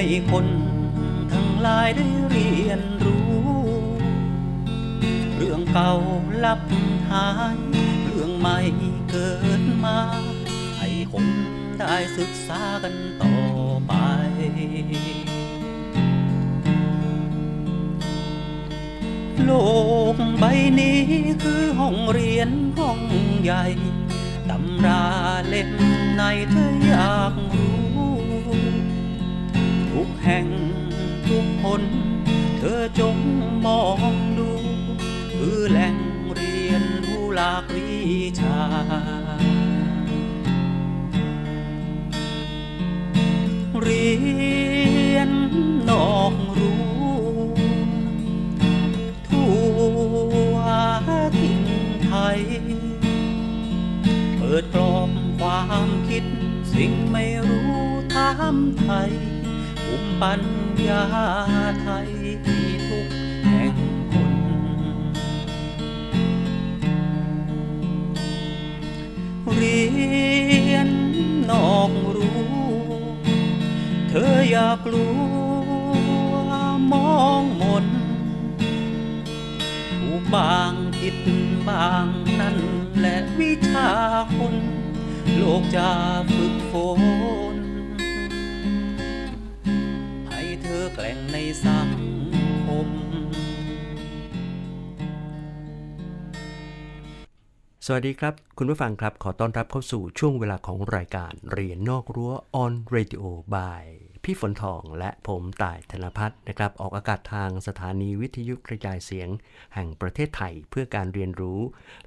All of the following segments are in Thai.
ให้คนทั้งหลายได้เรียนรู้ เรื่องเก่าลับหาย เรื่องใหม่เกิดมา ให้คนได้ศึกษากันต่อไป โลกใบนี้คือห้องเรียนห้องใหญ่ ตำราเล่มไหนเธออยากรู้ แห่งทุกคน เธอจงมองดู คือแหล่งเรียนรู้หลากวิชา เรียนนอกรู้ทั่วถิ่นไทย เปิดกลอมความคิดสิ่งไม่รู้ถามไทย ปัญญาไทยที่ทุกแห่งคนเรียนนอกรู้ เธออย่ากลัวมองมนถูกบางผิดบางนั่นและวิชาคน โลกจะฝึกฝน กล่งในสังคม สวัสดีครับ คุณผู้ฟังครับ ขอต้อนรับเข้าสู่ช่วงเวลาของรายการเรียนนอกรั้ว on radio by พี่ฝนทองและผมต่ายธนพัฒน์นะครับ ออกอากาศทางสถานีวิทยุกระจายเสียง แห่งประเทศไทยเพื่อการเรียนรู้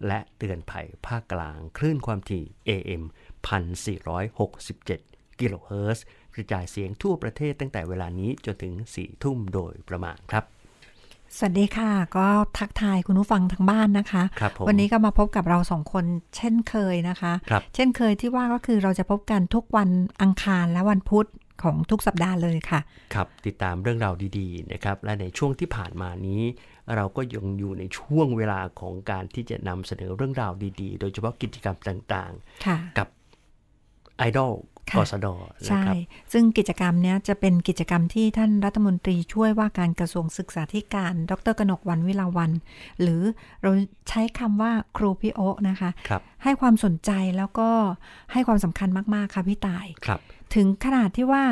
และเตือนภัยภาคกลาง คลื่นความถี่ AM 1467กิโลเฮิรตซ์ กระจายเสียงทั่วประเทศตั้งแต่เวลานี้จนถึง4ทุ่มโดยประมาณครับ สวัสดีค่ะ ก็ทักทายคุณผู้ฟังทางบ้านนะคะครับผมวันนี้ก็มาพบกับเราสองคนเช่นเคยนะคะครับเช่นเคยที่ว่าก็คือเราจะพบกันทุกวันอังคารและวันพุธของทุกสัปดาห์เลยค่ะ ครับ ติดตามเรื่องราวดีๆนะครับ และในช่วงที่ผ่านมานี้ เราก็ยังอยู่ในช่วงเวลาของการที่จะนำเสนอเรื่องราวดีๆ โดยเฉพาะกิจกรรมต่างค่ะๆกับไอดอลค่ะ กสดนะใช่ครับซึ่งกิจกรรมเนี้ยจะเป็นกิจกรรมที่ท่านรัฐมนตรีช่วยว่าการกระทรวงศึกษาธิการ ดรกนกวันวิลาวัน หรือเราใช้คำว่าครูพี่โอะนะคะครับให้ความสนใจแล้วก็ให้ความสำคัญมาก ๆ ค่ะพี่ตายครับถึงขนาดที่ว่า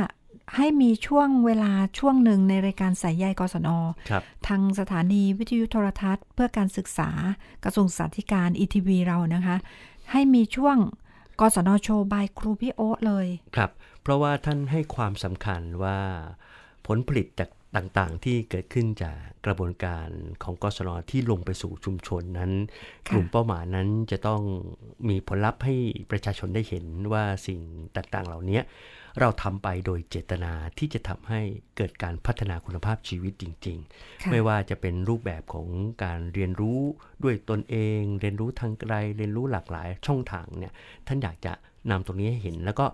ให้มีช่วงเวลาช่วงหนึ่งในรายการสายใยกศนครับทางสถานีวิทยุโทรทัศน์ เพื่อการศึกษากระทรวงศึกษาธิการ ETV เรานะคะ ให้มีช่วง กศนโชว์บายครูพี่โอ๊ตเลย ครับ เพราะว่าท่านให้ความสำคัญว่าผลผลิตจากต่างๆ ที่เกิดขึ้นจากกระบวนการของกสนที่ลงไปสู่ชุมชนนั้นค่ะกลุ่มเป้าหมายนั้นจะต้องมีผลลัพธ์ให้ประชาชนได้เห็นว่าสิ่งต่างๆ เหล่านี้ เราทำไปโดยเจตนาที่จะทำให้เกิดการพัฒนาคุณภาพชีวิตจริงๆค่ะไม่ว่าจะเป็นรูปแบบของการเรียนรู้ด้วยตนเอง เรียนรู้ทางไกล เรียนรู้หลากหลายช่องทางเนี่ยท่านอยากจะนำตรงนี้ให้เห็น แล้วก็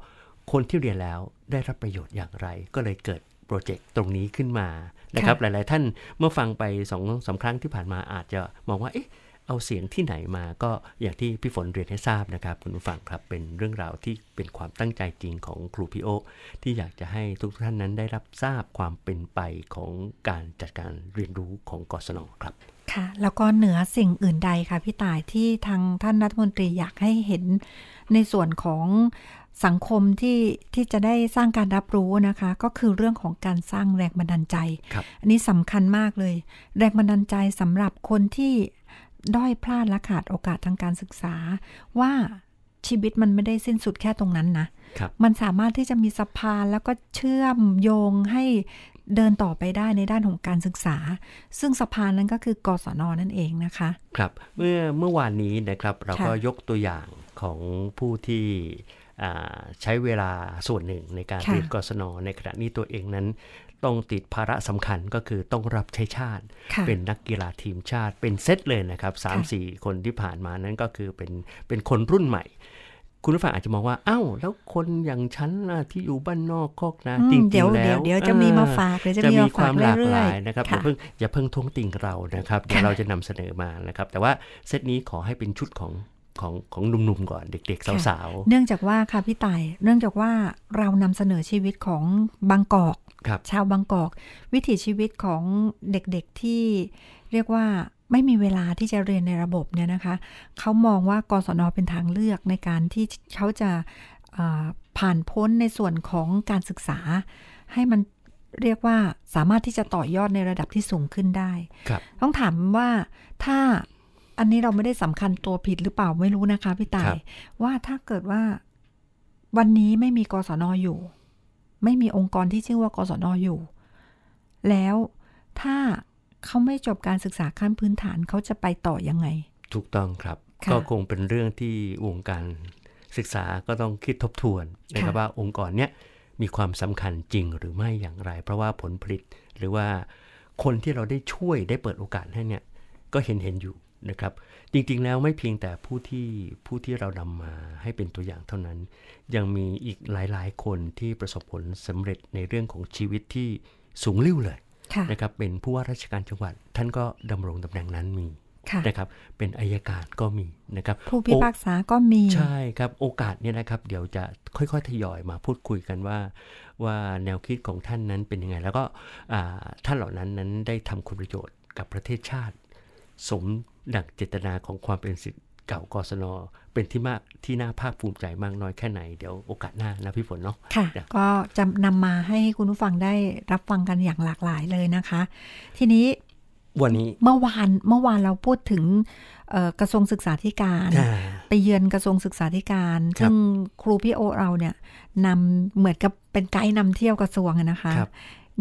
คนที่เรียนแล้วได้รับประโยชน์อย่างไร ก็เลยเกิดโปรเจกต์ตรงนี้ขึ้นมานะครับหลาย ๆ ท่านเมื่อฟังไปสองสามครั้งที่ผ่านมาอาจจะมองว่าเอ๊ะ เอาเสียงที่ไหนมาก็อย่างที่พี่ฝนเรียนให้ทราบนะครับคุณผู้ฟังครับเป็นเรื่องราวที่เป็นความตั้งใจจริงของครูพี่โอที่อยากจะให้ทุกท่านนั้นได้รับทราบความเป็นไปของการจัดการเรียนรู้ของกศนครับค่ะแล้วก็เหนือสิ่งอื่นใดค่ะพี่ต่ายที่ทางท่านรัฐมนตรีอยากให้เห็นในส่วนของสังคมที่ที่จะได้สร้างการรับรู้นะคะ ก็คือเรื่องของการสร้างแรงบันดาลใจครับอันนี้สำคัญมากเลย แรงบันดาลใจสำหรับคนที่ ด้อยพลาดและขาดโอกาสทางการศึกษา ว่าชีวิตมันไม่ได้สิ้นสุดแค่ตรงนั้นนะครับมันสามารถที่จะมีสะพานแล้วก็เชื่อมโยงให้เดินต่อไปได้ในด้านของการศึกษา ซึ่งสะพานนั้นก็คือกศนนั่นเองนะคะ ครับเมื่อเมื่อวานนี้นะครับเราก็ค่ะยกตัวอย่างของผู้ที่อ่าใช้เวลาส่วนหนึ่งในการค่ะเรียนกศนในขณะนี้ตัวเองนั้น ต้องติดภาระสำคัญก็คือต้องรับใช้ชาติค่ะเป็นนักกีฬาทีมชาติ เป็นเซตเลยนะครับสามสี่คนที่ผ่านมานั้นก็คือเป็นเป็นคนรุ่นใหม่ คุณผู้ฟังอาจจะมองว่าอ้าวแล้วคนอย่างฉันล่ะที่อยู่บ้านนอกคอกนาอืมจริงเดี๋ยวๆแล้เดี๋ยววเดี๋ยวจะมีมาเออฝากเดี๋ยวจะจะมีมีมาควาฝากมหลากเรื่หอยลายๆนะครับอย่าค่ะเพิ่งอย่าเพิ่งท้วงติงเรานะครับเดี๋ยวค่ะเราจะนำเสนอมานะครับ แต่ว่าเซตนี้ขอให้เป็นชุดของของของหนุ่มๆก่อนเด็กๆ สาวเนื่องจากว่าค่ะพี่ต่าย เนื่องจากว่าเรานำเสนอชีวิตของบางกอกๆครับ ชาวบางกอก วิถีชีวิตของเด็กๆที่เรียกว่าไม่มีเวลาที่จะเรียนในระบบเนี่ยนะคะ เขามองว่ากศนเป็นทางเลือกในการที่เขาจะเอ่อผ่านพ้นในส่วนของการศึกษา ให้มันเรียกว่าสามารถที่จะต่อยอดในระดับที่สูงขึ้นได้ครับต้องถามว่าถ้าอันนี้เราไม่ได้สำคัญตัวผิดหรือเปล่าไม่รู้นะคะพี่ต่าครัยบว่าถ้าเกิดว่าวันนี้ไม่มีกศนอยู่ ไม่มีองค์กรที่ชื่อว่ากศนอยู่ แล้วถ้าเขาไม่จบการศึกษาขั้นพื้นฐานเขาจะไปต่อยังไง ถูกต้องครับค่ะก็คงเป็นเรื่องที่วงการศึกษาก็ต้องคิดทบทวนนะครับค่ะว่าองค์กรเนี้ยมีความสำคัญจริงหรือไม่อย่างไร เพราะว่าผลผลิตหรือว่าคนที่เราได้ช่วยได้เปิดโอกาสให้เนี่ยก็เห็นเห็นอยู่นะครับ จริง ๆ แล้วไม่เพียงแต่ผู้ที่ผู้ที่เรานำมาให้เป็นตัวอย่างเท่านั้น ยังมีอีกหลายๆ คนที่ประสบผลสำเร็จในเรื่องของชีวิตที่สูงลิ่วเลยค่ะนะครับเป็นผู้ว่าราชการจังหวัด ท่านก็ดำรงตำแหน่งนั้นมีค่ะนะครับเป็นอายการก็มีนะครับผู้พิพากษาก็มีโอใช่ครับโอกาสเนี่ยนะครับ เดี๋ยวจะค่อยๆทยอยมาพูดคุยกันว่า ว่าแนวคิดของท่านนั้นเป็นยังไง แล้วก็อ่าท่านเหล่านั้นนั้นได้ทำคุณประโยชน์กับประเทศชาติ สมดังเจตนาของความเป็นสิทธิ์เก่ากศนเป็นที่มากที่น่าภาคภูมิใจมากน้อยแค่ไหน เดี๋ยวโอกาสหน้านะพี่ฝนเนาะค่ะครับก็จะนำมาให้คุณผู้ฟังได้รับฟังกันอย่างหลากหลายเลยนะคะ ทีนี้วันนี้เมื่อวานเมื่อวานเราพูดถึงเอ่อกระทรวงศึกษาธิการอ่าไปเยือนกระทรวงศึกษาธิการครับซึ่งครูพี่โอเราเนี่ยนำเหมือนกับเป็นไกด์นำเที่ยวกระทรวงอะนะคะครับ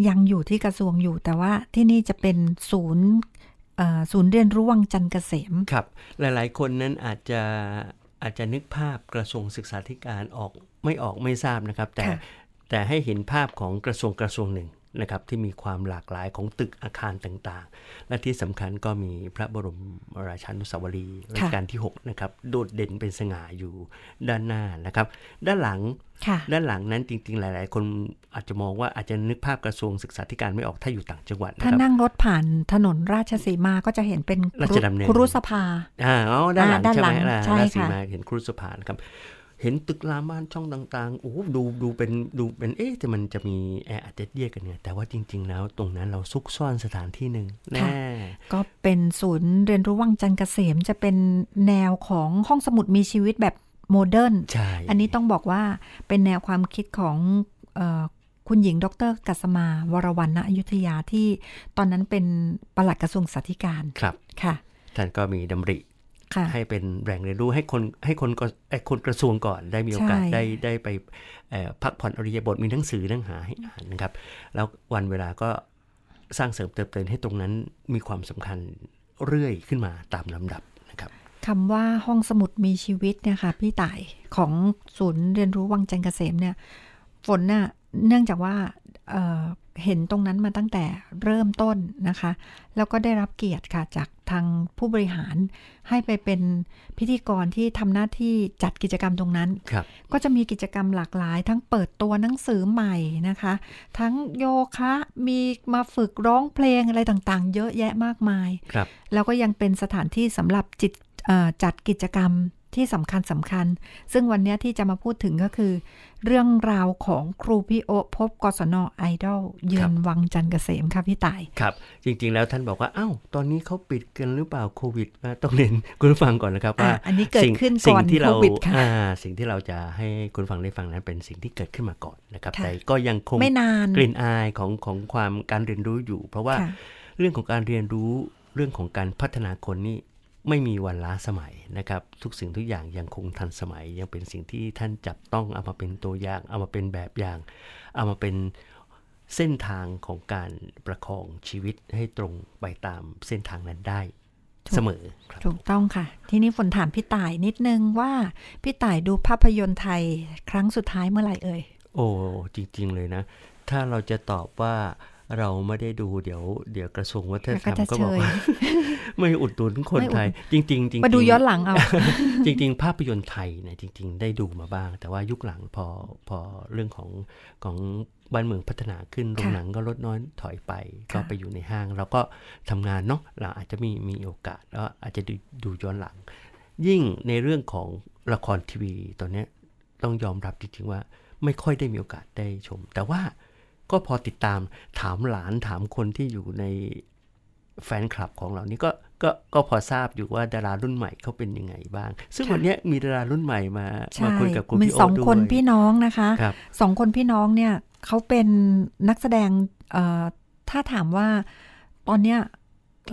ยังอยู่ที่กระทรวงอยู่แต่ว่าที่นี่จะเป็นศูนย์เอ่อ ศูนย์เรียนรู้วังจันทร์เกษมครับ หลายๆ คนนั้นอาจจะอาจจะนึกภาพกระทรวงศึกษาธิการออกไม่ออกไม่ทราบนะครับ แต่ค่ะแต่ให้เห็นภาพของกระทรวงกระทรวงหนึ่ง นะครับที่มีความหลากหลายของตึกอาคารต่างๆ และที่สำคัญก็มีพระบรมราชานุสาวรีย์รัชกาลที่6นะครับโดดเด่นเป็นสง่าอยู่ด้านหน้านะครับ ด้านหลังค่ะด้านหลังนั้นจริง ๆ หลาย ๆ คนอาจจะมองว่าอาจจะนึกภาพกระทรวงศึกษาธิการไม่ออกถ้าอยู่ต่างจังหวัดนะถ้าครับนั่งรถผ่านถนนราชสีมาก็จะเห็นเป็นราชดำเนินครุสภาอ่าอ๋อด้านหลังอ่าด้านใช่หลัไหมงล่ะใช่ราศีค่ะมาเห็นครุสภานะครับ เห็นตึกรามบ้านช่องต่างๆโอ้โหดูดูเป็นดูเป็นเอ๊ะแต่มันจะมีแอร์อาจจะเยียดกันเนี่ยแต่ว่าจริง ๆ แล้วตรงนั้นเราซุกซ่อนสถานที่หนึ่งแน่ก็เป็นศูนย์เรียนรู้วังจันทร์เกษมจะเป็นแนวของห้องสมุดมีชีวิตแบบโมเดิร์นใช่อันนี้ต้องบอกว่าเป็นแนวความคิดของเออคุณหญิง ดร กัสมา วรวรรณอยุธยาที่ตอนนั้นเป็นปลัดกระทรวงสาธิการ ครับ ค่ะ ท่านก็มีดำริค่ะ ให้เป็นแหล่งเรียนรู้ให้คนให้คนก็ไอ้คนกระทรวงก่อนได้มีโอกาสใช่ได้ได้ไปเอ่อพักผ่อนอริยบทมีหนังสือหนังหาให้อ่านนะครับ แล้ววันเวลาก็สร้างเสริมเติมเต็มให้ตรงนั้นมีความสำคัญเรื่อยขึ้นมาตามลำดับนะครับคำว่าห้องสมุดมีชีวิตเนี่ยค่ะพี่ต่ายของศูนย์เรียนรู้วังจันทร์เกษมเนี่ยฝนน่ะเนื่องจากว่า เอ่อเห็นตรงนั้นมาตั้งแต่เริ่มต้นนะคะ แล้วก็ได้รับเกียรติค่ะจากทางผู้บริหารให้ไปเป็นพิธีกรที่ทำหน้าที่จัดกิจกรรมตรงนั้นครับก็จะมีกิจกรรมหลากหลาย ทั้งเปิดตัวหนังสือใหม่นะคะ ทั้งโยคะมีมาฝึกร้องเพลงอะไรต่างๆ เยอะแยะมากมายครับแล้วก็ยังเป็นสถานที่สำหรับจิตเอ่อจัดกิจกรรม ที่สำคัญสำคัญ ซึ่งวันเนี้ยที่จะมาพูดถึงก็คือ เรื่องราวของครูพี่โอพบกศนไอดอลเยือนวังจันทร์เกษมค่ะพี่ต่าย ครับ จริง ๆ แล้วท่านบอกว่าอ้าวตอนนี้เขาปิดกันหรือเปล่าโควิดอะต้องเรียนคุณผู้ฟังก่อนนะครับว่าอะอันนี้เกิดสิ่งขึ้นสิ่ก่งอนที่เราโควิดค่ะอ่าสิ่งที่เราจะให้คุณผู้ฟังได้ฟังนั้นเป็นสิ่งที่เกิดขึ้นมาก่อนนะครับค่ะแต่ก็ยังคงไม่นานกลิ่นอายของของความการเรียนรู้อยู่ เพราะว่าค่ะเรื่องของการเรียนรู้เรื่องของการพัฒนาคนนี่ ไม่มีวันล้าสมัยนะครับ ทุกสิ่งทุกอย่างยังคงทันสมัย ยังเป็นสิ่งที่ท่านจับต้องเอามาเป็นตัวอย่าง เอามาเป็นแบบอย่าง เอามาเป็นเส้นทางของการประคองชีวิตให้ตรงไปตามเส้นทางนั้นได้เสมอครับถูกต้องค่ะ ทีนี้ฝนถามพี่ต่ายนิดนึงว่า พี่ต่ายดูภาพยนตร์ไทยครั้งสุดท้ายเมื่อไหร่เอ่ย โอ้ จริง ๆ เลยนะ ถ้าเราจะตอบว่า เราไม่ได้ดูเดี๋ยวเดี๋ยวกระทรวงวัฒนธรรมก็จะก็บอกเชยว่าไม่อุดหนุนคนไม่อุดไทย จริงๆจริงๆมาดูย้อนหลังเอา จริง ๆ ภาพยนตร์ไทยเนี่ยจริง ๆ ได้ดูมาบ้าง แต่ว่ายุคหลังพอพอเรื่องของของบ้านเมืองพัฒนาขึ้นโรงหนังก็ลดน้อยถอยไป ก็ไปอยู่ในห้าง เราก็ทำงานเนาะเราอาจจะมีมีโอกาสแล้วอาจจะดูดูย้อนหลัง ยิ่งในเรื่องของละครทีวีตอนเนี้ยต้องยอมรับจริงๆว่า ไม่ค่อยได้มีโอกาสได้ชม แต่ว่า ก็พอติดตามถามหลานถามคนที่อยู่ในแฟนคลับของเรานี่ก็ก็ก็พอทราบอยู่ว่าดารารุ่นใหม่เขาเป็นยังไงบ้าง ซึ่งค่ะวันเนี้ยมีดารารุ่นใหม่มาใช่มาคุยกับคุณมีพี่โอสองด้วยคนพี่น้องนะคะครับสองคนพี่น้องเนี่ยเขาเป็นนักแสดงเอ่อถ้าถามว่าตอนเนี้ย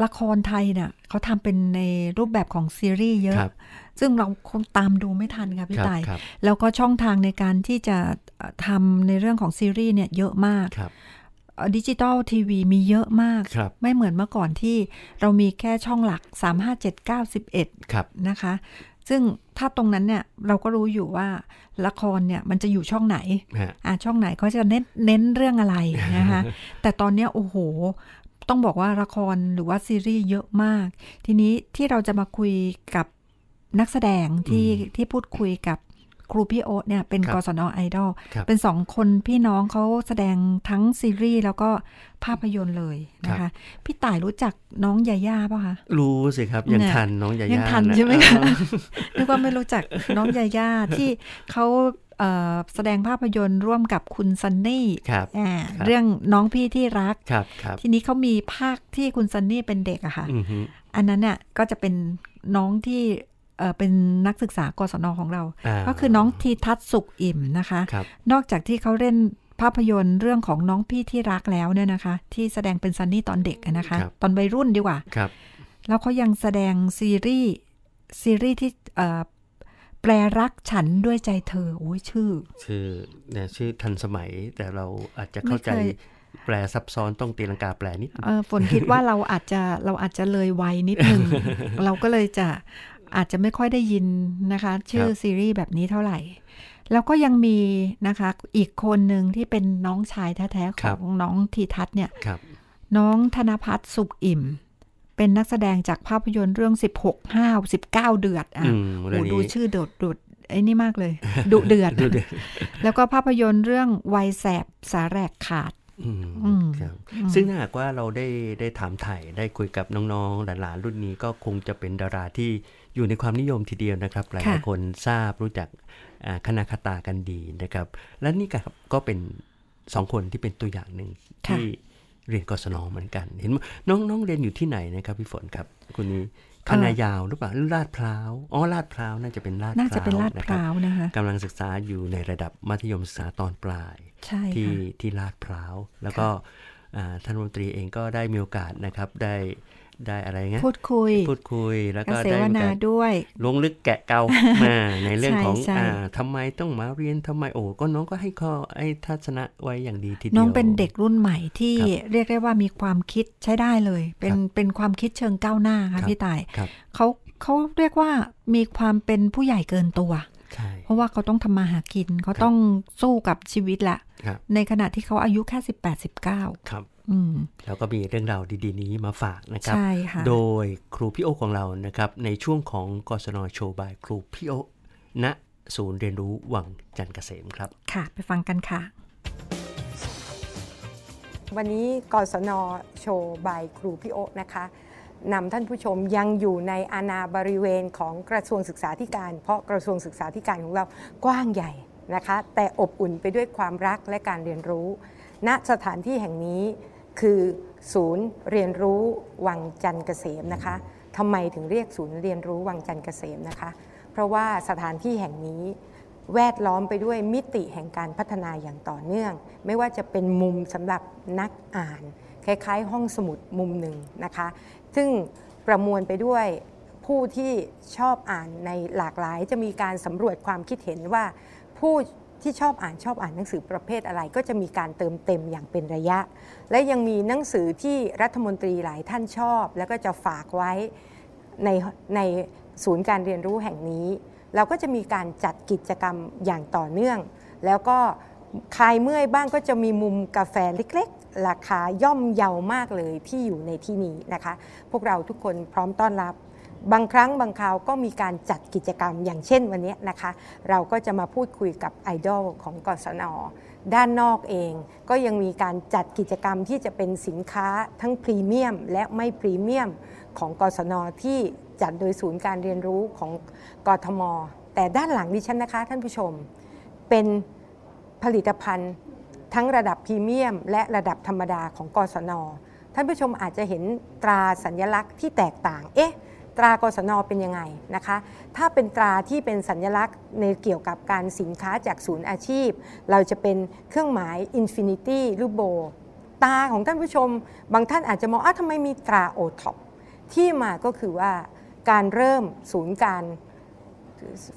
ละครไทยเนี่ยเขาทำเป็นในรูปแบบของซีรีส์เยอะครับซึ่งเราคงตามดูไม่ทันค่ะพี่ครับต่ายครับแล้วก็ช่องทางในการที่จะเอ่อทำในเรื่องของซีรีส์เนี่ยเยอะมากครับดิจิตอลทีวีมีเยอะมากครับไม่เหมือนเมื่อก่อนที่เรามีแค่ช่องหลัก 3 5 7 9 11ครับนะคะ ซึ่งถ้าตรงนั้นเนี่ยเราก็รู้อยู่ว่าละครเนี่ยมันจะอยู่ช่องไหนฮะอะช่องไหนเขาจะเน้นเน้นเรื่องอะไรนะคะ แต่ตอนเนี้ยโอ้โห ต้องบอกว่าละครหรือว่าซีรีส์เยอะมาก ทีนี้ที่เราจะมาคุยกับนักแสดงที่ที่พูดคุยกับครูพี่โอ๊ตเนี่ยเป็นครับกศนไอดอลครับเป็นสองคนพี่น้องเขาแสดงทั้งซีรีส์แล้วก็ภาพยนตร์เลยนะครัคะบพี่ต่ายรู้จักน้องยาย่าป่ะคะรู้สิครับ ยังเนี่ยทันน้องยายัย่างทันนะใช่ไหมคะเออนึกว่าไม่รู้จักน้องยาย่าที่เขาเอ่อ แสดงภาพยนตร์ร่วมกับคุณซันนี่ครับอ่าครับเรื่องน้องพี่ที่รักครับครับทีนี้เขามีภาคที่คุณซันนี่เป็นเด็กอะค่ะอือฮึอันนั้นเนี่ยก็จะเป็นน้องที่เอ่อเป็นนักศึกษากศนของเราาก็คือน้องทีทัศน์สุขอิ่มนะคะครับนอกจากที่เขาเล่นภาพยนตร์เรื่องของน้องพี่ที่รักแล้วเนี่ยนะคะ ที่แสดงเป็นซันนี่ตอนเด็กอะนะคะครับตอนวัยรุ่นดีกว่าครับแล้วเขายังแสดงซีรีส์ซีรีส์ที่เอ่อ แปลรักฉันด้วยใจเธอ โอ้ยชื่อ ชื่อเนี่ยชื่อทันสมัยแต่เราอาจจะเข้าใจไม่เคยแปลซับซ้อนต้องตีลังกาแปลนิดเออฝนคิดว่าเราอาจจะเราอาจจะเลยวัยนิดนึง เราก็เลยจะอาจจะไม่ค่อยได้ยินนะคะ ชื่อซีรีส์แบบนี้เท่าไหร่ แล้วก็ยังมีนะคะ อีกคนหนึ่งที่เป็นน้องชายแท้ๆของน้องทีทัศน์เนี่ยครับน้องธนพัฒน์สุขอิ่ม เป็นนักแสดงจากภาพยนตร์เรื่อง 16 5 19 เดือดอะอืมโอ้เรื่องดูนี้ชื่อโดดโดดไอ้นี่มากเลย ดุเดือดดูเดือด แล้วก็ภาพยนตร์เรื่องวัยแสบสาแหรกขาดอืมอืมครับซึ่งถ้าหากว่าเราได้ได้ถามไถ่ได้คุยกับน้องๆ หลานๆ รุ่นนี้ก็คงจะเป็นดาราที่อยู่ในความนิยมทีเดียวนะครับ หลายๆคนทราบรู้จักอ่าคณะคตากันดีนะครับ และนี่ก็ก็เป็นสองคนที่เป็นตัวอย่างหนึ่งที่ เรียนกศนเหมือนกัน เห็นไหมน้องน้องเรียนอยู่ที่ไหนนะครับพี่ฝนครับคุณนี้คณะยาวหรือเปล่าหรือลาดพร้าวอ๋อลาดพร้าวน่าจะเป็นลาดน่าจะเป็นลาดนะพครับร้าวนะคะกำลังศึกษาอยู่ในระดับมัธยมศึกษาตอนปลายใช่ที่ค่ะที่ลาดพร้าวแล้วก็อ่าท่านรัฐมนตรีเองก็ได้มีโอกาสนะครับได้ ได้อะไรเงี้ยพูดคุย พูดคุยแล้วกาก็เสได้วมีนาการด้วยลงลึกแกะเกามาในเรื่องของใช่ใช่อ่าทำไมต้องมาเรียนทำไมโอ้ก็น้องก็ให้ข้อให้ทัศนะไว้อย่างดีทีเดียวน้องเป็นเด็กรุ่นใหม่ที่ครับเรียกได้ว่ามีความคิดใช้ได้เลย เป็นครับเป็นความคิดเชิงก้าวหน้าครัค่ะบพี่ต่ายครับเขาเขาเรียกว่ามีความเป็นผู้ใหญ่เกินตัวใช่เพราะว่าเขาต้องทำมาหากินเขาครับต้องสู้กับชีวิตแหละครับในขณะที่เขาอายุแค่สิบแปดสิบเก้าครับอืม แล้วก็มีเรื่องราวดี ๆ นี้มาฝากนะครับใช่ค่ะโดยครูพี่โอของเรานะครับ ในช่วงของกศนโชว์บายครูพี่โอณศูนย์เรียนรู้วังจันทร์เกษมครับ ค่ะ ไปฟังกันค่ะ วันนี้กศนโชว์บายครูพี่โอะนะคะนำท่านผู้ชมยังอยู่ในอาณาบริเวณของกระทรวงศึกษาธิการ เพราะกระทรวงศึกษาธิการของเรากว้างใหญ่นะคะ แต่อบอุ่นไปด้วยความรักและการเรียนรู้ ณสถานที่แห่งนี้ คือศูนย์เรียนรู้วังจันทร์เกษมนะคะทำไมถึงเรียกศูนย์เรียนรู้วังจันทร์เกษมนะคะ เพราะว่าสถานที่แห่งนี้แวดล้อมไปด้วยมิติแห่งการพัฒนาอย่างต่อเนื่อง ไม่ว่าจะเป็นมุมสำหรับนักอ่าน คล้ายๆ ห้องสมุดมุมหนึ่งนะคะ ซึ่งประมวลไปด้วยผู้ที่ชอบอ่านในหลากหลาย จะมีการสำรวจความคิดเห็นว่า ผู้ที่ชอบอ่านชอบอ่านหนังสือประเภทอะไร ก็จะมีการเติมเต็มอย่างเป็นระยะ และยังมีหนังสือที่รัฐมนตรีหลายท่านชอบ แล้วก็จะฝากไว้ในในศูนย์การเรียนรู้แห่งนี้ เราก็จะมีการจัดกิจกรรมอย่างต่อเนื่อง แล้วก็คลายเมื่อยบ้างก็จะมีมุมกาแฟเล็กๆ ราคาย่อมเยาวมากเลยที่อยู่ในที่นี้นะคะ พวกเราทุกคนพร้อมต้อนรับบางครั้งบางคราวก็มีการจัดกิจกรรมอย่างเช่นวันนี้นะคะ เราก็จะมาพูดคุยกับไอดอลของกศน ด้านนอกเอง ก็ยังมีการจัดกิจกรรมที่จะเป็นสินค้าทั้งพรีเมียม และไม่พรีเมียมของกศนที่จัดโดยศูนย์การเรียนรู้ของกทม แต่ด้านหลังดิฉันนะคะท่านผู้ชม เป็นผลิตภัณฑ์ทั้งระดับพรีเมียม และระดับธรรมดาของกศนท่านผู้ชมอาจจะเห็นตราสัญลักษณ์ที่แตกต่าง เอ๊ะ ตรากสนเป็นยังไงนะคะ ถ้าเป็นตราที่เป็นสัญลักษณ์ในเกี่ยวกับการสินค้าจากศูนย์อาชีพ เราจะเป็นเครื่องหมาย Infinity รูปโบ ตาของท่านผู้ชม บางท่านอาจจะมองอ้าวทำไมมีตราโอท็อปที่มาก็คือว่าการเริ่มศูนย์การ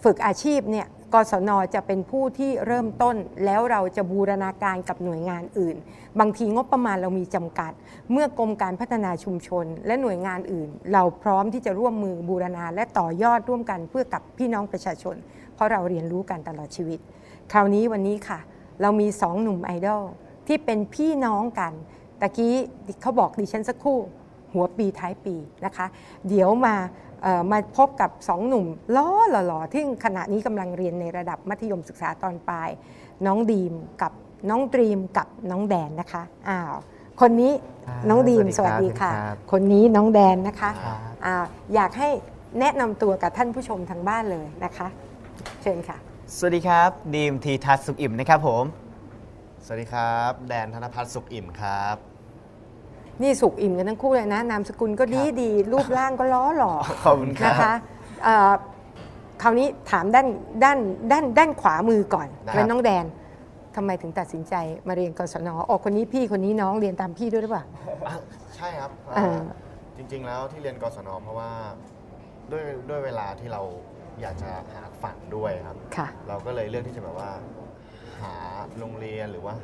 ฝึกอาชีพเนี่ย กศนจะเป็นผู้ที่เริ่มต้นแล้วเราจะบูรณาการกับหน่วยงานอื่น บางทีงบประมาณเรามีจำกัด เมื่อกรมการพัฒนาชุมชน และหน่วยงานอื่น เราพร้อมที่จะร่วมมือบูรณาและต่อยอดร่วมกันเพื่อกับพี่น้องประชาชน เพราะเราเรียนรู้กันตลอดชีวิต คราวนี้วันนี้ค่ะ เรามีสองหนุ่มไอดอลที่เป็นพี่น้องกันตะกี้เขาบอกดิฉันสักครู่หัวปีท้ายปีนะคะ เดี๋ยวมา มาพบกับสองหนุ่มล้อหล่อๆที่ขณะนี้กำลังเรียนในระดับมัธยมศึกษาตอนปลาย น้องดีมกับน้องดรีมกับน้องแดนนะคะอ้าวคนนี้ครับน้องดีมสสวัวัสสดีดีครับค่ะครับคนนี้น้องแดนนะคะครับอ้าวอยากให้แนะนำตัวกับท่านผู้ชมทางบ้านเลยนะคะ เชิญค่ะ สวัสดีครับดีมทีทัศน์สุขอิ่มนะครับผม สวัสดีครับ แดนธนพัฒน์สุขอิ่มครับ นี่สุขอิ่มกันทั้งคู่เลยนะ นามสกุลก็ดีดี รูปร่างก็ล้อหล่อขอบคุณครับนะคะเอ่อคราวนี้ถามด้านด้านด้านด้านขวามือก่อนได้เป็นน้องแดนทำไมถึงตัดสินใจมาเรียนกศนออกคนนี้พี่คนนี้น้องเรียนตามพี่ด้วยหรือเปล่า อะใช่ครับอ่า อ่าจริงๆแล้วที่เรียนกศนเพราะว่าด้วยด้วยเวลาที่เราอยากจะหาฝันด้วยครับ ค่ะ เราก็เลยเลือกที่จะแบบว่า หาโรงเรียนหรือว่า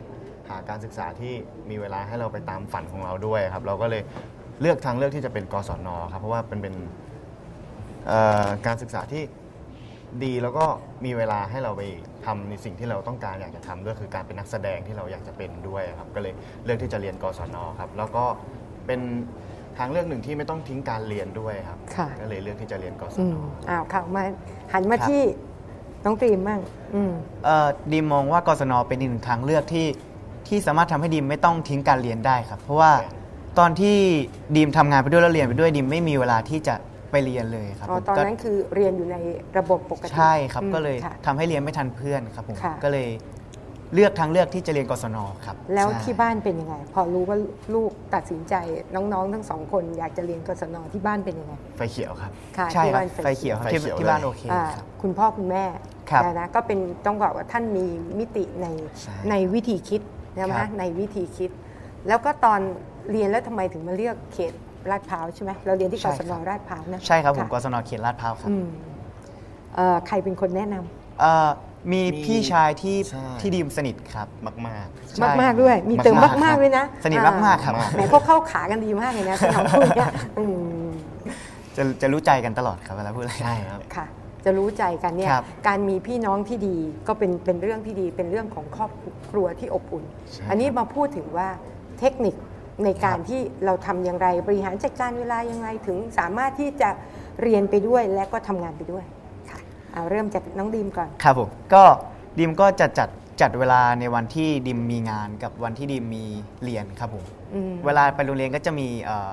หาการศึกษาที่มีเวลาให้เราไปตามฝันของเราด้วยครับ เราก็เลยเลือกทางเลือกที่จะเป็นกศนครับเพราะว่าเป็นเป็นเอ่อการศึกษาที่ดีแล้วก็มีเวลาให้เราไปทำในสิ่งที่เราต้องการอยากจะทำด้วยคือการเป็นนักแสดงที่เราอยากจะเป็นด้วยครับก็เลยเลือกที่จะเรียนกศนครับแล้วก็เป็นทางเลือกหนึ่งที่ไม่ต้องทิ้งการเรียนด้วยครับค่ะ ก็เลยเลือกที่จะเรียนกศอืน มอ้าวค่ะมาหันมาครับ ที่ น้องตรีมบ้างอืม เอ่อดีมมองว่ากศนเป็นอีกหนึ่งทางเลือกที่ที่สามารถทำให้ดีมไม่ต้องทิ้งการเรียนได้ครับ เพราะว่าตอนที่ดีมทำงานไปด้วยแล้วเรียนไปด้วยดีมไม่มีเวลาที่จะไปเรียนเลยครับอ๋อผมตอนก็นั้นคือเรียนอยู่ในระบบปกติใช่ครับอืมก็เลยค่ะทำให้เรียนไม่ทันเพื่อนครับผมค่ะ ก็เลย เลือกทางเลือกที่จะเรียนกศนครับแล้วใช่ ที่บ้านเป็นยังไง พอรู้ว่าลูกตัดสินใจน้องๆ ทั้งสองคนอยากจะเรียนกศนที่บ้านเป็นยังไง ไฟเขียวครับ ค่ะใช่ที่ครับบ้านไฟเขียวครับไฟที่เขียวที่บ้านเลย โอเคอ่าครับ คุณพ่อคุณแม่ครับนะนะก็เป็นต้องบอกว่าท่านมีมิติในใช่ในวิธีคิดใช่ไหมครับในวิธีคิด แล้วก็ตอนเรียนแล้วทำไมถึงมาเลือกเขตลาดพร้าวใช่ไหมเราเรียนที่กศนลาดพร้าวนะใช่ครับผมะกศนเขตลาดพร้าวครับอืมเอ่อใครเป็นคนแนะนำ เอ่อ มีมีพี่ชายที่ใช่ ที่ดีมสนิทครับมากใช่มากๆด้วยมีเติมมากๆมากครับๆด้วยนะสนิทมากๆครับ อ่แหมพวกเข้าขากันดีมากเลยนะสองคนเนี่ยอืมจะจะรู้ใจกันตลอดครับเวลาพูดอะไรๆใช่ครับ ค่ะ จะรู้ใจกันเนี่ย ครับการมีพี่น้องที่ดีก็เป็นเป็นเรื่องที่ดีเป็นเรื่องของครอบครัวที่อบอุ่น ใช่ อันนี้มาพูดถึงว่าเทคนิคในการที่เราทำอย่างไรบริหารจัดการเวลาอย่างไรถึงสามารถที่จะเรียนไปด้วยและก็ทำงานไปด้วยค่ะ เอาเริ่มจากน้องดีมก่อน ครับผมก็ดิมก็จะจัดจัดเวลาในวันที่ดิมมีงานกับวันที่ดิมมีเรียนครับผมอืม เวลาไปโรงเรียนก็จะมีเอ่อ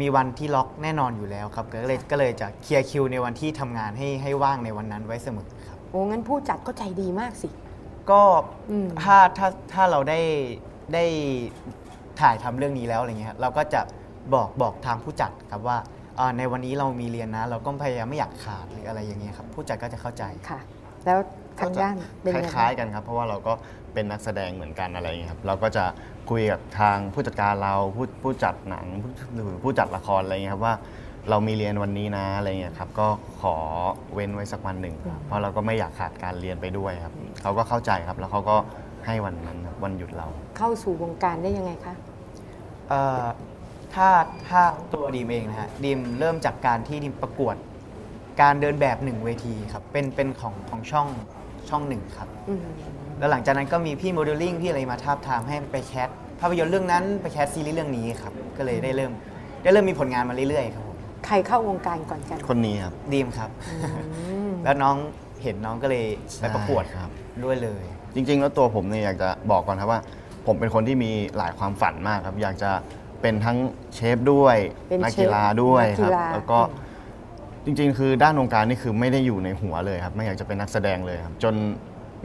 มีวันที่ล็อกแน่นอนอยู่แล้วครับก็เลยก็เลยจะเคลียร์คิวในวันที่ทำงานให้ให้ว่างในวันนั้นไว้เสมอครับ โอ้งั้นผู้จัดก็ใจดีมากสิ ก็อืม ถ้าถ้าถ้าเราได้ได้ถ่ายทำเรื่องนี้แล้วอะไรเงี้ยเราก็จะบอกบอกทางผู้จัดครับว่าเอ่อ ในวันนี้เรามีเรียนนะ เราก็พยายามไม่อยากขาดหรืออะไรอย่างเงี้ยครับผู้จัดก็จะเข้าใจค่ะ แล้วทางด้านเป็นคยังไงล้ายๆกันครับ เพราะว่าเราก็เป็นนักแสดงเหมือนกันอะไรอย่างเงี้ยครับเราก็จะคุยกับทางผู้จัดการเราผู้ผู้จัดหนังผู้หรือผู้จัดละครอะไรเงี้ยครับว่า เรามีเรียนวันนี้นะอะไรเงี้ยครับก็ขอเว้นไว้สักวันหนึ่งครับเพราะเราก็ไม่อยากขาดการเรียนไปด้วยครับเขาก็เข้าใจครับ แล้วเขาก็ให้วันนั้นครับวันหยุดเรา เข้าสู่วงการได้ยังไงคะ เอ่อ ถ้าถ้าตัวดีมเองนะฮะดีมเริ่มจากการที่ดีมประกวด การเดินแบบหนึ่งเวทีครับเป็นเป็นของของช่องช่องหนึ่งครับ อืมแล้วหลังจากนั้นก็มีพี่โมเดลลิ่งพี่อะไรมาทาบทามให้ไป cast ภาพยนตร์เรื่องนั้นไป cast ซีรีส์เรื่องนี้ครับก็เลยได้เริ่ม ได้เริ่มมีผลงานมาเรื่อยๆครับผมใครเข้าวงการก่อนกันคนนี้ครับ ดิมครับ อืม แล้วน้องเห็นน้องก็เลยไปประกวดใช่ครับ ด้วยเลย จริงๆ แล้วตัวผมเนี่ยอยากจะบอกก่อนครับว่า ผมเป็นคนที่มีหลายความฝันมากครับ อยากจะ เป็นทั้งเชฟด้วยเป็นนักเชฟกีฬาด้วยนักคกีรับ ฬา แล้วก็อืมจริงๆ คือด้านวงการนี่คือไม่ได้อยู่ในหัวเลยครับ ไม่อยากจะเป็นนักแสดงเลยครับ จน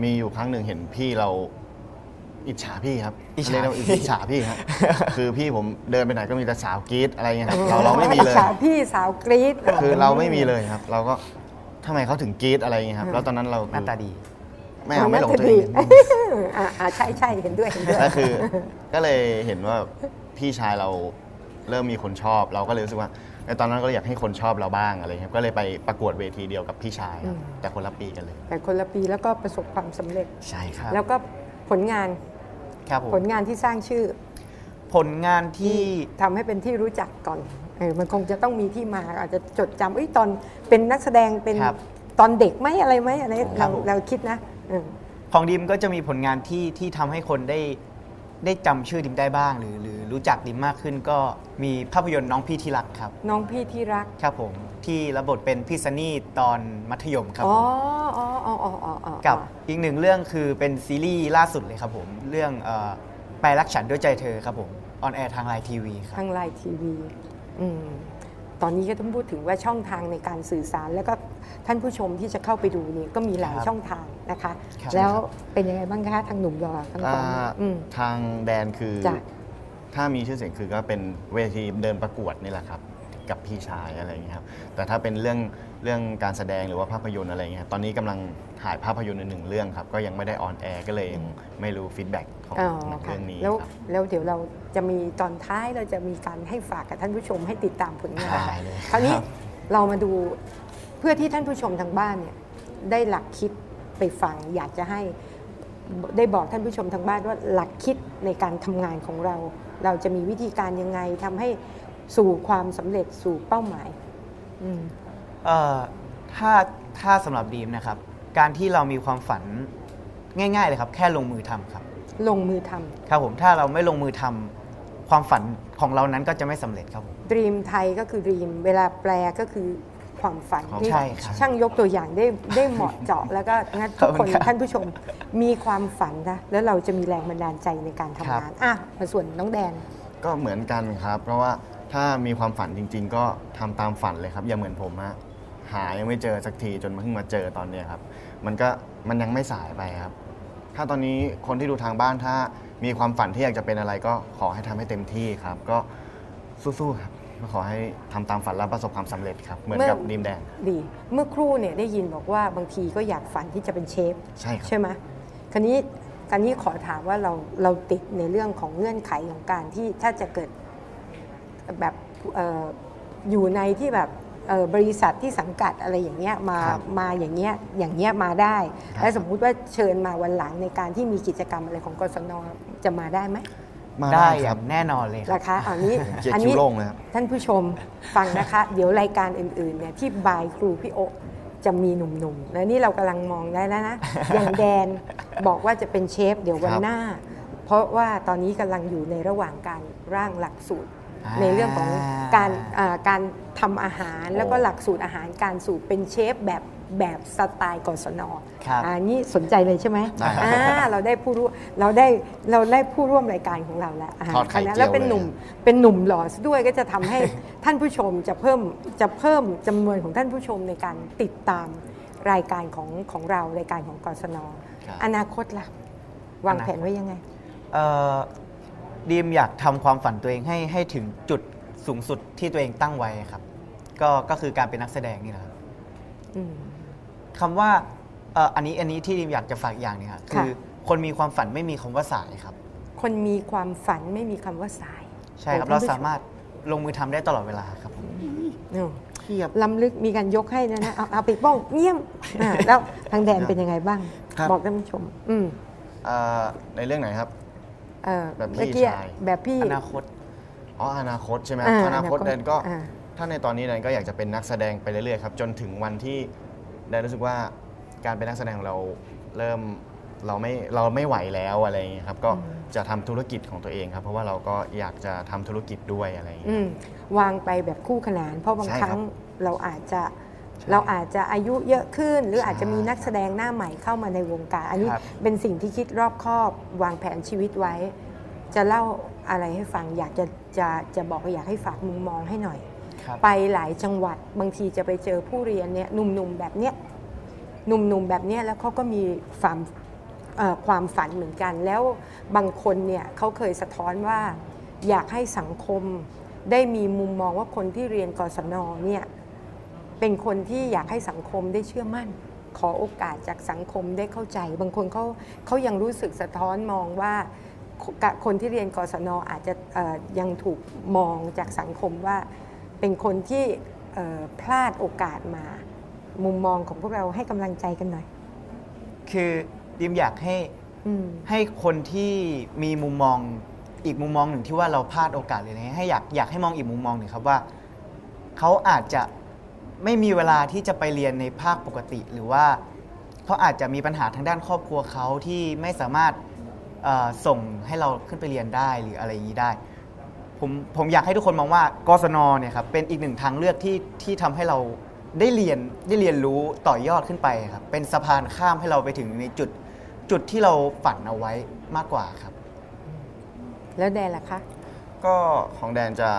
มีอยู่ครั้งหนึ่งเห็นพี่เราอิจฉาพี่ครับอิจฉา เรียกได้ว่าอิจฉาพี่ครับ คือพี่ผมเดินไปไหนก็มีแต่สาวกรี๊ดอะไรเงี้ยครับเราเราไม่มีเลย สาวพี่สาวกรี๊ด คือเราไม่มีเลยครับ เราก็ทำไมเขาถึงกรี๊ดอะไรเงี้ยครับ แล้วตอนนั้นเราหน้าตาดี ไม่เอาไม่หลงน่ตัวจะเอดีงอ่าอ่าใช่ใช่เห็นด้วยเห็นด้วย ก็คือก็เลยเห็นว่า พี่ชายเราเริ่มมีคนชอบ เราก็เลยรู้สึกว่าในตอนนั้นก็อยากให้คนชอบเราบ้างอะไรเงี้ยก็เลยไปประกวดเวทีเดียวกับพี่ชายครับอืมแต่คนละปีกันเลย แต่คนละปีแล้วก็ประสบความสำเร็จ ใช่ครับแล้วก็ผลงานครับผมผลงานที่สร้างชื่อ ผลงานที่ ทำให้เป็นที่รู้จักก่อนเออมันคงจะต้องมีที่มาอาจจะจดจำเอ้ยตอนเป็นนักแสดงเป็นครับตอนเด็กไหมอะไรไหมอะไรครัเราบผม เราคิดนะเออ ของดิมก็จะมีผลงานที่ที่ทำให้คนได้ ได้จำชื่อดิมได้บ้าง หรือหรือรู้จักดิมมากขึ้นก็มีภาพยนตร์น้องพี่ที่รักครับ น้องพี่ที่รัก ครับผมที่รับบทเป็นพี่ซันนี่ตอนมัธยมครับอ๋ผอม อ๋ออ๋ออ๋ออ๋ออ๋อกับอีกหนึ่งเรื่องคือเป็นซีรีส์ล่าสุดเลยครับผมเรื่องเอ่อแปลรักฉันด้วยใจเธอครับผม on air ทาง LINE TV ครับ ทาง LINE TV อืม ตอนนี้ก็ต้องพูดถึงว่าช่องทางในการสื่อสาร แล้วก็ท่านผู้ชมที่จะเข้าไปดูนี่ก็มีหลายครับช่องทางนะคะ ครับ แล้วเป็นยังไงบ้างคะทางหนุ่มหล่อทั้งสองอ่าอืม ทางแดนคือจ้ะ ถ้ามีชื่อเสียงคือก็เป็นเวทีเดินประกวดนี่แหละครับ กับพี่ชายอะไรอย่างเงี้ยครับ แต่ถ้าเป็นเรื่อง เรื่องการแสดงหรือว่าภาพยนตร์อะไรอย่างเงี้ยครับตอนนี้กำลังถ่ายภาพยนตร์ในหนึ่งเรื่องครับ ก็ยังไม่ได้ on air ก็เลยยังไม่รู้ feedback ของอ๋อหนังค่ะเรื่องนี้แล้วครับแล้วเดี๋ยวเราจะมีตอนท้ายเราจะมีการให้ฝากกับท่านผู้ชมให้ติดตามผลงาน ได้เลยคราวนี้ครับเรามาดูเพื่อที่ท่านผู้ชมทางบ้านเนี่ยได้หลักคิดไปฟัง อยากจะให้ได้บอกท่านผู้ชมทางบ้านว่าหลักคิดในการทำงานของเรา เราจะมีวิธีการยังไงทำให้สู่ความสำเร็จสู่เป้าหมายอืม เอ่อถ้าถ้าสำหรับดีมนะครับ การที่เรามีความฝันง่าย ๆ เลยครับ แค่ลงมือทำครับ ลงมือทำครับผมถ้าเราไม่ลงมือทำความฝันของเรานั้นก็จะไม่สำเร็จครับผมด e ีมไทยก็คือ Dream เวลาแปลก็คือความฝันความที่ใช่ครับช่างยกตัวอย่างได้ได้เหมาะเจาะ แล้วก็งั้นทุกขอบคคุนณครับท่านผู้ชมมีความฝันนะแล้วเราจะมีแรงบันดาลใจในการทำงานอะมาส่วนน้องแดน ก็เหมือนกันครับ เพราะว่าถ้ามีความฝันจริง ๆ ก็ทำตามฝันเลยครับ อย่าเหมือนผมฮะ หายังไม่เจอสักทีจนมาเพิ่งมาเจอตอนเนี้ยครับ มันก็มันยังไม่สายไปครับ ถ้าตอนนี้คนที่ดูทางบ้านถ้ามีความฝันที่อยากจะเป็นอะไรก็ขอให้ทำให้เต็มที่ครับ ก็สู้ๆครับก็ขอให้ทำตามฝันและประสบความสำเร็จครับ เหมือนกับเมื่อดีมแดงดีเมื่อครู่เนี่ยได้ยินบอกว่าบางทีก็อยากฝันที่จะเป็นเชฟ ใช่ครับ ใช่ไหมคราวนี้คราวนี้ขอถามว่าเราเราติดในเรื่องของเงื่อนไขของการที่ถ้าจะเกิดแบบเอ่ออยู่ในที่แบบเอ่อ บริษัทที่สังกัดอะไรอย่างเงี้ยมาครับมาอย่างเงี้ยอย่างเงี้ยมาได้ครับและสมมุติว่าเชิญมาวันหลังในการที่มีกิจกรรมอะไรของกศนจะมาได้ไหมมาได้ได้อครัย่าบงแน่นอนเลยครับราคาอันนี้เกียรอัตินคินี้วโล่งเลยครับท่านผู้ชมฟังนะคะ เดี๋ยวรายการอื่นๆเนี่ยที่บายครูพี่โอะจะมีหนุ่มๆและนี่เรากำลังมองได้แล้วนะอย่างแดนบอกว่าจะเป็นเชฟเดี๋ยววันครับหน้า เพราะว่าตอนนี้กำลังอยู่ในระหว่างการร่างหลักสูตรอ่า ในเรื่องของการอ่าการทำอาหารแล้วก็หลักสูตรอาหารการสูตรเป็นเชฟแบบแบบสไตล์กศนครับอ่านี่สนใจเลยใช่ไหมได้ครับอ่าเราได้ผู้ร่วมเราได้เราได้ผู้ร่วมรายการของเราแล้วาทอดไข่คณะเจียวแล้วเป็นเลยหนุ่มเป็นหนุ่มหล่อซะด้วยก็จะทำให้ท่านผู้ชมจะเพิ่มจะเพิ่มจำนวนของท่านผู้ชมในการติดตามรายการของของเรารายการของกศนครับอนาคตล่ะวางแผนไว้ยังไงเอ่อ ดีมอยากทำความฝันตัวเองให้ให้ถึงจุดสูงสุดที่ตัวเองตั้งไว้ครับ ก็ก็คือการเป็นนักแสดงนี่แหละครับอืม คำว่าเอ่ออันนี้อันนี้ที่ดีมอยากจะฝากอย่างหนึงครับค่ะคือ คนมีความฝันไม่มีคำว่าสายครับ คนมีความฝันไม่มีคำว่าสายใช่ครับโอ้เราท่นผู้ชสามารถลงมือทำได้ตลอดเวลาครับผมนโอ้เทียบ ล้ำลึกมีการยกให้นะนะเอาเอาปีกโป้งเยี่ยมอ่าแล้วทางแดนเป็นยังไงบ้าง ครับ บอกท่านผู้ชม อืม เอ่อในเรื่องไหนครับ เออแบบพี่เมื่อกี้ชาย แบบพี่ อนาคต อ๋ออนาคตใช่ไหมอ่าอนาคตอนาคตแดนก็อ่า ถ้าในตอนนี้แดนก็อยากจะเป็นนักแสดงไปเรื่อยๆครับจนถึงวันที่แดนรู้สึกว่าการเป็นนักแสดงของเราเริ่มเราไม่เราไม่ไหวแล้วอะไรอย่างเงี้ยครับก็จะทำธุรกิจของตัวเองครับ เพราะว่าเราก็อยากจะทำธุรกิจด้วยอะไรอย่างเงี้อืยมวางไปแบบคู่ขนาน เพราะบางใช่คครับรั้งเราอาจจะ เราอาจจะอายุเยอะขึ้น หรืออาจจะมีนักแสดงหน้าใหม่เข้ามาในวงการ อันนี้ครับเป็นสิ่งที่คิดรอบคอบวางแผนชีวิตไว้ จะเล่าอะไรให้ฟังอยากจะจะจะบอกว่าอยากให้ฝากมุมมองให้หน่อยครับไปหลายจังหวัดบางทีจะไปเจอผู้เรียนเนี่ยหนุ่มๆแบบเนี้ยหนุ่มๆแบบเนี้ยแล้วเขาก็มีความเอ่อความฝันเหมือนกัน แล้วบางคนเนี่ยเขาเคยสะท้อนว่าอยากให้สังคมได้มีมุมมองว่าคนที่เรียนกศนเนี่ย เป็นคนที่อยากให้สังคมได้เชื่อมั่น ขอโอกาสจากสังคมได้เข้าใจ บางคนเขาเขายังรู้สึกสะท้อนมองว่าคนที่เรียนกศนอาจจะเอ่อยังถูกมองจากสังคมว่า เป็นคนที่เอ่อพลาดโอกาสมา มุมมองของพวกเราให้กำลังใจกันหน่อย คือดิมอยากให้อืมให้คนที่มีมุมมองอีกมุมมองหนึ่งที่ว่าเราพลาดโอกาสเลยนะให้อยากอยากให้มองอีกมุมมองหนึ่งครับว่าเขาอาจจะ ไม่มีเวลาที่จะไปเรียนในภาคปกติ หรือว่าเขาอาจจะมีปัญหาทางด้านครอบครัวเขาที่ไม่สามารถเอ่อส่งให้เราขึ้นไปเรียนได้หรืออะไรอย่างนี้ได้ ผมผมอยากให้ทุกคนมองว่ากศนเนี่ยครับเป็นอีกหนึ่งทางเลือกที่ที่ทำให้เราได้เรียนได้เรียนรู้ต่อยอดขึ้นไปครับเป็นสะพานข้ามให้เราไปถึงในจุดจุดที่เราฝันเอาไว้มากกว่าครับ แล้วแดนล่ะคะ ก็ของแดนจะ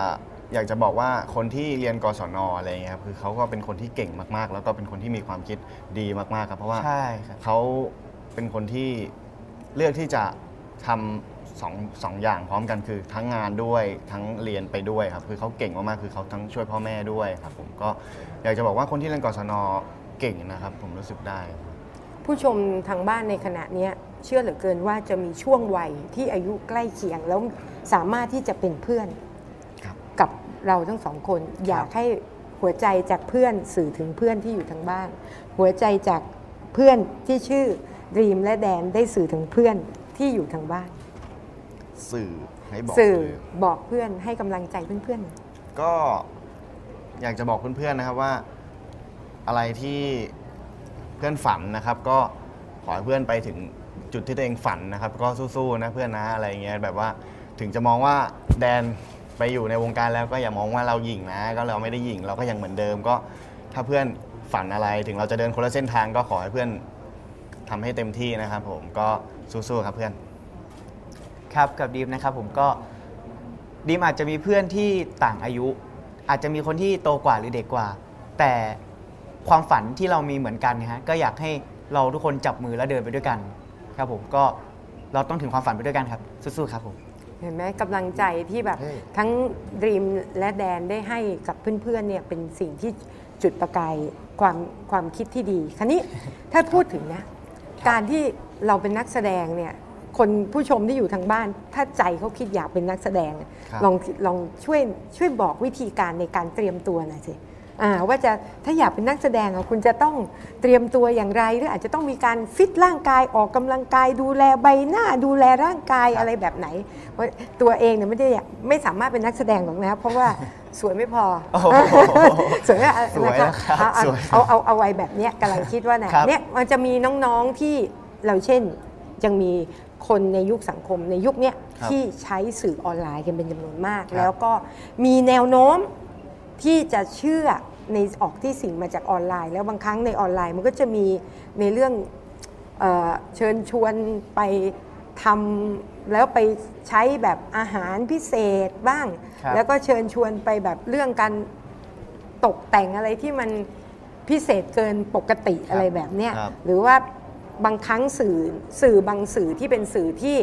อยากจะบอกว่าคนที่เรียนกศนอะไรเงี้ยครับคือเขาก็เป็นคนที่เก่งมากๆ แล้วก็เป็นคนที่มีความคิดดีมากๆครับเพราะว่าใช่ครับเขาเป็นคนที่เลือกที่จะทำสองสองอย่างพร้อมกันคือทั้งงานด้วยทั้งเรียนไปด้วยครับคือเขาเก่งมากๆคือเขาทั้งช่วยพ่อแม่ด้วยครับผมก็อยากจะบอกว่าคนที่เรียนกศนเก่งนะครับ ผมรู้สึกได้ ผู้ชมทางบ้านในขณะเนี้ยเชื่อเหลือเกินว่าจะมีช่วงวัยที่อายุใกล้เคียงแล้วสามารถที่จะเป็นเพื่อนครับกับ เราทั้งสองคน อยากให้หัวใจจากเพื่อนสื่อถึงเพื่อนที่อยู่ทางบ้าน หัวใจจากเพื่อนที่ชื่อดีมและแดนได้สื่อถึงเพื่อนที่อยู่ทางบ้าน สื่อให้บอกสื่อเลยบอกเพื่อนให้กำลังใจเพื่อนก็อยากจะบอกเพื่อนๆนะครับว่า อะไรที่เพื่อนฝันนะครับ ก็ขอให้เพื่อนไปถึงจุดที่ตัวเองฝันนะครับ ก็สู้ๆนะเพื่อนนะอะไรเงี้ยแบบว่าถึงจะมองว่าแดน ไปอยู่ในวงการแล้วก็อย่ามองว่าเราหยิ่งนะ ก็เราไม่ได้หยิ่งเราก็ยังเหมือนเดิม ก็ถ้าเพื่อนฝันอะไรถึงเราจะเดินคนละเส้นทางก็ขอให้เพื่อนทำให้เต็มที่นะครับผมก็สู้ๆครับเพื่อน ครับกับดีมนะครับผมก็ดีมอาจจะมีเพื่อนที่ต่างอายุ อาจจะมีคนที่โตกว่าหรือเด็กกว่า แต่ความฝันที่เรามีเหมือนกันนะฮะก็อยากให้เราทุกคนจับมือแล้วเดินไปด้วยกัน ครับผมก็เราต้องถึงความฝันไปด้วยกันครับสู้ๆครับผม เห็นไหมกำลังใจที่แบบเฮ้ยทั้งดีมและแดนได้ให้กับเพื่อนๆเนี่ยเป็นสิ่งที่จุดประกายความความคิดที่ดีคันนี้ ถ้าพูดถึงนะ การที่เราเป็นนักแสดงเนี่ยคนผู้ชมที่อยู่ทางบ้าน ถ้าใจเขาคิดอยากเป็นนักแสดง ครับ ลองลองช่วยช่วยบอกวิธีการในการเตรียมตัวหน่อยสิอ่า ว่าจะถ้าอยากเป็นนักแสดงอะคุณจะต้องเตรียมตัวอย่างไร หรืออาจจะต้องมีการฟิตร่างกายออกกำลังกาย ดูแลใบหน้า ดูแลร่างกายอะไรแบบไหนเพราะตัวเองเนี่ยไม่ได้อยากไม่สามารถเป็นนักแสดงหรอกนะ เพราะว่าสวยไม่พอโอ้โหสวยอะสวยนะนะครับคะเอาสวยเอาเอาเอาไว้แบบเนี้ยกำลังคิดว่าเนี่ยครับเนี่ยมันจะมีน้องๆที่เราเช่นยังมีคนในยุคสังคมในยุคเนี้ยครับที่ใช้สื่อออนไลน์กันเป็นจำนวนมากครับแล้วก็มีแนวโน้ม ที่จะเชื่อในออกที่สิ่งมาจากออนไลน์ แล้วบางครั้งในออนไลน์มันก็จะมีในเรื่องเอ่อเชิญชวนไปทำแล้วไปใช้แบบอาหารพิเศษบ้าง ครับ แล้วก็เชิญชวนไปแบบเรื่องการตกแต่งอะไรที่มันพิเศษเกินปกติอะไรแบบเนี้ยครับ หรือว่าบางครั้งสื่อสื่อบางสื่อที่เป็นสื่อที่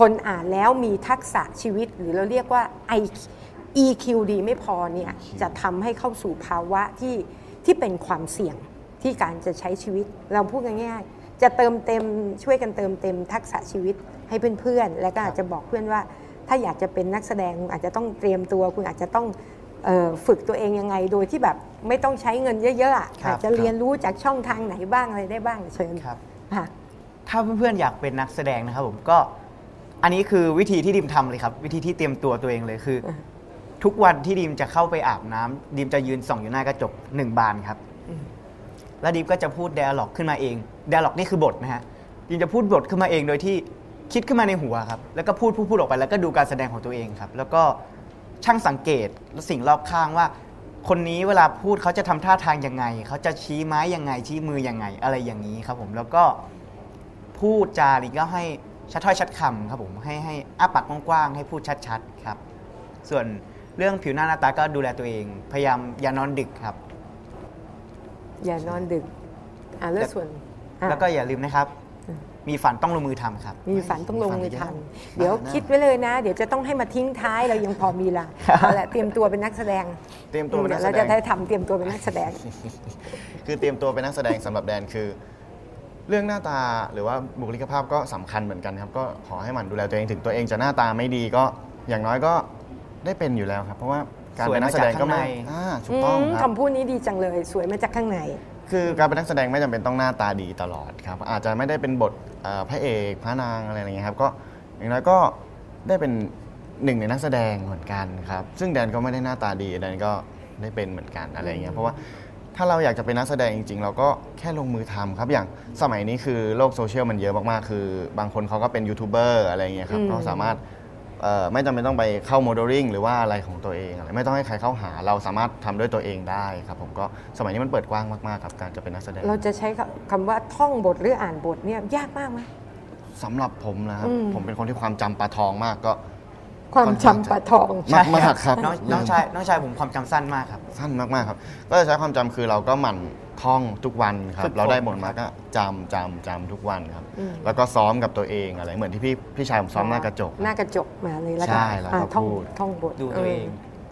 คนอ่านแล้วมีทักษะชีวิต หรือเราเรียกว่า I EQ ดีไม่พอเนี่ยจะทำให้เข้าสู่ภาวะที่ที่เป็นความเสี่ยงที่การจะใช้ชีวิต เราพูดง่ายๆจะเติมเต็มช่วยกันเติมเต็มทักษะชีวิตให้เพื่อนๆ แล้วก็อาจจะบอกเพื่อนว่า ถ้าอยากจะเป็นนักแสดงคุณอาจจะต้องเตรียมตัว คุณอาจจะต้องเอ่อฝึกตัวเองยังไงโดยที่แบบไม่ต้องใช้เงินเยอะๆอะครับอาจจะเรียนรู้จากช่องทางไหนบ้างอะไรได้บ้างเชิญครับค่ะถ้าเพื่อนๆอยากเป็นนักแสดงนะครับผมก็อันนี้คือวิธีที่ดิมทำเลยครับ วิธีที่เตรียมตัวตัวเองเลยคืออืม ทุกวันที่ดิมจะเข้าไปอาบน้ำดิมจะยืนส่องอยู่หน้ากระจกหนึ่งบานครับ แล้วดิมก็จะพูด d ด a l ล็อกขึ้นมาเอง d ด a l ล็อกนี่คือบทนะฮะดิมจะพูดบทขึ้นมาเองโดยที่คิดขึ้นมาในหัวครับ แล้วก็พูดพูดพูดออกไปแล้วก็ดูการแสดงของตัวเองครับ แล้วก็ช่างสังเกตสิ่งรอบข้างว่า คนนี้เวลาพูดเขาจะทำท่าทางยังไง เขาจะชี้ไม้ยังไง ชี้มือยังไง อะไรอย่างนี้ครับผมแล้วก็ พูดจาหรือก็ให้ชัดถ้อยชัดคำครับผมให้ให้อ้าปากกว้างๆให้พูดชัดๆครับ ส่วน เรื่องผิวหน้าหน้าตาก็ดูแลตัวเอง พยายามอย่านอนดึกครับ อย่านอนดึก อ่าแล้วส่วนอะแล้วก็อย่าลืมนะครับ มีฝันต้องลงมือทำครับ มีฝันต้องลงมือทำมีฝันเดี๋ยวนะคิดไว้เลยนะ เดี๋ยวจะต้องให้มาทิ้งท้ายเรายังพอมีละเอาละเตรียมตัวเป็นนักแสดงเตรียมตัวเป็นเดี๋นัยวกแสเราดจะง ได้ทำเตรียมตัวเป็นนักแสดง คือเตรียมตัวเป็นนักแสดงสำหรับแดนคือ เรื่องหน้าตาหรือว่าบุคลิกภาพก็สำคัญเหมือนกันครับ ก็ขอให้หมันดูแลตัวเองถึงตัวเองจะหน้าตาไม่ดีก็อย่างน้อยก็ ได้เป็นอยู่แล้วครับ เพราะว่าการเป็นนักแสดงก็ไม่สวยมาจากข้างใน อ่าถูกต้องอืมครับ คำพูดนี้ดีจังเลย สวยมาจากข้างใน คือการเป็นนักแสดงไม่จำเป็นต้องหน้าตาดีตลอดครับ อาจจะไม่ได้เป็นบทเอ่อพระเอกพระนางอะไรอย่างเงี้ยครับก็อย่างน้อยก็ได้เป็นหนึ่งในนักแสดงเหมือนกันครับ ซึ่งแดนก็ไม่ได้หน้าตาดีแดนก็ได้เป็นเหมือนกันอะไรอย่างเงี้ยเพราะว่าถ้าเราอยากจะเป็นนักแสดงจริง ๆ เราก็แค่ลงมือทำครับอย่างสมัยนี้คือโลกโซเชียลมันเยอะมากๆคือบางคนเขาก็เป็นยูทูบเบอร์อะไรอย่างเงี้ยครับอืมก็สามารถเอ่อ ไม่จำเป็นต้องไปเข้าโมเดลลิ่งหรือว่าอะไรของตัวเองอะไรไม่ต้องให้ใครเข้าหาเราสามารถทำด้วยตัวเองได้ครับผมก็สมัยนี้มันเปิดกว้างมากๆครับการจะเป็นนักแสดง เราจะใช้คำว่าท่องบทหรืออ่านบทเนี่ยยากมากไหมสำหรับผมนะครับอืมผมเป็นคนที่ความจำปลาทองมากก็ความจำปะทองมากมากครับน้องน้องชายน้องชายผมความจำสั้นมากครับ สั้นมากๆครับ ก็จะใช้ความจำคือเราก็หมั่น ท่องทุกวันครัฝึบกฝนเราได้บทมาก็จำจำจำทุกวันครับอืมแล้วก็ซ้อมกับตัวเองอะไร เหมือนที่พี่พี่ชายผมซ้อมหน้ากระจก หน้ากระจกมาเลยแล้วใช่ก็แล้วก็อ่าท่องพูดท่องบทดูตัวเอง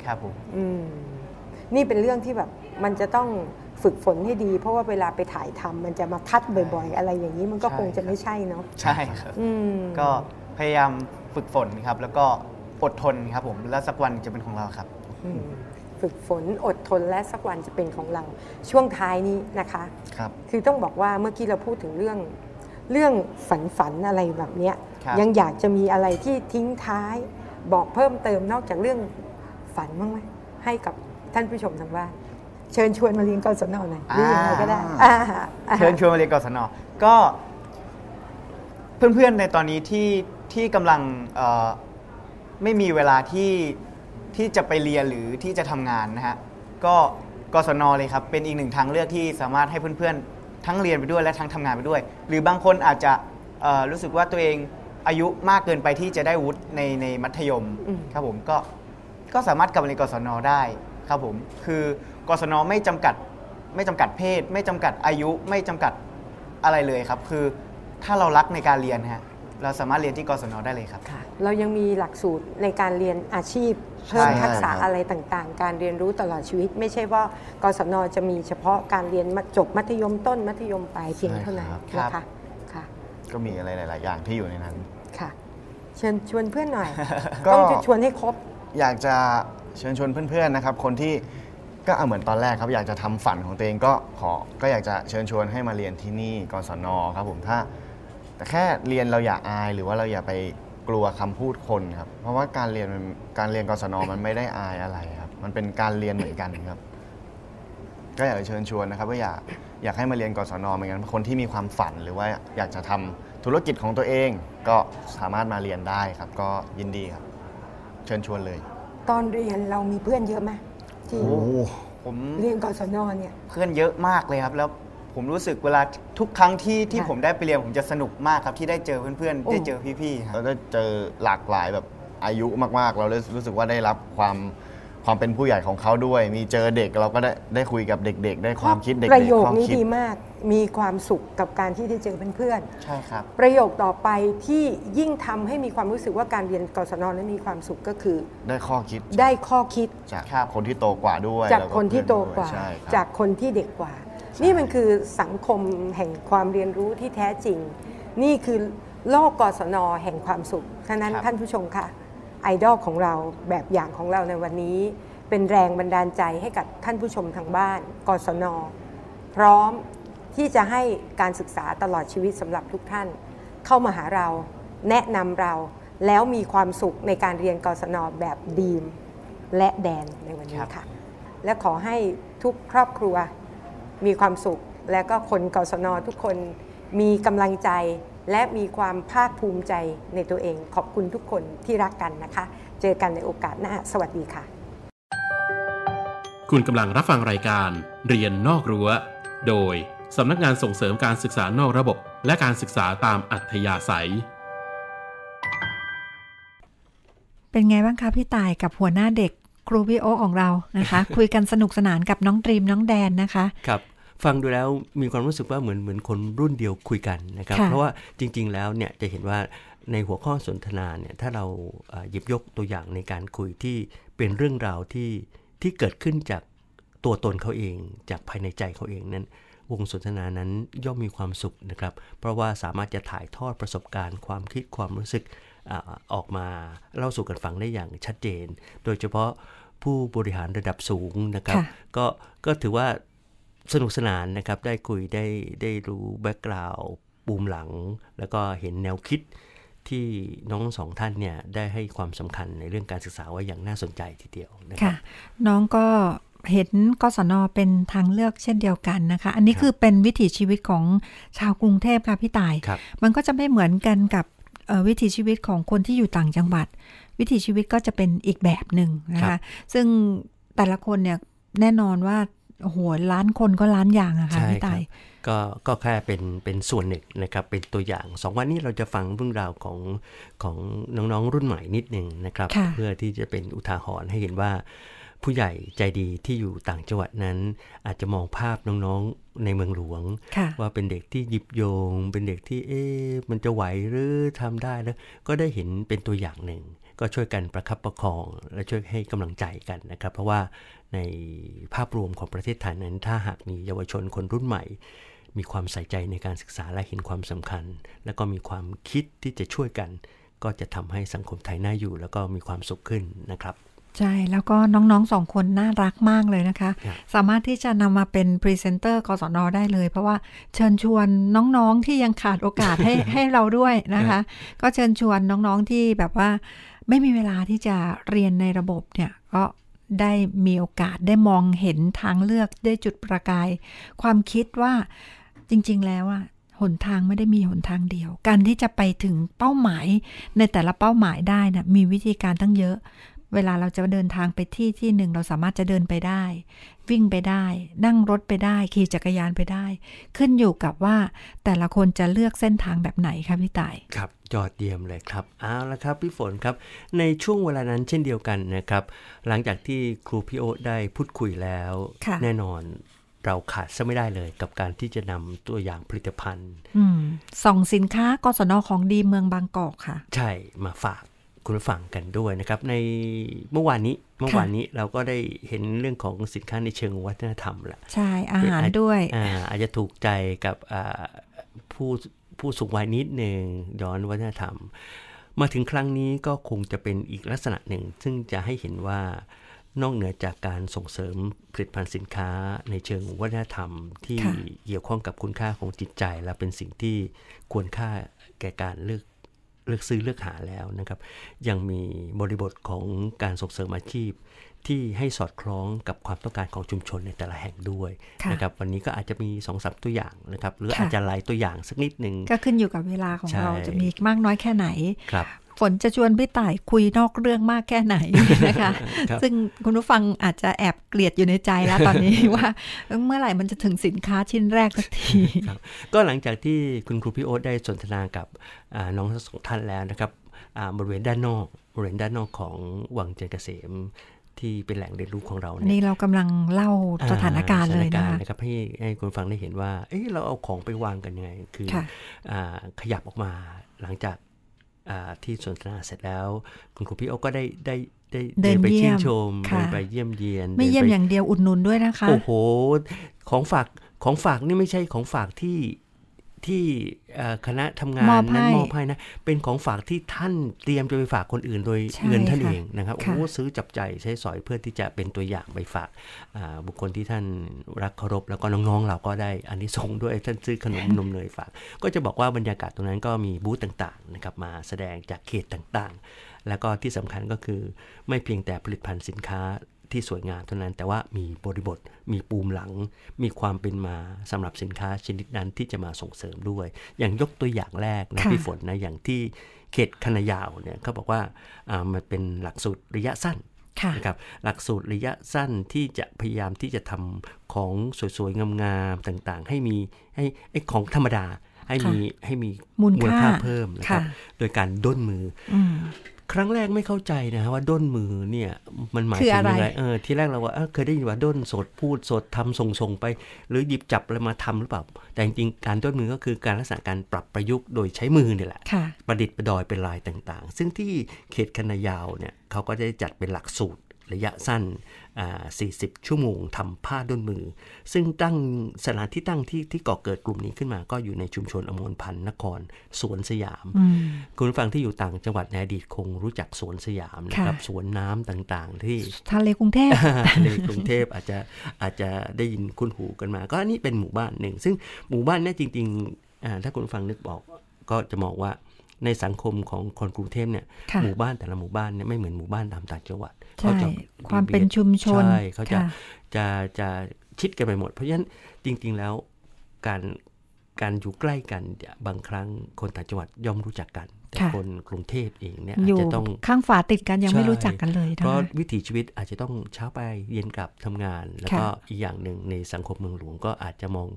ครับผมอืมนี่เป็นเรื่องที่แบบมันจะต้องฝึกฝนให้ดี เพราะว่าเวลาไปถ่ายทำมันจะมาคัดบ่อยๆ อะไรอย่างนี้มันก็ใช่คงจะครับไม่ใช่เนาะใช่ครับอืมก็พยายามฝึกฝนครับ แล้วก็อดทนครับผมแล้วสักวันจะเป็นของเราครับอืม ฝึกฝนอดทนและสักวันจะเป็นของเราช่วงท้ายนี้นะคะครับ คือต้องบอกว่าเมื่อกี้เราพูดถึงเรื่อง เรื่องฝันฝันๆอะไรแบบเนี้ยครับยังอยากจะมีอะไรที่ทิ้งท้ายบอกเพิ่มเติมนอกจากเรื่องฝันบ้างไหมให้กับท่านผู้ชมทางบ้านเชิญชวนมาเรียนกศนหน่อยหรือยังไงก็ได้อ่า อ่า เชิญชวนมาเรียนกศนก็ เพื่อนๆในตอนนี้ที่ที่กำลังเอ่อไม่มีเวลาที่ ที่จะไปเรียนหรือที่จะทำงานนะฮะก็กศนเลยครับเป็นอีกหนึ่งทางเลือกที่สามารถให้เพื่อนๆ ทั้งเรียนไปด้วยและทั้งทำงานไปด้วย หรือบางคนอาจจะเอ่อรู้สึกว่าตัวเองอายุมากเกินไปที่จะได้วุฒิในในมัธยมอืม ครับผมก็ก็สามารถกลับมาเรียนกศนได้ครับผมคือกศนไม่จำกัดไม่จำกัดเพศ ไม่จำกัดอายุไม่จำกัดอะไรเลยครับ คือถ้าเรารักในการเรียนฮะ เราสามารถเรียนที่กศนได้เลยครับ ค่ะ เรายังมีหลักสูตรในการเรียนอาชีพใช่เพิ่มทักษะครับอะไรต่างๆ การเรียนรู้ตลอดชีวิต ไม่ใช่ว่ากศนจะมีเฉพาะการเรียนจบมัธยมต้นมัธยมปลายเพียงเท่านั้นครันะบคะค่ะก็มีอะไรหลาย ๆ อย่างที่อยู่ในนั้น ค่ะ เชิญชวนเพื่อนหน่อย ก็ ต้องชวนให้ครบ อยากจะเชิญชวนเพื่อน ๆ นะครับ คนที่ก็เอาเหมือนตอนแรกครับ อยากจะทำฝันของตัวเองก็ขอก็อยากจะเชิญชวนให้มาเรียนที่นี่กศนครับผมถ้า แต่แค่เรียนเราอย่าอายหรือว่าเราอย่าไปกลัวคำพูดคนครับ เพราะว่าการเรียนมันการเรียนกศนมันไม่ได้อายอะไรครับ มันเป็นการเรียนเหมือนกันครับ ก็อยากจะเชิญชวนนะครับว่าอยากอยากให้มาเรียนกศนเหมือนกันคนที่มีความฝันหรือว่าอยากจะทำธุรกิจของตัวเองก็สามารถมาเรียนได้ครับ ก็ยินดีครับ เชิญชวนเลย ตอนเรียนเรามีเพื่อนเยอะไหมที่ผมเรียนกศนเนี่ย เพื่อนเยอะมากเลยครับแล้ว ผมรู้สึกเวลาทุกครั้งที่ที่ค่ะผมได้ไปเรียนผมจะสนุกมากครับที่ได้เจอเพื่อนโอ้ๆได้เจอพี่ๆคเรารับได้เจอหลากหลายแบบอายุมากๆ เราได้รู้สึกว่าได้รับความความเป็นผู้ใหญ่ของเขาด้วย มีเจอเด็กเราก็ได้ได้คุยกับเด็ก ๆ ได้ความคิดเด็กประโยๆคความนี้คิดดีมาก มีความสุขกับการที่ได้เจอเพื่อนใช่ครับ ๆประโยคต่อไปที่ยิ่งทำให้มีความรู้สึกว่าการเรียนกศนนั้นมีความสุขก็คือ ได้ข้อคิดได้ข้อคิดจากครับคนที่โตกว่าด้วยจากแล้วคนที่โตกว่าใช่ครับ จากคนที่เด็กกว่า นี่มันคือสังคมแห่งความเรียนรู้ที่แท้จริง นี่คือโลกกศนแห่งความสุขฉะนั้นครับท่านผู้ชมค่ะไอดอลของเราแบบอย่างของเราในวันนี้ เป็นแรงบันดาลใจให้กับท่านผู้ชมทางบ้าน กศน พร้อมที่จะให้การศึกษาตลอดชีวิตสำหรับทุกท่าน เข้ามาหาเราแนะนำเราแล้วมีความสุขในการเรียนกศนแบบดีม และแดนในวันนี้ค่ะ และขอให้ทุกครอบครัว มีความสุข และก็คนกศนทุกคนมีกำลังใจและมีความภาคภูมิใจในตัวเอง ขอบคุณทุกคนที่รักกันนะคะ เจอกันในโอกาสหน้า สวัสดีค่ะ คุณกำลังรับฟังรายการ เรียนนอกรั้ว โดยสำนักงานส่งเสริมการศึกษานอกระบบ และการศึกษาตามอัธยาศัย เป็นไงบ้างคะพี่ต่ายกับหัวหน้าเด็ก ครูพี่โอของเรานะคะ คุยกันสนุกสนานกับน้องตรีมน้องแดนนะคะครับฟังดูแล้วมีความรู้สึกว่าเหมือนเหมือนคนรุ่นเดียวคุยกันนะครับค่ะเพราะว่าจริง ๆ แล้วเนี่ยจะเห็นว่าในหัวข้อสนทนาเนี่ยถ้าเราเอ่อหยิบยกตัวอย่างในการคุยที่เป็นเรื่องราวที่ที่เกิดขึ้นจากตัวตนเขาเอง จากภายในใจเขาเองนั้น วงสนทนานั้นย่อมมีความสุขนะครับ เพราะว่าสามารถจะถ่ายทอดประสบการณ์ ความคิดความรู้สึกอาออกมาเล่าสู่กันฟังได้อย่างชัดเจน โดยเฉพาะ ผู้บริหารระดับสูงนะครับค่ะก็ก็ถือว่าสนุกสนานนะครับได้คุยได้ได้รู้แบ็กกราวด์ปูมหลัง แล้วก็เห็นแนวคิดที่น้องทั้งสองท่านเนี่ยได้ให้ความสำคัญในเรื่องการศึกษาไว้อย่างน่าสนใจทีเดียวนะครัค่ะบน้องก็เห็นกศนเป็นทางเลือกเช่นเดียวกันนะคะ อันนี้คือเป็นวิถีชีวิตของชาวกรุงเทพค่ะพี่ต่ายครับมันก็จะไม่เหมือนกันกับเอ่อวิถีชีวิตของคนที่อยู่ต่างจังหวัด วิถีชีวิตก็จะเป็นอีกแบบหนึ่งนะครัคะบซึ่งแต่ละคนเนี่ยแน่นอนว่าโอ้โหล้านคนก็ล้านอย่างอะค่ะใช่พี่ครัต่าบยก็ก็แค่เป็นเป็นส่วนหนึ่งนะครับเป็นตัวอย่างสองวันนี้เราจะฟังเรื่องราวของของน้องๆรุ่นใหม่นิดหนึ่งนะครับค่ะเพื่อที่จะเป็นอุทาหรณ์ให้เห็นว่า ผู้ใหญ่ใจดีที่อยู่ต่างจังหวัดนั้น อาจจะมองภาพน้องๆในเมืองหลวงค่ะว่าเป็นเด็กที่หยิบโหย่ง เป็นเด็กที่เอ๊ะมันจะไหวหรือทำได้แล้วก็ได้เห็นเป็นตัวอย่างหนึ่ง ก็ช่วยกันประคับประคอง และช่วยให้กำลังใจกันนะครับ เพราะว่าในภาพรวมของประเทศไทยนั้น ถ้าหากมีเยาวชนคนรุ่นใหม่ มีความใส่ใจในการศึกษาและเห็นความสำคัญ แล้วก็มีความคิดที่จะช่วยกัน ก็จะทำให้สังคมไทยน่าอยู่ แล้วก็มีความสุขขึ้นนะครับใช่ แล้วก็น้องๆสองคนน่ารักมากเลยนะคะครับสามารถที่จะนำมาเป็นพรีเซนเตอร์กศนได้เลย เพราะว่าเชิญชวนน้องๆที่ยังขาดโอกาสให้ให้เราด้วยนะคะ ก็เชิญชวนน้องๆที่แบบว่า ไม่มีเวลาที่จะเรียนในระบบเนี่ยก็ได้มีโอกาสได้มองเห็นทางเลือกได้จุดประกาย ความคิดว่าจริง ๆ แล้วอะหนทางไม่ได้มีหนทางเดียว การที่จะไปถึงเป้าหมายในแต่ละเป้าหมายได้นะมีวิธีการตั้งเยอะ เวลาเราจะเดินทางไปที่ที่หนึ่งเราสามารถจะเดินไปได้ วิ่งไปได้ นั่งรถไปได้ ขี่จักรยานไปได้ ขึ้นอยู่กับว่าแต่ละคนจะเลือกเส้นทางแบบไหนคะพี่ต่ายครับยอดเยี่ยมเลยครับเอาละครับพี่ฝนครับ ในช่วงเวลานั้นเช่นเดียวกันนะครับ หลังจากที่ครูพี่โอ๊ตได้พูดคุยแล้วค่ะแน่นอนเราขาดซะไม่ได้เลยกับการที่จะนำตัวอย่างผลิตภัณฑ์อืมส่องสินค้ากศนของดีเมืองบางกอกค่ะ ใช่มาฝาก คุณผู้ฟังกันด้วยนะครับ ในเมื่อวานนี้เมื่อวานนี้เราก็ได้เห็นเรื่องของสินค้าในเชิงวัฒนธรรมละใช่อาหารด้วยอ่าอาจจะถูกใจกับอ่าผู้ผู้สูงวัยนิดหนึ่งย้อนวัฒนธรรม มาถึงครั้งนี้ก็คงจะเป็นอีกลักษณะหนึ่ง ซึ่งจะให้เห็นว่านอกเหนือจากการส่งเสริมผลิตภัณฑ์สินค้าในเชิงวัฒนธรรม ที่ค่ะเกี่ยวข้องกับคุณค่าของจิตใจ และเป็นสิ่งที่ควรค่าแก่การเลือก เลือกซื้อเลือกหาแล้วนะครับ ยังมีบริบทของการส่งเสริมอาชีพ ที่ให้สอดคล้องกับความต้องการของชุมชนในแต่ละแห่งด้วยค่ะนะครับวันนี้ก็อาจจะมี2อสตัวอย่างนะครับหรือค่ะอาจจะหลายตัวอย่างสักนิดหนึ่งก็ขึ้นอยู่กับเวลาของใช่เราจะมีมากน้อยแค่ไหนครับ ฝนจะชวนพี่ต่ายคุยนอกเรื่องมากแค่ไหนนะคะครับซึ่งคุณผู้ฟังอาจจะแอบเกลียดอยู่ในใจแล้วตอนนี้ว่า เมื่อไหร่มันจะถึงสินค้าชิ้นแรกสักทีครับก็หลังจากที่คุณครูพี่โอ๊ตได้สนทนากับอ่าน้องทั้งสองท่านแล้วนะครับอ่าบริเวณด้านนอกบริเวณด้านนอกของวังเจริญเกษมที่เป็นแหล่งเรียนรู้ของเราอันเนี่ยนี้เรากำลังเล่าสถานการณ์เลยสถนะคะนะครับให้ให้คุณฟังได้เห็นว่า เอ๊ะเราเอาของไปวางกันยังไง คือค่ะอ่าขยับออกมาหลังจากอ่า ที่สนทนาเสร็จแล้ว คุณครูพี่โอ๊ตก็ได้ได้ได้เดินไปเยี่ชื่ยนมชมค่ะเดินไปเยี่ยมเยียน ไม่เยี่ยมดินปอย่างเดียวอุดหนุนด้วยนะคะ โอ้โห ของฝากของฝากนี่ไม่ใช่ของฝากที่ ที่เอ่อคณะทำงานมอบให้นั้นมอบให้นะเป็นของฝากที่ท่านเตรียมจะไปฝากคนอื่น โดยใช่เงินท่านค่ะเองนะครับค่ะโอ้ซื้อจับใจายใช้สอยเพื่อที่จะเป็นตัวอย่างไปฝากอ่าบุคคลที่ท่านรักเคารพแล้วก็น้องๆเราก็ได้อันนี้ส่งส์ด้วยท่านซื้อขนมนมเนยฝาก ก็จะบอกว่าบรรยากาศตรงนั้นก็มีบูธต่างๆนะครับมาแสดงจากเขตต่างๆ แล้วก็ที่สำคัญก็คือไม่เพียงแต่ผลิตภัณฑ์สินค้า ที่สวยงามเท่านั้น แต่ว่ามีบริบท มีปูมหลัง มีความเป็นมาสำหรับสินค้าชนิดนั้นที่จะมาส่งเสริมด้วย อย่างยกตัวอย่างแรกนะค่ะพี่ฝนนะอย่างที่เขตคณะยาวเนี่ยเขาบอกว่าอ่ามันเป็นหลักสูตรระยะสั้นค่ะนะครับหลักสูตรระยะสั้นที่จะพยายามที่จะทำของสวยๆ งามๆ ต่างๆ ให้มีให้ไอ้ของธรรมดาให้มีให้มีมูลค่าเพิ่มนะครับค่ะโดยการด้นมืออืม ครั้งแรกไม่เข้าใจนะฮะว่าด้นมือเนี่ยมันหมายคือถึงอะไรอะไรเออทีแรกเราว่าเอ้าเคยได้ยินว่าด้นสดพูดสดทำส่งส่งๆไป หรือหยิบจับอะไรมาทำหรือเปล่า แต่จริงๆการด้นมือก็คือการลักษณะการปรับประยุกต์โดยใช้มือเนี่ยแหละค่ะประดิษฐ์ประดอยเป็นลายต่างๆ ซึ่งที่เขตคณะยาวเนี่ยเขาก็ได้จัดเป็นหลักสูตร ระยะสั้นอ่า40 ชั่วโมงทำผ้าด้นมือ ซึ่งตั้งสถานที่ตั้งที่ที่ก่อเกิดกลุ่มนี้ขึ้นมา ก็อยู่ในชุมชนอมรพันธ์นคร สวนสยามอืมคุณผู้ฟังที่อยู่ต่างจังหวัดในอดีตคงรู้จักสวนสยามนะครับค่ะสวนน้ำต่างๆ ที่ทะเลกรุงเทพในกรุงเทพอาจจะอาจจะได้ยินคุ้นหูกันมา ก็อันนี้เป็นหมู่บ้านหนึ่ง ซึ่งหมู่บ้านเนี่ยจริงๆอ่าถ้าคุณผู้ฟังนึกบอกก็จะมองว่า ในสังคมของคนกรุงเทพเนี่ยค่ะหมู่บ้านแต่ละหมู่บ้านเนี่ยไม่เหมือนหมู่บ้านตามต่างจังหวัดใช่จะความเป็นชุมชนใช่เขาจะค่ะจะจะชิดกันไปหมด เพราะฉะนั้นจริง ๆแล้วการการอยู่ใกล้กันเนี่ยบางครั้งคนต่างจังหวัดย่อมรู้จักกัน แต่ค่ะคนกรุงเทพเองเนี่ยอาอจยู่จะต้องข้างฝาติดกันยังไม่ใช่รู้จักกันเลยนะเพราะคะวิถีชีวิตอาจจะต้องเช้าไปเย็นกลับทำงาน แล้วก็ค่ะอีกอย่างหนึ่งในสังคมเมืองหลวงก็อาจจะมอง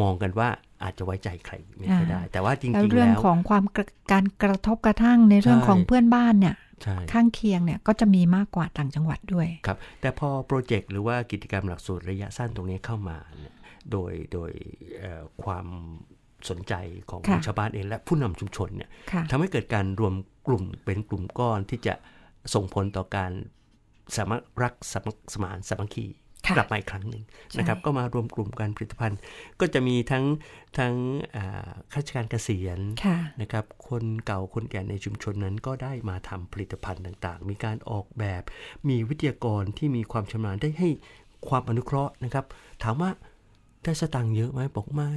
มองกันว่าอาจจะไว้ใจใครไม่ค่อยได้ แต่ว่าจริงแล้วๆเรื่องแล้วของความกระการกระทบกระทั่งในเรื่องใช่ของเพื่อนบ้านเนี่ยใช่ข้างเคียงเนี่ยก็จะมีมากกว่าต่างจังหวัดด้วยครับแต่พอโปรเจกต์หรือว่ากิจกรรมหลักสูตรระยะสั้นตรงนี้เข้ามาเนี่ยโดยโดยเอ่อความสนใจของค่ะชาวบ้านเองและผู้นำชุมชนเนี่ยค่ะทำให้เกิดการรวมกลุ่มเป็นกลุ่มก้อนที่จะส่งผลต่อการสามัครักสามัคสมานสามัคคีค่ะ กลับมาอีกครั้งหนึ่งนะครับ ก็มารวมกลุ่มกันผลิตภัณฑ์ ก็จะมีทั้งทั้งอ่าข้าราชการเกษียณค่ะนะครับ คนเก่าคนแก่ในชุมชนนั้นก็ได้มาทำผลิตภัณฑ์ต่างๆ มีการออกแบบ มีวิทยากรที่มีความชำนาญได้ให้ความอนุเคราะห์นะครับ ถามว่าได้สตังค์เยอะไหมบอกไม่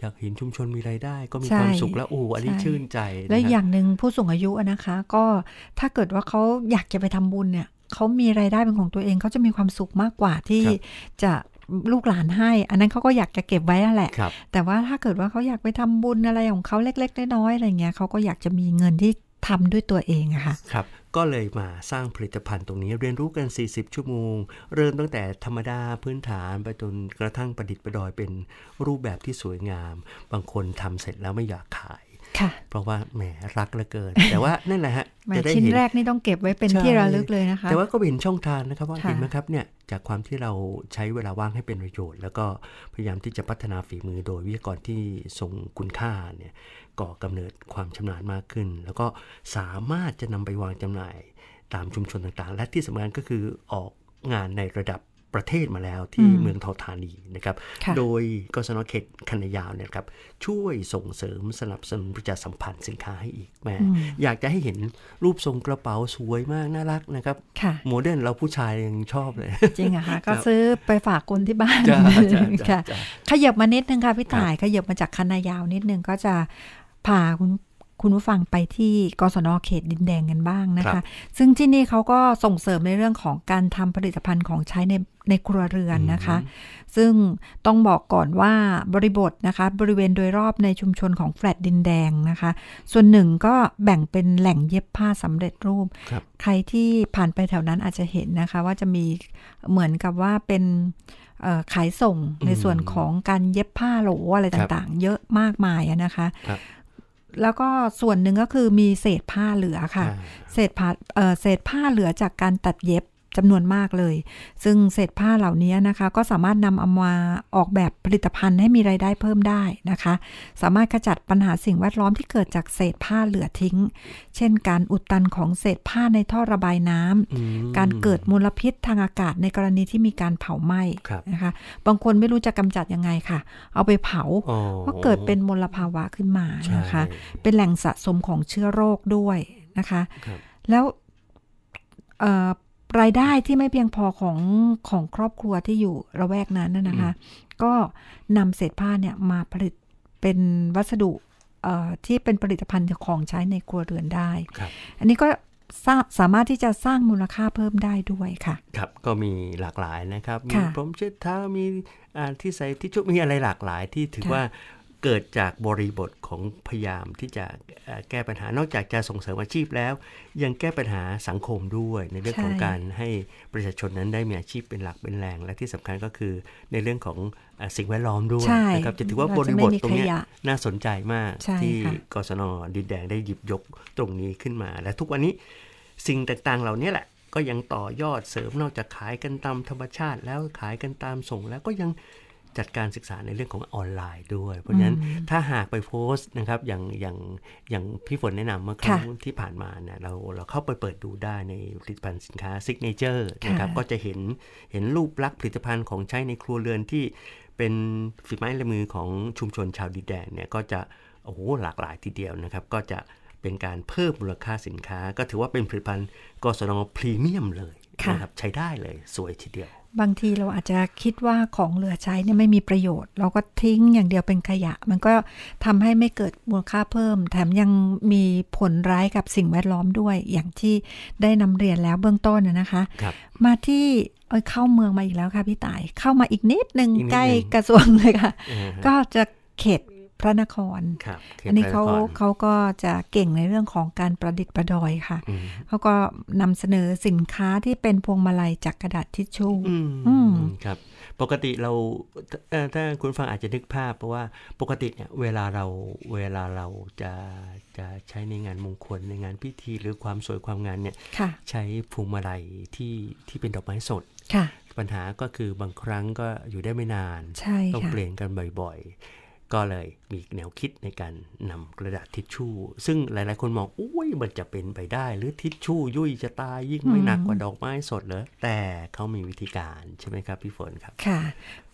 อยากเห็นชุมชนมีรายได้ ก็มีใช่ความสุขแล้วโอ้อันนี้ใช่ชื่นใจนะและฮะอย่างหนึ่งผู้สูงอายุอะนะคะ ก็ถ้าเกิดว่าเขาอยากจะไปทำบุญเนี่ย เขามีรายได้เป็นของตัวเองเขาจะมีความสุขมากกว่าที่ครับจะลูกหลานให้ อันนั้นเขาก็อยากจะเก็บไว้นั่นแหละครับแต่ว่าถ้าเกิดว่าเขาอยากไปทำบุญอะไรของเขาเล็กๆน้อยๆอะไรเงี้ยเขาก็อยากจะมีเงินที่ทำด้วยตัวเองอะค่ะครับ ก็เลยมาสร้างผลิตภัณฑ์ตรงนี้เรียนรู้กัน 40 ชั่วโมง เริ่มตั้งแต่ธรรมดาพื้นฐานไปจนกระทั่งประดิษฐ์ประดอยเป็นรูปแบบที่สวยงาม บางคนทำเสร็จแล้วไม่อยากขายค่ะ เพราะว่าแหมรักเหลือเกิน แต่ว่านั่นแหละฮะแหมจะได้ชิ้นเห็นแรกนี่ต้องเก็บไว้เป็นใช่ที่ระลึกเลยนะคะ แต่ว่าก็เห็นช่องทางนะครับว่าค่ะเห็นไหมครับเนี่ยจากความที่เราใช้เวลาว่างให้เป็นประโยชน์ แล้วก็พยายามที่จะพัฒนาฝีมือโดยวิทยากรที่ทรงคุณค่าเนี่ยก่อกำเนิดความชำนาญมากขึ้น แล้วก็สามารถจะนำไปวางจำหน่ายตามชุมชนต่างๆ และที่สำคัญก็คือออกงานในระดับ ประเทศมาแล้วที่อืมเมืองทองธานีนะครับค่ะโดยกศนเขตคันนายาวเนี่ยครับช่วยส่งเสริมสนับสนุนประชาสัมพันธ์สินค้าให้อีกแม่อืมอยากจะให้เห็นรูปทรงกระเป๋าสวยมากน่ารักนะครับค่ะ modern เราผู้ชายยังชอบเลย จริงอะค่ะครัก็บซื้อไปฝากคนที่บ้านจ้าจ้าจ้าค่ะจ้าขยับมานิดนึงค่ะพี่ต่ายขยับมาจากคันนายาวนิดนึงก็จะพาคุณคุณผู้ฟังไปที่กศนเขตดินแดงกันบ้างนะครัคะบซึ่งที่นี่เขาก็ส่งเสริมในเรื่องของการทำผลิตภัณฑ์ของใช้ใน ในครัวเรือนนะคะ ซึ่งต้องบอกก่อนว่าบริบทนะคะ บริเวณโดยรอบในชุมชนของแฟลตดินแดงนะคะ ส่วนหนึ่งก็แบ่งเป็นแหล่งเย็บผ้าสำเร็จรูปครับใครที่ผ่านไปแถวนั้นอาจจะเห็นนะคะ ว่าจะมีเหมือนกับว่าเป็นเอ่อขายส่งในส่วนของการเย็บผ้าโหลอะไรครับต่างๆ เยอะมากมายอะนะคะครับแล้วก็ส่วนหนึ่งก็คือมีเศษผ้าเหลือค่ะอ่าเศษผ้าเอ่อเศษผ้าเหลือจากการตัดเย็บ จำนวนมากเลย ซึ่งเศษผ้าเหล่านี้นะคะ ก็สามารถนำเอามาออกแบบผลิตภัณฑ์ให้มีไรายได้เพิ่มได้นะคะ สามารถขจัดปัญหาสิ่งแวดล้อมที่เกิดจากเศษผ้าเหลือทิ้ง เช่น การอุดตันของเศษผ้าในท่อระบายน้ำอืมการเกิดมลพิษทางอากาศในกรณีที่มีการเผาไหม้ครับนะคะ บางคนไม่รู้จะกำจัดยังไงค่ะ เอาไปเผาอ๋อก็เกิดเป็นมลภาวะขึ้นมาใช่นะคะ เป็นแหล่งสะสมของเชื้อโรคด้วยนะคะครับแล้วเอ่อ รายได้ที่ไม่เพียงพอของของครอบครัวที่อยู่ระแวกนั้นน่ะนะคะ ก็นำเศษผ้าเนี่ยมาผลิตเป็นวัสดุเอ่อที่เป็นผลิตภัณฑ์ของใช้ในครัวเรือนได้ครับอันนี้ก็สร้างสามารถที่จะสร้างมูลค่าเพิ่มได้ด้วยค่ะ ครับ ก็มีหลากหลายนะครับ มีค่ะพรมเช็ดเท้า มีอ่าที่ใส่ที่ชุบมีอะไรหลากหลายที่ถือค่ะว่า เกิดจากบริบทของพยายามที่จะเอ่อแก้ปัญหานอกจากจะส่งเสริมอาชีพแล้ว ยังแก้ปัญหาสังคมด้วย ในเรื่องของการให้ประชาชนนั้นได้มีอาชีพเป็นหลักเป็นแหล่งและที่สำคัญก็คือในเรื่องของเอ่อสิ่งแวดล้อมด้วยใช่นะครับจะถือว่าเราบจะริไม่บทมีตรงเนี้ยขยะน่าสนใจมากใช่ที่ค่ะกศนดินแดงได้หยิบยกตรงนี้ขึ้นมา และทุกวันนี้สิ่งต่างๆ เหล่านี้แหละก็ยังต่อยอดเสริมนอกจากขายกันตามธรรมชาติ แล้วขายกันตามส่งแล้วก็ยัง จัดการศึกษาในเรื่องของออนไลน์ด้วย เพราะฉะนั้นถ้าหากไปโพสต์นะครับอย่างอย่างอย่างพี่ฝนแนะนำเมื่อครั้งค่ะที่ผ่านมาเนี่ยเราเราเข้าไปเปิดดูได้ในผลิตภัณฑ์สินค้า signature นะครับค่ะก็จะเห็นเห็นรูปลักษณ์ผลิตภัณฑ์ของใช้ในครัวเรือนที่เป็นฝีไม้ลายมือของชุมชนชาวดินแดงเนี่ยก็จะโอ้โหหลากหลายทีเดียวนะครับ ก็จะเป็นการเพิ่มมูลค่าสินค้า ก็ถือว่าเป็นผลิตภัณฑ์กศนพรีเมียมเลยค่ะนะครับใช้ได้เลยสวยทีเดียว บางทีเราอาจจะคิดว่าของเหลือใช้เนี่ยไม่มีประโยชน์ เราก็ทิ้งอย่างเดียวเป็นขยะ มันก็ทำให้ไม่เกิดมูลค่าเพิ่ม แถมยังมีผลร้ายกับสิ่งแวดล้อมด้วย อย่างที่ได้นำเรียนแล้วเบื้องต้นนะนะคะครับมาที่เอ้ยเข้าเมืองมาอีกแล้วค่ะพี่ต่าย เข้ามาอีกนิดนึงอีกนิดนึงใกล้กระทรวงเลยค่ะอ่าฮะก็จะเขต พระนครครับขตอันนี้เขาพระครเขาก็จะเก่งในเรื่องของการประดิษฐ์ประดอยค่ะอืมเขาก็นำเสนอสินค้าที่เป็นพวงมาลัยจากกระดาษทิชชู่อืมอืมครับ ปกติเราเอ่อถ้าคุณฟังอาจจะนึกภาพ เพราะว่าปกติเนี่ยเวลาเราเวลาเราจะจะใช้ในงานมงคลในงานพิธีหรือความสวยความงานเนี่ยค่ะใช้พวงมาลัยที่ที่เป็นดอกไม้สดค่ะปัญหาก็คือบางครั้งก็อยู่ได้ไม่นานใช่ต้องค่ะเปลี่ยนกันบ่อยๆ ก็เลยมีแนวคิดในการนำกระดาษทิชชู่ ซึ่งหลายๆ คนมองอุ้ยมันจะเป็นไปได้ หรือทิชชู่ยุ่ยจะตายยิ่งไม่หนักกว่าดอกไม้สดเหรอแต่เขามีวิธีการใช่ไหมครับพี่ฝนครับ ค่ะ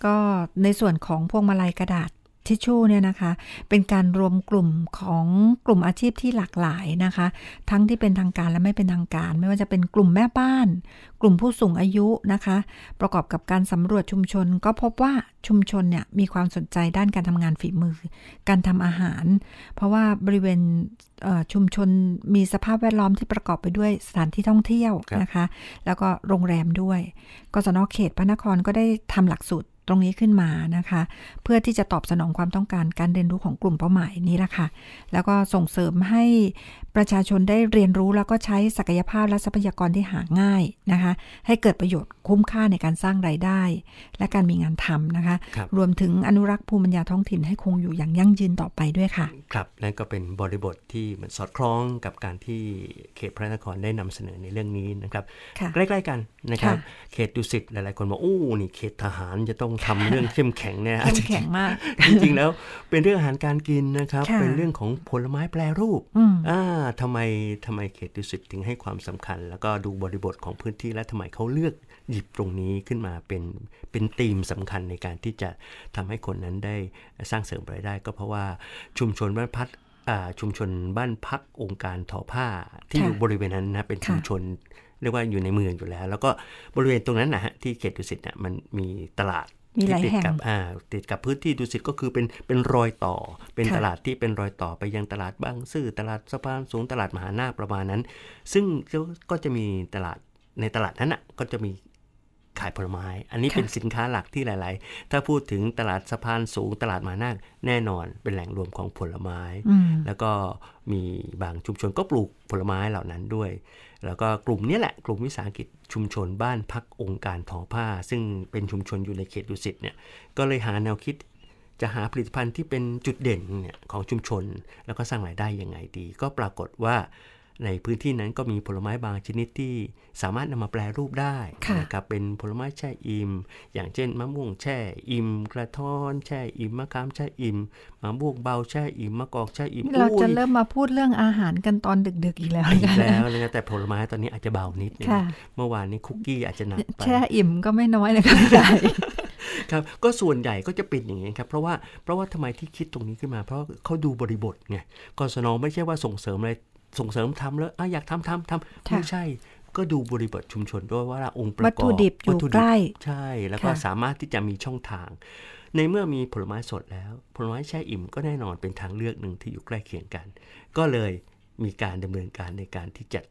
ก็ในส่วนของพวงมาลัยกระดาษ ทิชชู่เนี่ยนะคะ เป็นการรวมกลุ่มของกลุ่มอาชีพที่หลากหลายนะคะ ทั้งที่เป็นทางการและไม่เป็นทางการ ไม่ว่าจะเป็นกลุ่มแม่บ้าน กลุ่มผู้สูงอายุนะคะ ประกอบกับการสำรวจชุมชน ก็พบว่าชุมชนเนี่ยมีความสนใจด้านการทำงานฝีมือ การทำอาหาร เพราะว่าบริเวณชุมชนมีสภาพแวดล้อมที่ประกอบไปด้วยสถานที่ท่องเที่ยวนะคะ แล้วก็โรงแรมด้วยกศนเขตพระนครก็ได้ทำหลักสูตร ตรงนี้ขึ้นมานะคะ เพื่อที่จะตอบสนองความต้องการการเรียนรู้ของกลุ่มเป้าหมายนี้แหละค่ะ แล้วก็ส่งเสริมให้ประชาชนได้เรียนรู้แล้วก็ใช้ศักยภาพและทรัพยากรที่หาง่ายนะคะ ให้เกิดประโยชน์คุ้มค่าในการสร้างรายได้ และการมีงานทำนะคะครับรวมถึงอนุรักษ์ภูมิปัญญาท้องถิ่นให้คงอยู่อย่างยั่งยืนต่อไปด้วยค่ะ ครับนั่นก็เป็นบริบทที่มันสอดคล้องกับการที่เขตพระนครได้นำเสนอในเรื่องนี้นะครับค่ะใกล้ๆกันนะครับค่ะเขตดุสิตหลายๆ คนบอกโอ้นี่เขตทหารจะต้องทำเรื่องเข้มแข็งเนี่ยเข้มแข็งมาก จริงๆแล้วเป็นเรื่องอาหารการกินนะครับค่ะเป็นเรื่องของผลไม้แปรรูปอืมอ่าทำไมทำไมเขตดุสิตถึงให้ความสำคัญ แล้วก็ดูบริบทของพื้นที่และทำไมเขาเลือกหยิบตรงนี้ขึ้นมาเป็นเป็นธีมสำคัญในการที่จะทำให้คนนั้นได้สร้างเสริมรายได้ ก็เพราะว่าชุมชนบ้านพักอ่าชุมชนบ้านพักองค์การทอผ้าที่ค่ะอยู่บริเวณนั้นนะเป็นชุมค่ะชนเรียกว่าอยู่ในเมืองอยู่แล้ว แล้วก็บริเวณตรงนั้นนะฮะที่เขตดุสิตเนี่ยมันมีตลาด มีหลายที่ติดแห่งกับอ่าติดกับพื้นที่ดุสิตก็คือเป็นเป็นรอยต่อ เป็นค่ะตลาดที่เป็นรอยต่อไปยังตลาดบางซื่อตลาดสะพานสูงตลาดมหานาคประมาณนั้น ซึ่งก็จะมีตลาดในตลาดนั้นอะก็จะมีขายผลไม้ อันนี้ค่ะเป็นสินค้าหลักที่หลาย ๆ ถ้าพูดถึงตลาดสะพานสูงตลาดมหานาคแน่นอนเป็นแหล่งรวมของผลไม้อืมแล้วก็มีบางชุมชนก็ปลูกผลไม้เหล่านั้นด้วย แล้วก็กลุ่มนี้แหละกลุ่มวิสาหกิจชุมชนบ้านพักองค์การทอผ้า ซึ่งเป็นชุมชนอยู่ในเขตดุสิตเนี่ยก็เลยหาแนวคิดจะหาผลิตภัณฑ์ที่เป็นจุดเด่นเนี่ยของชุมชน แล้วก็สร้างรายได้ยังไงดี ก็ปรากฏว่า ในพื้นที่นั้นก็มีผลไม้บางชนิดที่สามารถนำมาแปลรูปได้ค่ะนะครับเป็นผลไม้แช่อิ่มอย่างเช่นมะม่วงแช่อิ่มกระท้อนแช่อิ่มมะขามแช่อิ่มมะม่วงเบาแช่อิ่มมะกอกแช่อิ่มเราจะอุ้ยเริ่มมาพูดเรื่องอาหารกันตอนดึกๆอีกแล้วอีกนะคะแล้วนะครับแต่ผลไม้ตอนนี้อาจจะเบานิดนึงค่ะเมื่อวานนี้คุกกี้อาจจะหนักไปแช่อิ่มก็ไม่น้อยเลยค่ะพี่ไก่ครับก็ส่วนใหญ่ก็จะเป็นอย่างนี้ครับเพราะว่าเพราะว่าทำไมที่คิดตรงนี้ขึ้นมา เพราะเขาดูบริบทไงกศนไม่ใช่ว่าส่งเสริมอะไร ส่งเสริมทำแล้วอะอยากทำทำทำค่ะไม่ใช่ ก็ดูบริบทชุมชนด้วยว่าองค์ประกอบวัตถุดิบอยู่วัตถุใกล้ใช่ แล้วก็ค่ะสามารถที่จะมีช่องทาง ในเมื่อมีผลไม้สดแล้ว ผลไม้แช่อิ่มก็แน่นอนเป็นทางเลือกหนึ่งที่อยู่ใกล้เคียงกัน ก็เลยมีการดำเนินการในการที่จัด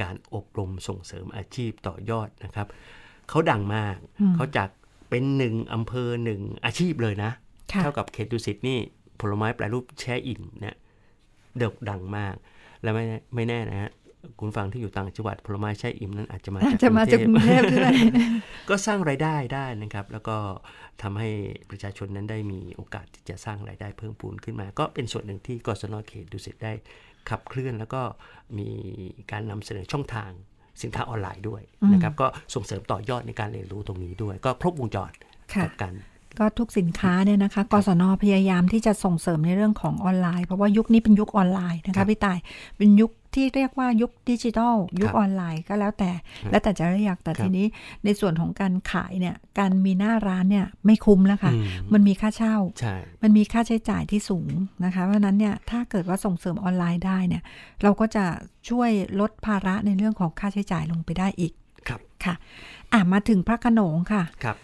การอบรมส่งเสริมอาชีพต่อยอดนะครับ เขาดังมากอืมเขาจากเป็นหนึ่งอำเภอหนึ่งอาชีพเลยนะค่ะเท่ากับเขตดุสิตนี่ผลไม้แปรรูปแช่อิ่มเนี่ยเดกดังมาก และไม่แน่ไม่แน่นะฮะคุณฟังที่อยู่ต่างจังหวัดผลไม้แช่อิ่มนั้นอาจจะมาอาจจากจะมาจากกรุงเทพพด้วยก็สร้างรายได้ได้นะครับ แล้วก็ทำให้ประชาชนนั้นได้มีโอกาสที่จะสร้างรายได้เพิ่มพูนขึ้นมา ก็เป็นส่วนหนึ่งที่กศนเขตดุสิตได้ขับเคลื่อน แล้วก็มีการนำเสนอช่องทางสินค้าออนไลน์ด้วยนะครับ ก็ส่งเสริมต่อยอดในการเรียนรู้ตรงนี้ด้วย ก็ครบวงจรค่ะกับการ ก็ทุกสินค้าเนี่ยนะคะกศนพยายามที่จะส่งเสริมในเรื่องของออนไลน์ เพราะว่ายุคนี้เป็นยุคออนไลน์นะครัคะบพี่ต่ายเป็นยุคที่เรียกว่ายุคดิจิทัลยุคครับออนไลน์ก็แล้วแต่ แล้วแต่จะเรียกแต่ครับทีนี้ในส่วนของการขายเนี่ยการมีหน้าร้านเนี่ยไม่คุ้มแล้วค่ะอืมมันมีค่าเช่าใช่มันมีค่าใช้จ่ายที่สูงนะคะเพราะฉะนั้นเนี่ยถ้าเกิดว่าส่งเสริมออนไลน์ได้เนี่ยเราก็จะช่วยลดภาระในเรื่องของค่าใช้จ่ายลงไปได้อีกครับค่ะอะมาถึงพระโขนงค่ะครับ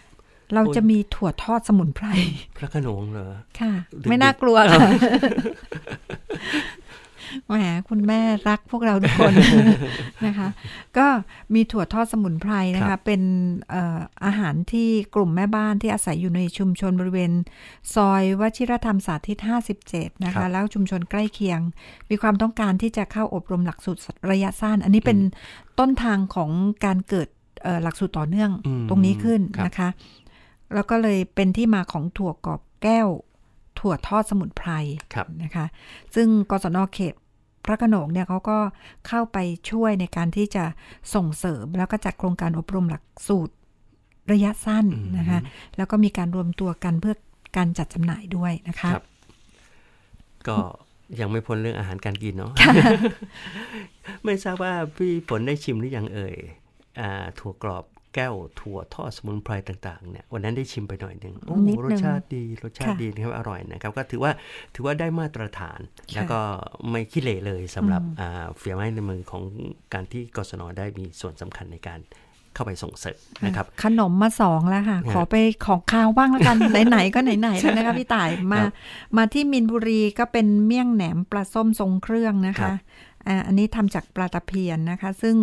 เราโอ้ยจะมีถั่วทอดสมุนไพร พระโขนงเหรอ ค่ะดึกๆไม่น่ากลัวค่ะแหมคุณแม่รักพวกเราทุกคนนะคะ ก็มีถั่วทอดสมุนไพรนะครัคะบเป็นเอ่ออาหารที่กลุ่มแม่บ้านที่อาศัยอยู่ในชุมชนบริเวณ ซอยวชิรธรรมสาธิต 57 นะครัคะบแล้วชุมชนใกล้เคียง มีความต้องการที่จะเข้าอบรมหลักสูตรระยะสั้น อันนี้เป็นต้นทางของการเกิดเอ่อหลักสูตรต่อเนื่องอืมตรงนี้ขึ้นครับนะคะ แล้วก็เลยเป็นที่มาของถั่วกรอบแก้ว ถั่วทอดสมุนไพรครับนะคะ ซึ่งกศนเขตพระโขนงเนี่ยเขาก็เข้าไปช่วยในการที่จะส่งเสริม แล้วก็จัดโครงการอบรมหลักสูตรระยะสั้นอืมนะคะ แล้วก็มีการรวมตัวกันเพื่อการจัดจำหน่ายด้วยนะคะครับก็ยังไม่พ้นเรื่องอาหารการกินเนาะ ไม่ทราบว่าพี่ฝนได้ชิมหรือยังเอ่ยอ่าถั่วกรอบ แก้วถั่วทอดสมุนไพรต่างๆเนี่ยวันนั้นได้ชิมไปหน่อยหนึ่งโอ้นิดรนึสงชาติดีรสชาติค่ะดีนะครับอร่อยนะครับก็ถือว่าถือว่าได้มาตรฐานค่ะแล้วก็ไม่ขี้เหร่เลยสำหรับอืมอ่าฝีไม้ในมือของการที่กศนได้มีส่วนสำคัญในการเข้าไปส่งเสริมนะครับขนมมาสองแล้วค่ะครับขอไปของคาวบ้างแล้วกัน ไหนๆก็ไหนๆแล้วนะคะพี่ต่ายมาครับมาที่มินบุรีก็เป็นเมี่ยงแหนมปลาส้มทรงเครื่องนะครัคะบอ่าอันนี้ทำจากปลาตะเพียนนะคะ ซึ่ง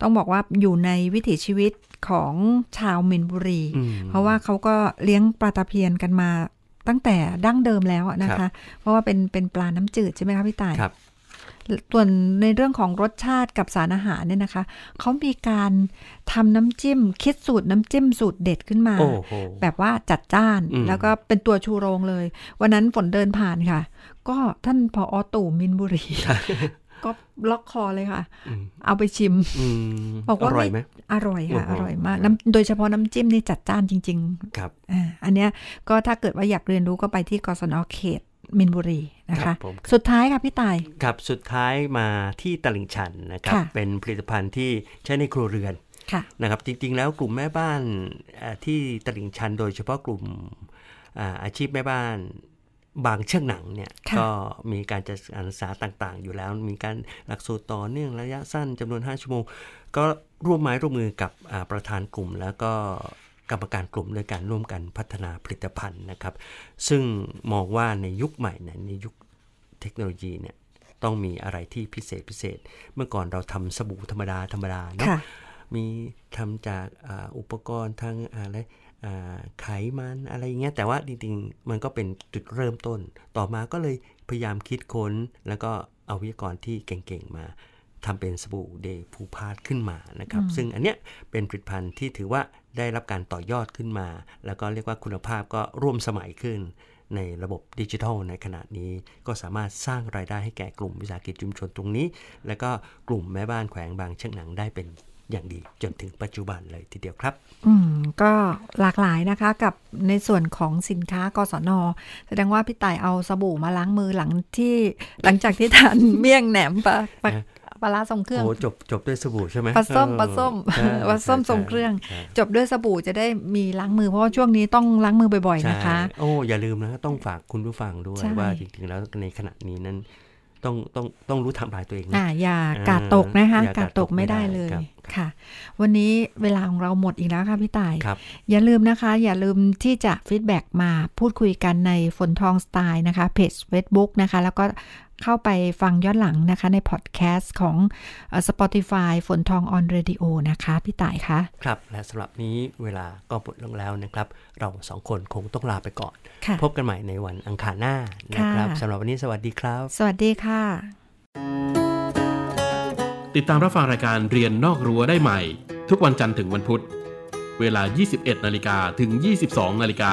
ต้องบอกว่าอยู่ในวิถีชีวิต ของชาวมินบุรีอืมเพราะว่าเขาก็เลี้ยงปลาตะเพียนกันมาตั้งแต่ดั้งเดิมแล้วอะนะครัคะบเพราะว่าเป็นเป็นปลาน้ำจืดใช่ไหมคะพี่ต่ายครับส่วนในเรื่องของรสชาติกับสารอาหารเนี่ยนะคะ เขามีการทำน้ำจิ้ม คิดสูตรน้ำจิ้มสูตรเด็ดขึ้นมาโอ้โหแบบว่าจัดจ้านอืมแล้วก็เป็นตัวชูโรงเลย วันนั้นฝนเดินผ่านค่ะ ก็ท่านพออตู่มินบุรี ก็ล็อกคอเลยค่ะอืมเอาไปชิมอืมบอกว่าอร่อยไหมอร่อยค่ะโอ้อโหร่อยมากน้ำโดยเฉพาะน้ำจิ้มนี่จัดจ้านจริง ๆ ครับอ่าอันเนี้ยก็ถ้าเกิดว่าอยากเรียนรู้ก็ไปที่กศนเขตมินบุรีนะครัคะบผมสุดท้ายค่ะพี่ต่ายครับสุดท้ายมาที่ตลิ่งชันนะครับค่ะเป็นผลิตภัณฑ์ที่ใช้ในครัวเรือนค่ะนะครับ จริง ๆ แล้วกลุ่มแม่บ้านเอ่อที่ตลิ่งชัน โดยเฉพาะกลุ่มอ่าอาชีพแม่บ้าน บางเชือกหนังเนี่ยค่ะก็มีการจัดการศึกษาต่างๆ อยู่แล้ว มีการหลักสูตรต่อเนื่องระยะสั้นจำนวน 5 ชั่วโมง ก็ร่วมไม้ร่วมมือกับอ่าประธานกลุ่ม แล้วก็กรรมการกลุ่มด้วยการร่วมกันพัฒนาผลิตภัณฑ์นะครับ ซึ่งมองว่าในยุคใหม่เนี่ยในยุคเทคโนโลยีเนี่ยต้องมีอะไรที่พิเศษพิเศษ เมื่อก่อนเราทำสบู่ธรรมดาธรรมดาเนาะค่ะมีทำจากอาอุปกรณ์ทางอะไรอ่า ไขมันอะไรอย่างเงี้ยแต่ว่าจริงๆ มันก็เป็นจุดเริ่มต้น ต่อมาก็เลยพยายามคิดค้น แล้วก็เอาวิทยากรที่เก่งๆมาทำเป็นสบู่เดย์ภูพาดขึ้นมานะครับ ซึ่งอันเนี้ยเป็นผลิตภัณฑ์ที่ถือว่าได้รับการต่อยอดขึ้นมา แล้วก็เรียกว่าคุณภาพก็ร่วมสมัยขึ้น ในระบบดิจิทัลในขณะนี้ ก็สามารถสร้างรายได้ให้แก่กลุ่มวิสาหกิจชุมชนตรงนี้ และก็กลุ่มแม่บ้านแขวงบางเชียงหนังได้เป็น อย่างดีจนถึงปัจจุบันเลยทีเดียวครับ อืม ก็หลากหลายนะคะกับในส่วนของสินค้ากศนแสดงว่าพี่ต่ายเอาสบู่มาล้างมือหลังที่หลังจากที่ทานเมี่ยงแหนมปลาปลาปลาร้าทรงเครื่องโอ้จบจบด้วยสบู่ใช่ไหมปลาส้มเออปลาส้มใช่ปลาส้มใช่ทรงเครื่องใช่จบด้วยสบู่จะได้มีล้างมือเพราะว่าช่วงนี้ต้องล้างมือบ่อยๆนะคะใช่โอ้อย่าลืมนะต้องฝากคุณผู้ฟังด้วยใช่ว่าจริงๆแล้วในขณะนี้นั้น ต้องต้องต้องรู้ทำลายตัวเองนะอ่าอย่าอ่าการ์ดตกนะคะอย่าการ์ดตกไม่ได้ไม่ได้เลยครับค่ะ วันนี้เวลาของเราหมดอีกแล้วค่ะพี่ต่ายครับอย่าลืมนะคะ อย่าลืมที่จะ feedback มาพูดคุยกันในฝนทองสไตล์นะคะเพจ Facebook นะคะ แล้วก็ เข้าไปฟังย้อนหลังนะคะ ในพอดแคสต์ของเอ่อ Spotify ฝนทอง on Radio นะคะ พี่ต่ายคะ ครับ และสำหรับนี้เวลาก็หมดลงแล้วนะครับ เราสองคนคงต้องลาไปก่อนค่ะพบกันใหม่ในวันอังคารหน้านะครับค่ะสำหรับวันนี้สวัสดีครับ สวัสดีค่ะ ติดตามรับฟังรายการเรียนนอกรั้วได้ใหม่ ทุกวันจันทร์ถึงวันพุธ เวลา 21 นาฬิกาถึง 22 นาฬิกา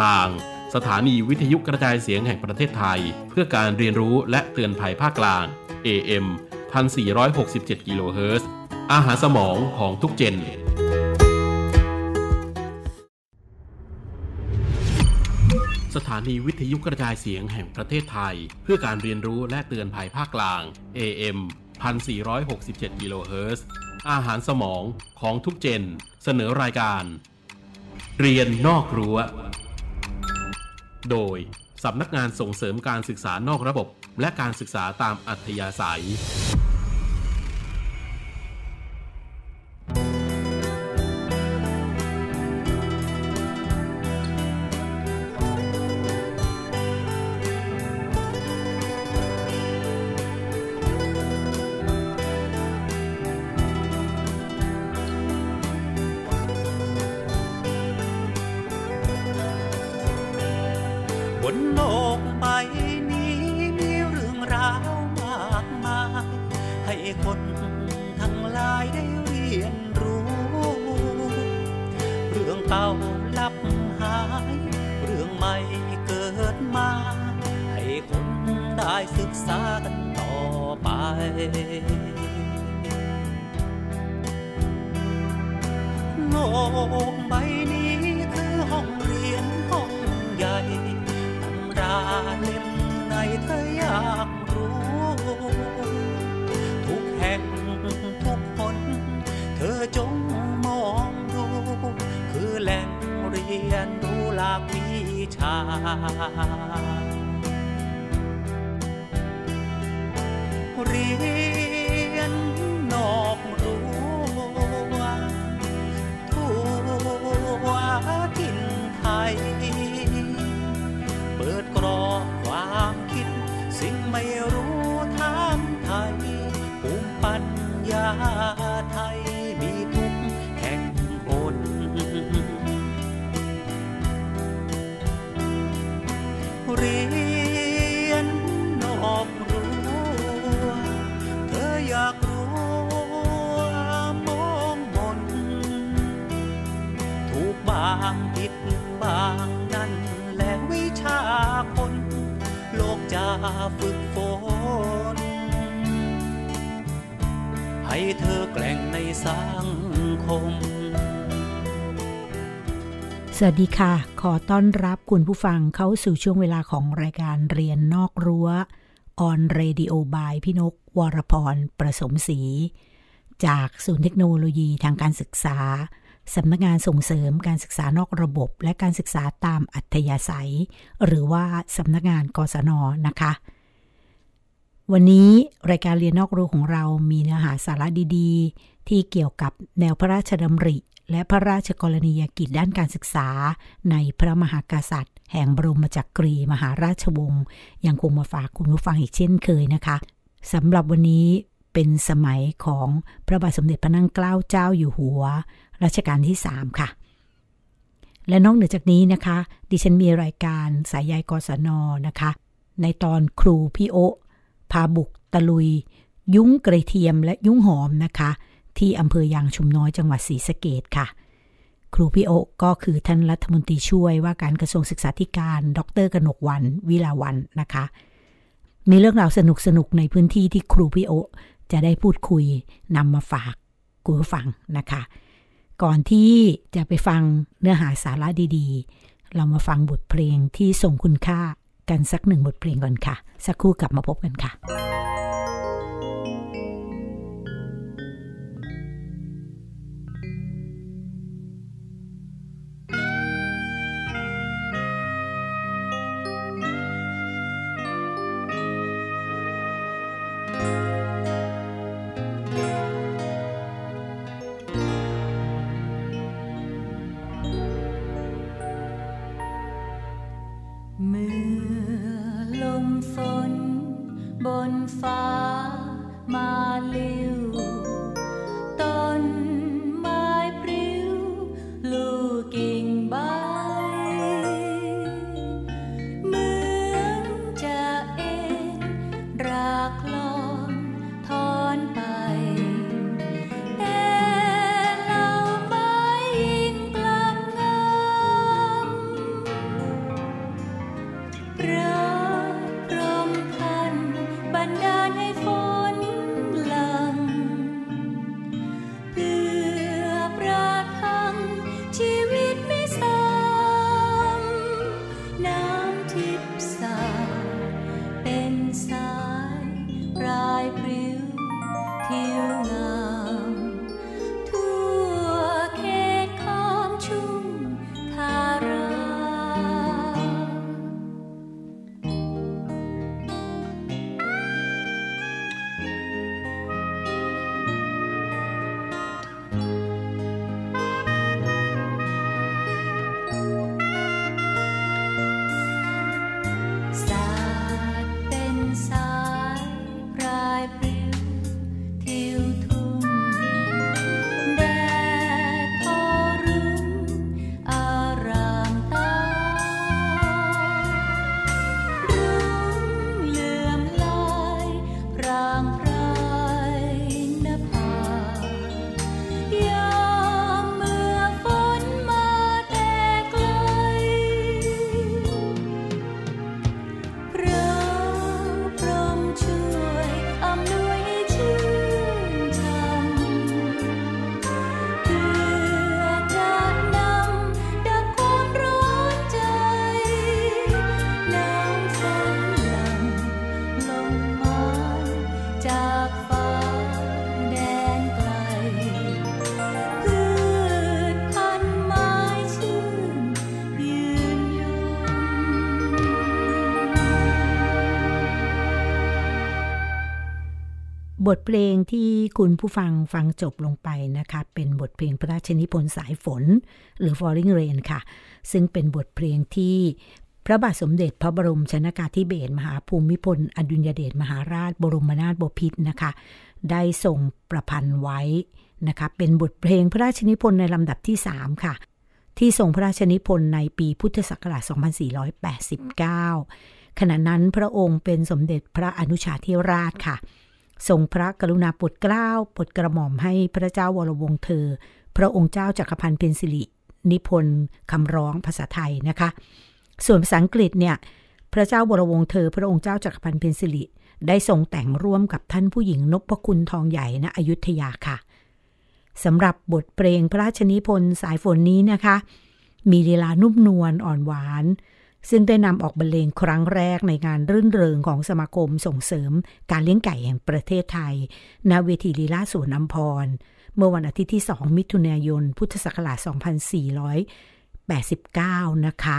ทาง สถานีวิทยุกระจายเสียงแห่งประเทศไทย เพื่อการเรียนรู้และเตือนภัยภาคกลาง AM 1467กิโลเฮิรตซ์อาหารสมองของทุก Gen สถานีวิทยุกระจายเสียงแห่งประเทศไทย เพื่อการเรียนรู้และเตือนภัยภาคกลาง AM 1467กิโลเฮิรตซ์อาหารสมองของทุกเจน เสนอรายการ เรียนนอกรั้ว โดยสำนักงานส่งเสริมการศึกษานอกระบบ และการศึกษาตามอัธยาศัย วัสดีค่ะ ขอต้อนรับคุณผู้ฟังเข้าสู่ช่วงเวลาของรายการเรียนนอกรั้วออนเรดิโอบายพี่นก วรพร ประสมศรี จากศูนย์เทคโนโลยีทางการศึกษา สำนักงานส่งเสริมการศึกษานอกระบบ และการศึกษาตามอัธยาศัย หรือว่าสำนักงานกศนนะคะ วันนี้รายการเรียนนอกรั้วของเรามีเนื้อหาสาระดี ๆ ที่เกี่ยวกับแนวพระราชดำริ และพระราชกรณียกิจด้านการศึกษา ในพระมหากษัตริย์ แห่งบรมจักรีมหาราชวงศ์ยังคงมาฝากคุณผู้ฟังอีกเช่นเคยนะคะสำหรับวันนี้เป็นสมัยของพระบาทสมเด็จพระนั่งเกล้าเจ้าอยู่หัว รัชกาลที่ 3 ค่ะ และนอกเหนือจากนี้นะคะ ดิฉันมีรายการสายใยกศนนะคะ ในตอนครูพี่โอพาบุกตะลุย ยุ้งกระเทียมและยุ้งหอมนะคะ ที่อำเภอยางชุมน้อยจังหวัดศรีสะเกดค่ะ ครูพี่โอก็คือท่านรัฐมนตรีช่วยว่าการกระทรวงศึกษาธิการ ดรกนกวันวิลาวันนะคะ มีเรื่องราวสนุกสนุกในพื้นที่ที่ครูพี่โอจะได้พูดคุยนำมาฝากคุณผู้ฟังนะคะ ก่อนที่จะไปฟังเนื้อหาสาระดีๆ เรามาฟังบทเพลงที่ส่งคุณค่ากันสักหนึ่งบทเพลงก่อนค่ะ สักครู่กลับมาพบกันค่ะ บทเพลงที่คุณผู้ฟังฟังจบลงไปนะคะ เป็นบทเพลงพระราชนิพนธ์สายฝน หรือ Falling Rain ค่ะ ซึ่งเป็นบทเพลงที่พระบาทสมเด็จพระบรมชนากาธิเบศรมหาภูมิพล อดุลยเดชมหาราชบรมนาถบพิตรนะคะ ได้ทรงประพันธ์ไว้นะคะ เป็นบทเพลงพระราชนิพนธ์ในลำดับที่ 3 ค่ะ ที่ทรงพระราชนิพนธ์ในปีพุทธศักราช 2489 ขณะนั้นพระองค์เป็นสมเด็จพระอนุชาธิราชค่ะ ทรงพระกรุณาโปรดเกล้าโปรดกระหม่อมให้พระเจ้าวรวงศ์เธอ พระองค์เจ้าจักรพันธ์เพ็ญศิรินิพนธ์คำร้องภาษาไทยนะคะ ส่วนภาษาอังกฤษเนี่ยพระเจ้าวรวงศ์เธอ พระองค์เจ้าจักรพันธ์เพ็ญศิริได้ทรงแต่งร่วมกับท่านผู้หญิงนพคุณทองใหญ่ณอยุธยาค่ะสำหรับบทเพลงพระราชนิพนธ์สายฝนนี้นะคะ มีลีลานุ่มนวลอ่อนหวาน ซึ่งได้นำออกบรรเลงครั้งแรกในงานรื่นเริงของสมาคมส่งเสริมการเลี้ยงไก่แห่งประเทศไทย ณ เวทีลีลาสวนอัมพร เมื่อวันอาทิตย์ที่ 2 มิถุนายน พุทธศักราช 2489 นะคะ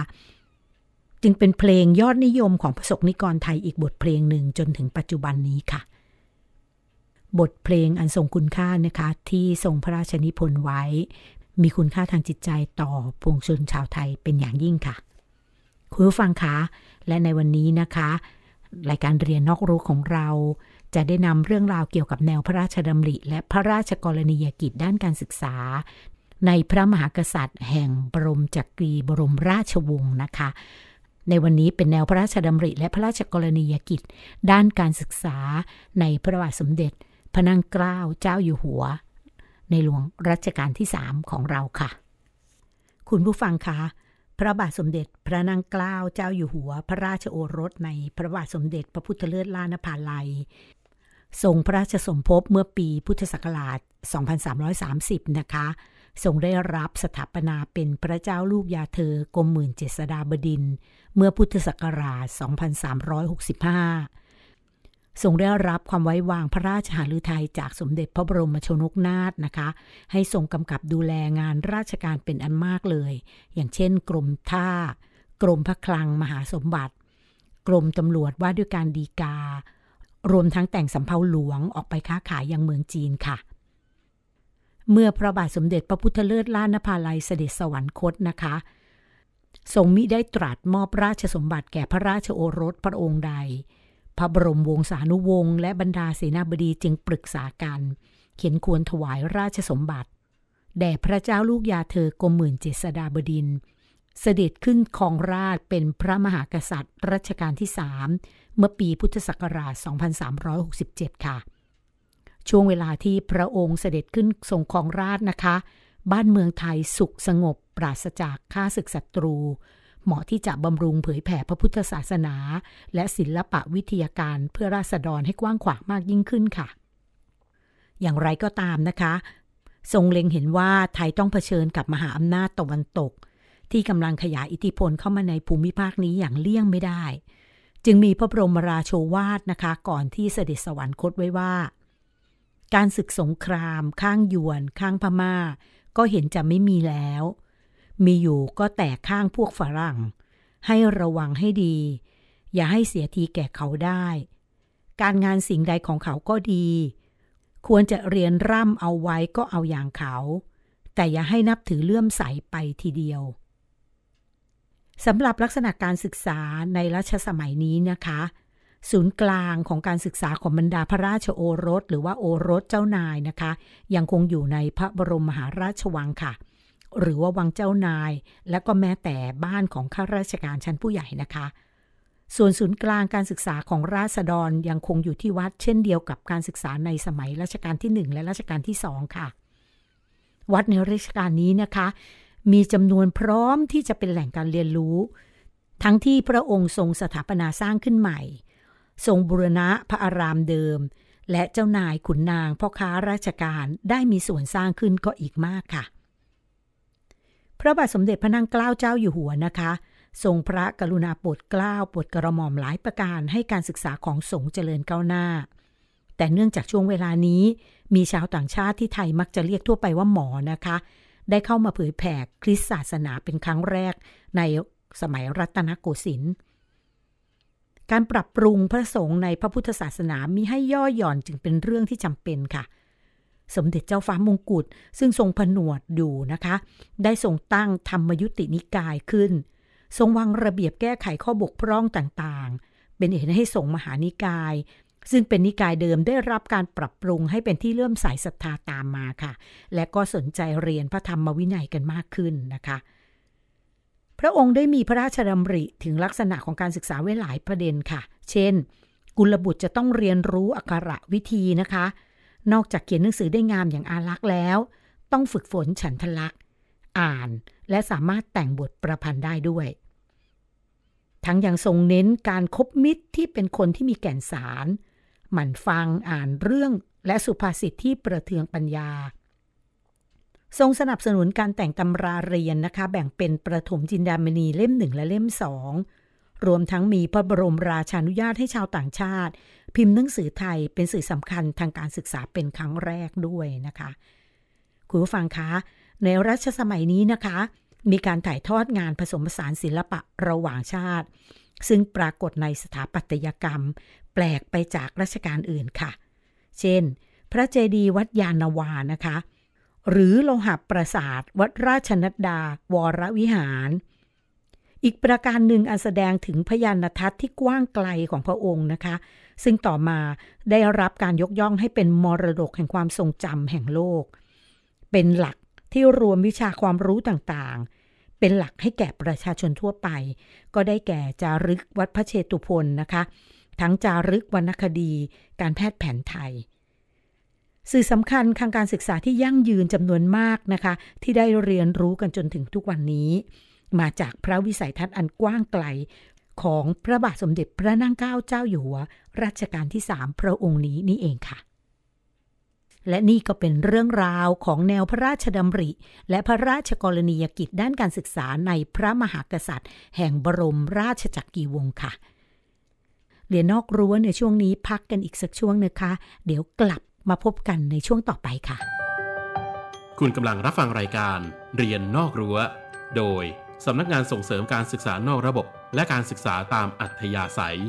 จึงเป็นเพลงยอดนิยมของประสบนิกรไทยอีกบทเพลงหนึ่งจนถึงปัจจุบันนี้ค่ะ บทเพลงอันทรงคุณค่านะคะ ที่ทรงพระราชนิพนธ์ไว้ มีคุณค่าทางจิตใจต่อปวงชนชาวไทยเป็นอย่างยิ่งค่ะ คุณผู้ฟังคะและในวันนี้นะคะ รายการเรียนนอกรู้ของเรา จะได้นำเรื่องราวเกี่ยวกับแนวพระราชดำริ และพระราชกรณียกิจด้านการศึกษา ในพระมหากษัตริย์ แห่งบรมจักรีบรมราชวงศ์นะคะในวันนี้เป็นแนวพระราชดำริและพระราชกรณียกิจ ด้านการศึกษาในพระบาทสมเด็จ พระนั่งเกล้าเจ้าอยู่หัว ในหลวงรัชกาลที่ 3 ของเราค่ะ คุณผู้ฟังคะ พระบาทสมเด็จพระนางเกล้าเจ้าอยู่หัว พระราชโอรสในพระบาทสมเด็จพระพุทธเลิศล้านภาลัยทรงพระราชสมภพเมื่อปีพุทธศักราช 2330 นะคะ ทรงได้รับสถาปนาเป็นพระเจ้าลูกยาเธอกรมหมื่นเจษฎาบดิน เมื่อพุทธศักราช 2365 ทรงได้รับความไว้วางพระราชหฤทัยจากสมเด็จพระบรมชนกนาถนะคะ ให้ทรงกำกับดูแลงานราชการเป็นอันมากเลย อย่างเช่น กรมท่า กรมพระคลังมหาสมบัติ กรมตำรวจว่าด้วยการดีกา รวมทั้งแต่งสำเภาหลวงออกไปค้าขายยังเมืองจีนค่ะเมื่อพระบาทสมเด็จพระพุทธเลิศล้านนภาลัยเสด็จสวรรคตนะคะ ทรงมิได้ตรัสมอบราชสมบัติแก่พระราชโอรสพระองค์ใด พระบรมวงศานุวงศ์และบรรดาเสนาบดีจึงปรึกษากัน เขียนควรถวายราชสมบัติ แด่พระเจ้าลูกยาเธอกรมหมื่นเจษฎาบดิน เสด็จขึ้นครองราชเป็นพระมหากษัตริย์รัชกาลที่สามเมื่อปีพุทธศักราช 2367 ค่ะ ช่วงเวลาที่พระองค์เสด็จขึ้นทรงครองราชนะคะ บ้านเมืองไทยสุขสงบปราศจากข้าศึกศัตรู เหมาะที่จะบำรุงเผยแผ่พระพุทธศาสนา และศิลปะวิทยาการเพื่อราษฎรให้กว้างขวางมากยิ่งขึ้นค่ะ อย่างไรก็ตามนะคะ ทรงเล็งเห็นว่าไทยต้องเผชิญกับมหาอำนาจตะวันตก ที่กำลังขยายอิทธิพลเข้ามาในภูมิภาคนี้อย่างเลี่ยงไม่ได้ จึงมีพระบรมราโชวาทนะคะ ก่อนที่เสด็จสวรรคตไว้ว่า การศึกสงคราม ข้างยวน ข้างพม่า ก็เห็นจะไม่มีแล้ว มีอยู่ก็แต่ข้างพวกฝรั่ง ให้ระวังให้ดี อย่าให้เสียทีแก่เขาได้ การงานสิ่งใดของเขาก็ดี ควรจะเรียนร่ำเอาไว้ก็เอาอย่างเขา แต่อย่าให้นับถือเลื่อมใสไปทีเดียวสำหรับลักษณะการศึกษาในรัชสมัยนี้นะคะ ศูนย์กลางของการศึกษาของบรรดาพระราชโอรส หรือว่าโอรสเจ้านายนะคะ ยังคงอยู่ในพระบรมมหาราชวังค่ะ หรือว่าวังเจ้านาย และก็แม้แต่บ้านของข้าราชการชั้นผู้ใหญ่นะคะ ส่วนศูนย์กลางการศึกษาของราษฎรยังคงอยู่ที่วัด เช่นเดียวกับการศึกษาในสมัยรัชกาลที่ 1 และรัชกาลที่ 2 ค่ะ วัดในรัชกาลนี้นะคะ มีจำนวนพร้อมที่จะเป็นแหล่งการเรียนรู้ ทั้งที่พระองค์ทรงสถาปนาสร้างขึ้นใหม่ ทรงบุรณะพระอารามเดิม และเจ้านายขุนนางพ่อค้าราชการได้มีส่วนสร้างขึ้นก็อีกมากค่ะ พระบาทสมเด็จพระนางเกล้าเจ้าอยู่หัวนะคะ ทรงพระกรุณาโปรดเกล้าโปรดกระหม่อมหลายประการให้การศึกษาของสงฆ์เจริญก้าวหน้า แต่เนื่องจากช่วงเวลานี้ มีชาวต่างชาติที่ไทยมักจะเรียกทั่วไปว่าหมอนะคะ ได้เข้ามาเผยแผ่คริสตศาสนาเป็นครั้งแรกในสมัยรัตนโกสินทร์การปรับปรุงพระสงฆ์ในพระพุทธศาสนามีให้ย่อหย่อนจึงเป็นเรื่องที่จำเป็นค่ะ สมเด็จเจ้าฟ้ามงกุฎซึ่งทรงผนวดอยู่นะคะ ได้ทรงตั้งธรรมยุตินิกายขึ้น ทรงวางระเบียบแก้ไขข้อบกพร่องต่างๆ เป็นเหตุให้สงมหานิกาย ซึ่งเป็นนิกายเดิมได้รับการปรับปรุงให้เป็นที่เลื่อมใสศรัทธาตามมาค่ะ และก็สนใจเรียนพระธรรมวินัยกันมากขึ้นนะคะพระองค์ได้มีพระราชดำริถึงลักษณะของการศึกษาไว้หลายประเด็นค่ะ เช่น กุลบุตรจะต้องเรียนรู้อักขระวิธีนะคะ นอกจากเขียนหนังสือได้งามอย่างอารักษ์แล้ว ต้องฝึกฝนฉันทลักษ์อ่านและสามารถแต่งบทประพันธ์ได้ด้วย ทั้งยังทรงเน้นการคบมิตรที่เป็นคนที่มีแก่นสาร หมั่นฟังอ่านเรื่องและสุภาษิตที่ประเทืองปัญญา ทรงสนับสนุนการแต่งตำราเรียนนะคะ แบ่งเป็นประถมจินดามณีเล่มหนึ่งและเล่มสองรวมทั้งมีพระบรมราชานุญาตให้ชาวต่างชาติ พิมพ์หนังสือไทยเป็นสื่อสำคัญทางการศึกษาเป็นครั้งแรกด้วยนะคะ คุณผู้ฟังคะ ในรัชสมัยนี้นะคะ มีการถ่ายทอดงานผสมผสานศิลปะระหว่างชาติ ซึ่งปรากฏในสถาปัตยกรรม แปลกไปจากรัชกาลอื่นค่ะ เช่น พระเจดีย์วัดยานนาวานะคะ หรือโลหะปราสาท วัดราชนัดดา วรวิหาร อีกประการหนึ่งอันแสดงถึงพยานทัศน์ที่กว้างไกลของพระองค์นะคะ ซึ่งต่อมาได้รับการยกย่องให้เป็นมรดกแห่งความทรงจำแห่งโลก เป็นหลักที่รวมวิชาความรู้ต่างๆ เป็นหลักให้แก่ประชาชนทั่วไป ก็ได้แก่จารึกวัดพระเชตุพนนะคะ ทั้งจารึกวรรณคดี การแพทย์แผนไทยสื่อสำคัญทางการศึกษาที่ยั่งยืนจำนวนมากนะคะ ที่ได้เรียนรู้กันจนถึงทุกวันนี้ มาจากพระวิสัยทัศน์อันกว้างไกลของพระบาทสมเด็จพระนั่งเกล้าเจ้าอยู่หัวรัชกาลที่3พระองค์นี้นี่เองค่ะ และนี่ก็เป็นเรื่องราวของแนวพระราชดำริ และพระราชกรณียกิจด้านการศึกษาในพระมหากษัตริย์ แห่งบรมราชจักรีวงศ์ค่ะเรียนนอกรั้วในช่วงนี้พักกันอีกสักช่วงนะคะ เดี๋ยวกลับมาพบกันในช่วงต่อไปค่ะ คุณกำลังรับฟังรายการเรียนนอกรั้ว โดย สำนักงานส่งเสริมการศึกษานอกระบบ และการศึกษาตามอัธยาศัย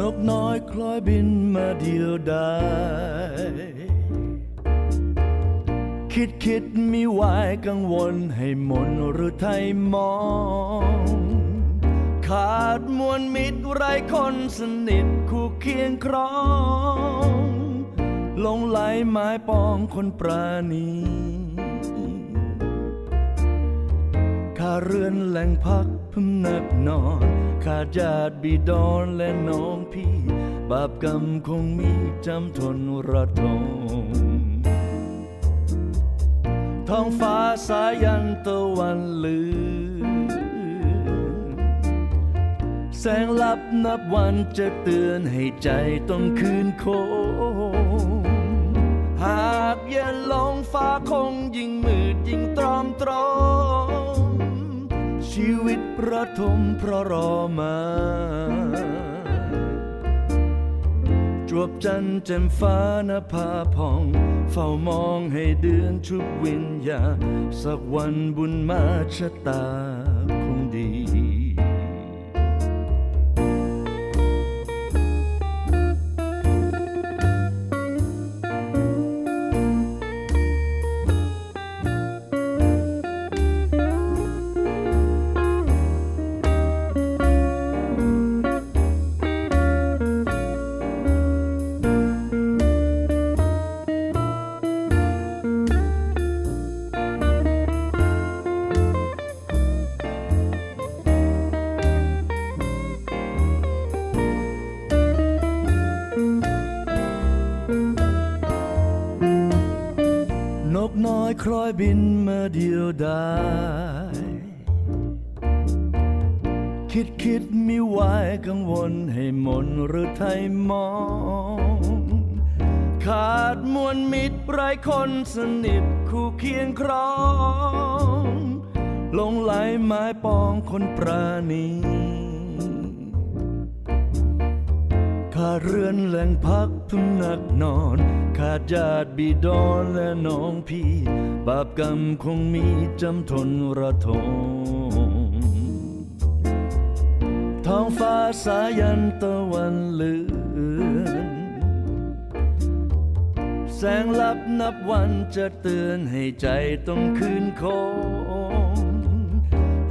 นกน้อยคล้อยบินมาเดียวดาย คิดคิดมีวายกังวลให้มนหรือไทยมอง ขาดมวลมิตรไรคนสนิทคู่เคียงครองลงไหลไม้ปองคนปราณีข้าเรือนแหล่งพักพำนักนอนขาดญาติบิดอนและน้องพี่ บาปกรรมคงมีจำทนระทม ท้องฟ้าสายันตะวันลือ แสงลับนับวันจะเตือนให้ใจต้องคืนโคงหากเย็นลงฟ้าคงยิ่งมืดยิ่งตรอมตรอมชีวิตประทมเพราะรอมา วบจันเจ่มฟ้านภาพอง เฝ้ามองให้เดือนชุบวิญญา สักวันบุญมาชะตาคงดี ลอยบินมาเดียวดายคิดคิดมีวายกังวลให้มนหรือไทยมอง ขาดมวลมิตรไรคนสนิทคู่เคียงครอง ลงไหลไม้ปองคนปราณี ขาดเรือนแหล่งพักพำนักนอน ขาดญาติบิดอนและน้องพี่ บาปกรรมคงมีจำทนระทมท้องฟ้าสายันตะวันเลือนแสงลับนับวันจะเตือนให้ใจต้องคืนคง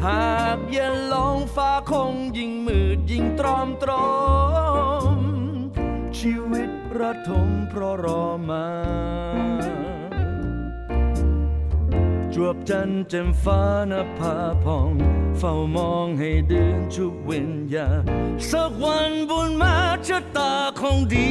หากเย็นลงฟ้าคงยิ่งมืดยิ่งตรอมตรอม ชีวิตระทมเพราะรอมา จวบจันทร์แจ่มฟ้านภาพอง เฝ้ามองให้เดือนชุบเวิญญาสักวันบุญมาชะตาคงดี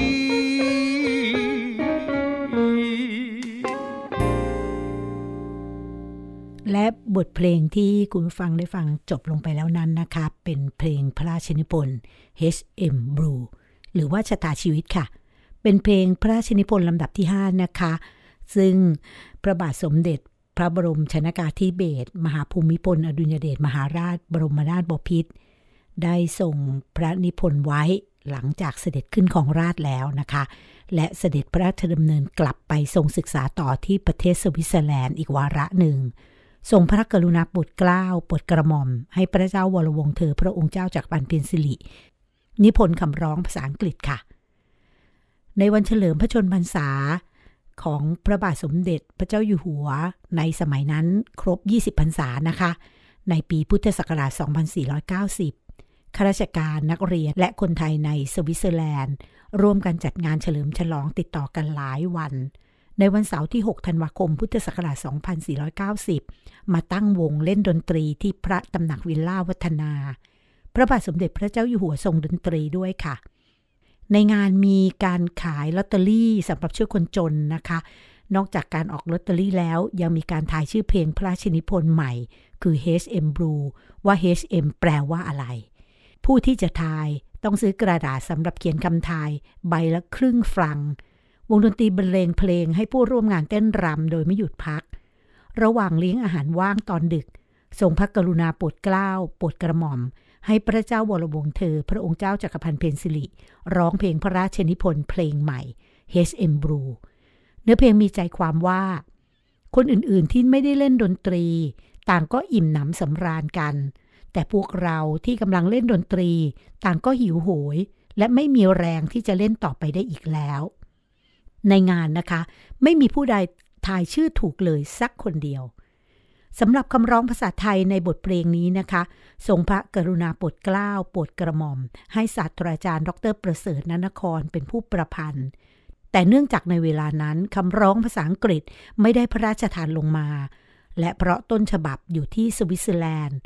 และบทเพลงที่คุณฟังได้ฟังจบลงไปแล้วนั้นนะคะ เป็นเพลงพระราชนิพนธ์ H.M. Blue หรือว่าชะตาชีวิตค่ะ เป็นเพลงพระราชนิพนธ์ลำดับที่ 5 นะคะ ซึ่งพระบาทสมเด็จพระบรมชนากาธิเบศรมหาภูมิพล อดุลยเดชมหาราช บรมนาถบพิตรได้ส่งพระนิพนธ์ไว้หลังจากเสด็จขึ้นของราชแล้วนะคะ และเสด็จพระราชดำเนินกลับไปทรงศึกษาต่อที่ประเทศสวิตเซอร์แลนด์อีกวาระหนึ่ง ทรงพระกรุณาโปรดเกล้าโปรดกระหม่อม ให้พระเจ้าวรวงเธอพระองค์เจ้าจากบันเพ็ญสิริ นิพนธ์คำร้องภาษาอังกฤษค่ะ ในวันเฉลิมพระชนมพรรษาของพระบาทสมเด็จพระเจ้าอยู่หัว ในสมัยนั้นครบ 20พรรษานะคะ ในปีพุทธศักราช 2490 ข้าราชการนักเรียนและคนไทยในสวิตเซอร์แลนด์ ร่วมกันจัดงานเฉลิมฉลองติดต่อกันหลายวัน ในวันเสาร์ที่ 6 ธันวาคม พุทธศักราช 2490 มาตั้งวงเล่นดนตรีที่พระตำหนักวิลล่าวัฒนา พระบาทสมเด็จพระเจ้าอยู่หัวทรงดนตรีด้วยค่ะ ในงานมีการขายลอตเตอรี่สำหรับช่วยคนจนนะคะ นอกจากการออกลอตเตอรี่แล้ว ยังมีการทายชื่อเพลงพระราชนิพนธ์ใหม่ คือ H.M. Blue ว่า H.M. แปลว่าอะไร ผู้ที่จะทายต้องซื้อกระดาษสำหรับเขียนคำทาย ใบละครึ่งฟรัง วงดนตรีบรรเลงเพลงให้ผู้ร่วมงานเต้นรำโดยไม่หยุดพัก ระหว่างเลี้ยงอาหารว่างตอนดึกทรงพระกรุณาโปรดเกล้าโปรดกระหม่อม ให้พระเจ้าวรวงศ์เธอ พระองค์เจ้าจักรพันธ์เพนซิลิร้องเพลงพระราชนิพนธ์เพลงใหม่ H.M. Blue เนื้อเพลงมีใจความว่า คนอื่นๆที่ไม่ได้เล่นดนตรี ต่างก็อิ่มหนำสำราญกัน แต่พวกเราที่กำลังเล่นดนตรี ต่างก็หิวโหย และไม่มีแรงที่จะเล่นต่อไปได้อีกแล้ว ในงานนะคะ ไม่มีผู้ใดทายชื่อถูกเลยสักคนเดียว สำหรับคำร้องภาษาไทยในบทเพลงนี้นะคะ ทรงพระกรุณาโปรดเกล้าโปรดกระหม่อม ให้ศาสตราจารย์ ดรประเสริฐนนครเป็นผู้ประพันธ์ แต่เนื่องจากในเวลานั้นคำร้องภาษาอังกฤษไม่ได้พระราชทานลงมา และเพราะต้นฉบับอยู่ที่สวิตเซอร์แลนด์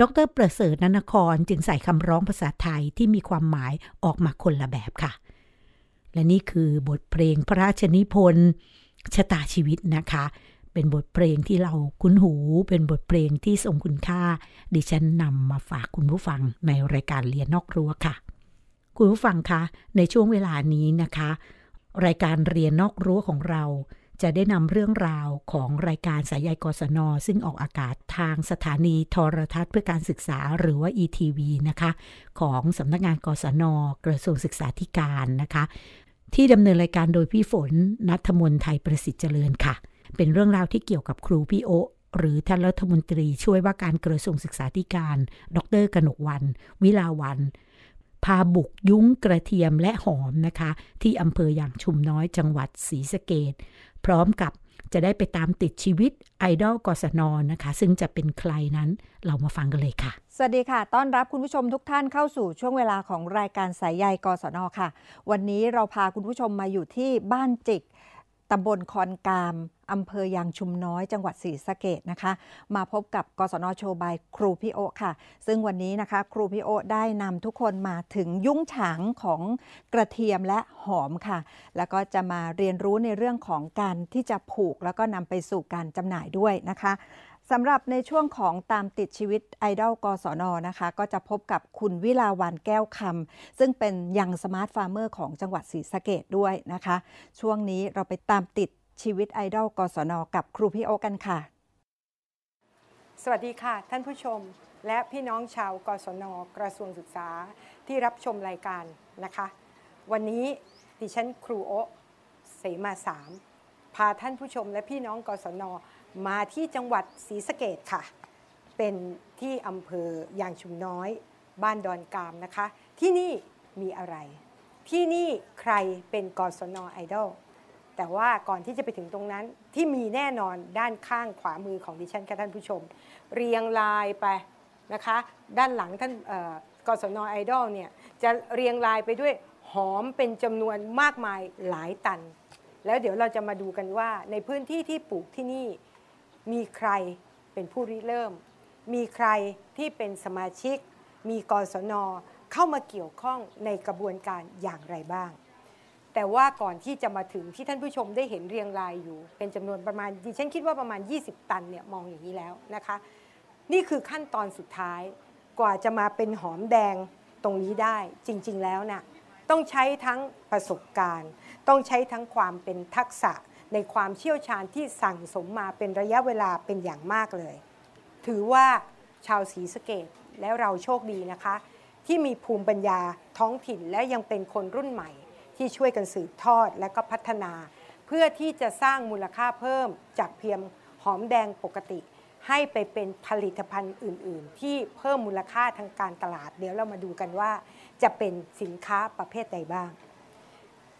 ดรประเสริฐนนครจึงใส่คำร้องภาษาไทยที่มีความหมายออกมาคนละแบบค่ะ และนี่คือบทเพลงพระราชนิพนธ์ชะตาชีวิตนะคะ เป็นบทเพลงที่เราคุ้นหู เป็นบทเพลงที่ทรงคุณค่า ดิฉันนำมาฝากคุณผู้ฟังในรายการเรียนนอกรั้วค่ะ คุณผู้ฟังคะ ในช่วงเวลานี้นะคะ รายการเรียนนอกรั้วของเรา จะได้นำเรื่องราวของรายการสายใยกศน ซึ่งออกอากาศทางสถานีโทรทัศน์เพื่อการศึกษาหรือว่า ETV นะคะ ของสำนักงานกศน กระทรวงศึกษาธิการนะคะ ที่ดำเนินรายการโดยพี่ฝนนัทมนไทยประสิทธิ์เจริญค่ะ เป็นเรื่องราวที่เกี่ยวกับครูพี่โอหรือท่านรัฐมนตรีช่วยว่าการกระทรวงศึกษาธิการ ดรกนกวัน วิลาวัน พาบุกยุ้งกระเทียมและหอมนะคะ ที่อำเภออย่างชุมน้อยจังหวัดศรีสะเกดพร้อมกับจะได้ไปตามติดชีวิตไอดอลกศนนะคะ ซึ่งจะเป็นใครนั้นเรามาฟังกันเลยค่ะ สวัสดีค่ะ ต้อนรับคุณผู้ชมทุกท่านเข้าสู่ช่วงเวลาของรายการสายใยกศนค่ะ วันนี้เราพาคุณผู้ชมมาอยู่ที่บ้านจิก ตำบลคอนกาม อำเภอยางชุมน้อย จังหวัดศรีสะเกดนะคะ มาพบกับกศนโชบายครูพี่โอค่ะ ซึ่งวันนี้นะคะ ครูพี่โอได้นำทุกคนมาถึงยุ้งฉางของกระเทียมและหอมค่ะ แล้วก็จะมาเรียนรู้ในเรื่องของการที่จะปลูกแล้วก็นำไปสู่การจำหน่ายด้วยนะคะ สำหรับในช่วงของตามติดชีวิตไอดอลกศนนะคะ ก็จะพบกับคุณวิลาวันแก้วคำซึ่งเป็น Young Smart Farmer ของจังหวัดศรีสะเกษด้วยนะคะ ช่วงนี้เราไปตามติดชีวิตไอดอลกศนกับครูพี่โอกันค่ะ สวัสดีค่ะ ท่านผู้ชม และพี่น้องชาวกศนกระทรวงศึกษาที่รับชมรายการนะคะ วันนี้ดิฉันครูโอเสมาสามพาท่านผู้ชมและพี่น้องกศน มาที่จังหวัดศรีสะเกดค่ะ เป็นที่อำเภอยางชุมน้อย บ้านดอนกามนะคะ ที่นี่มีอะไร ที่นี่ใครเป็นกศนไอดอลแต่ว่าก่อนที่จะไปถึงตรงนั้นที่มีแน่นอนด้านข้างขวามือของดิฉันค่ะท่านผู้ชม เรียงรายไปนะคะ ด้านหลังท่านเอ่อกศนไอดอลเนี่ยจะเรียงรายไปด้วยหอมเป็นจำนวนมากมายหลายตัน แล้วเดี๋ยวเราจะมาดูกันว่าในพื้นที่ที่ปลูกที่นี่ มีใครเป็นผู้ริเริ่ม มีใครที่เป็นสมาชิก มีกศนเข้ามาเกี่ยวข้องในกระบวนการอย่างไรบ้าง แต่ว่าก่อนที่จะมาถึงที่ท่านผู้ชมได้เห็นเรียงรายอยู่ เป็นจำนวนประมาณดิฉันคิดว่าประมาณ 20 ตันเนี่ยมองอย่างนี้แล้วนะคะ นี่คือขั้นตอนสุดท้ายกว่าจะมาเป็นหอมแดงตรงนี้ได้จริง ๆ แล้วนะ่ะต้องใช้ทั้งประสบการณ์ ต้องใช้ทั้งความเป็นทักษะ ในความเชี่ยวชาญที่สั่งสมมาเป็นระยะเวลาเป็นอย่างมากเลย ถือว่าชาวศรีสะเกดแล้วเราโชคดีนะคะ ที่มีภูมิปัญญาท้องถิ่นและยังเป็นคนรุ่นใหม่ ที่ช่วยกันสืบทอดและก็พัฒนา เพื่อที่จะสร้างมูลค่าเพิ่มจากเพียงหอมแดงปกติ ให้ไปเป็นผลิตภัณฑ์อื่น ๆ ที่เพิ่มมูลค่าทางการตลาดเดี๋ยวเรามาดูกันว่า จะเป็นสินค้าประเภทใดบ้าง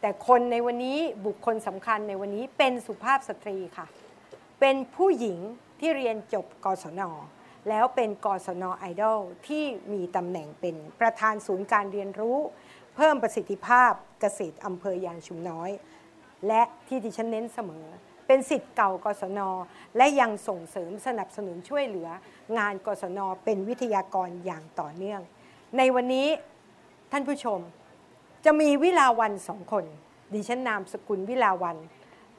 แต่คนในวันนี้บุคคลสำคัญในวันนี้เป็นสุภาพสตรีค่ะ เป็นผู้หญิงที่เรียนจบกศน แล้วเป็นกศนไอดอลที่มีตำแหน่งเป็นประธานศูนย์การเรียนรู้ เพิ่มประสิทธิภาพเกษตรอำเภอยางชุมน้อย และที่ดิฉันเน้นเสมอ เป็นสิทธิ์เก่ากศน และยังส่งเสริมสนับสนุนช่วยเหลือ งานกศนเป็นวิทยากรอย่างต่อเนื่อง ในวันนี้ท่านผู้ชม จะมีวิลาวันสองคน ดิฉันนามสกุลวิลาวัน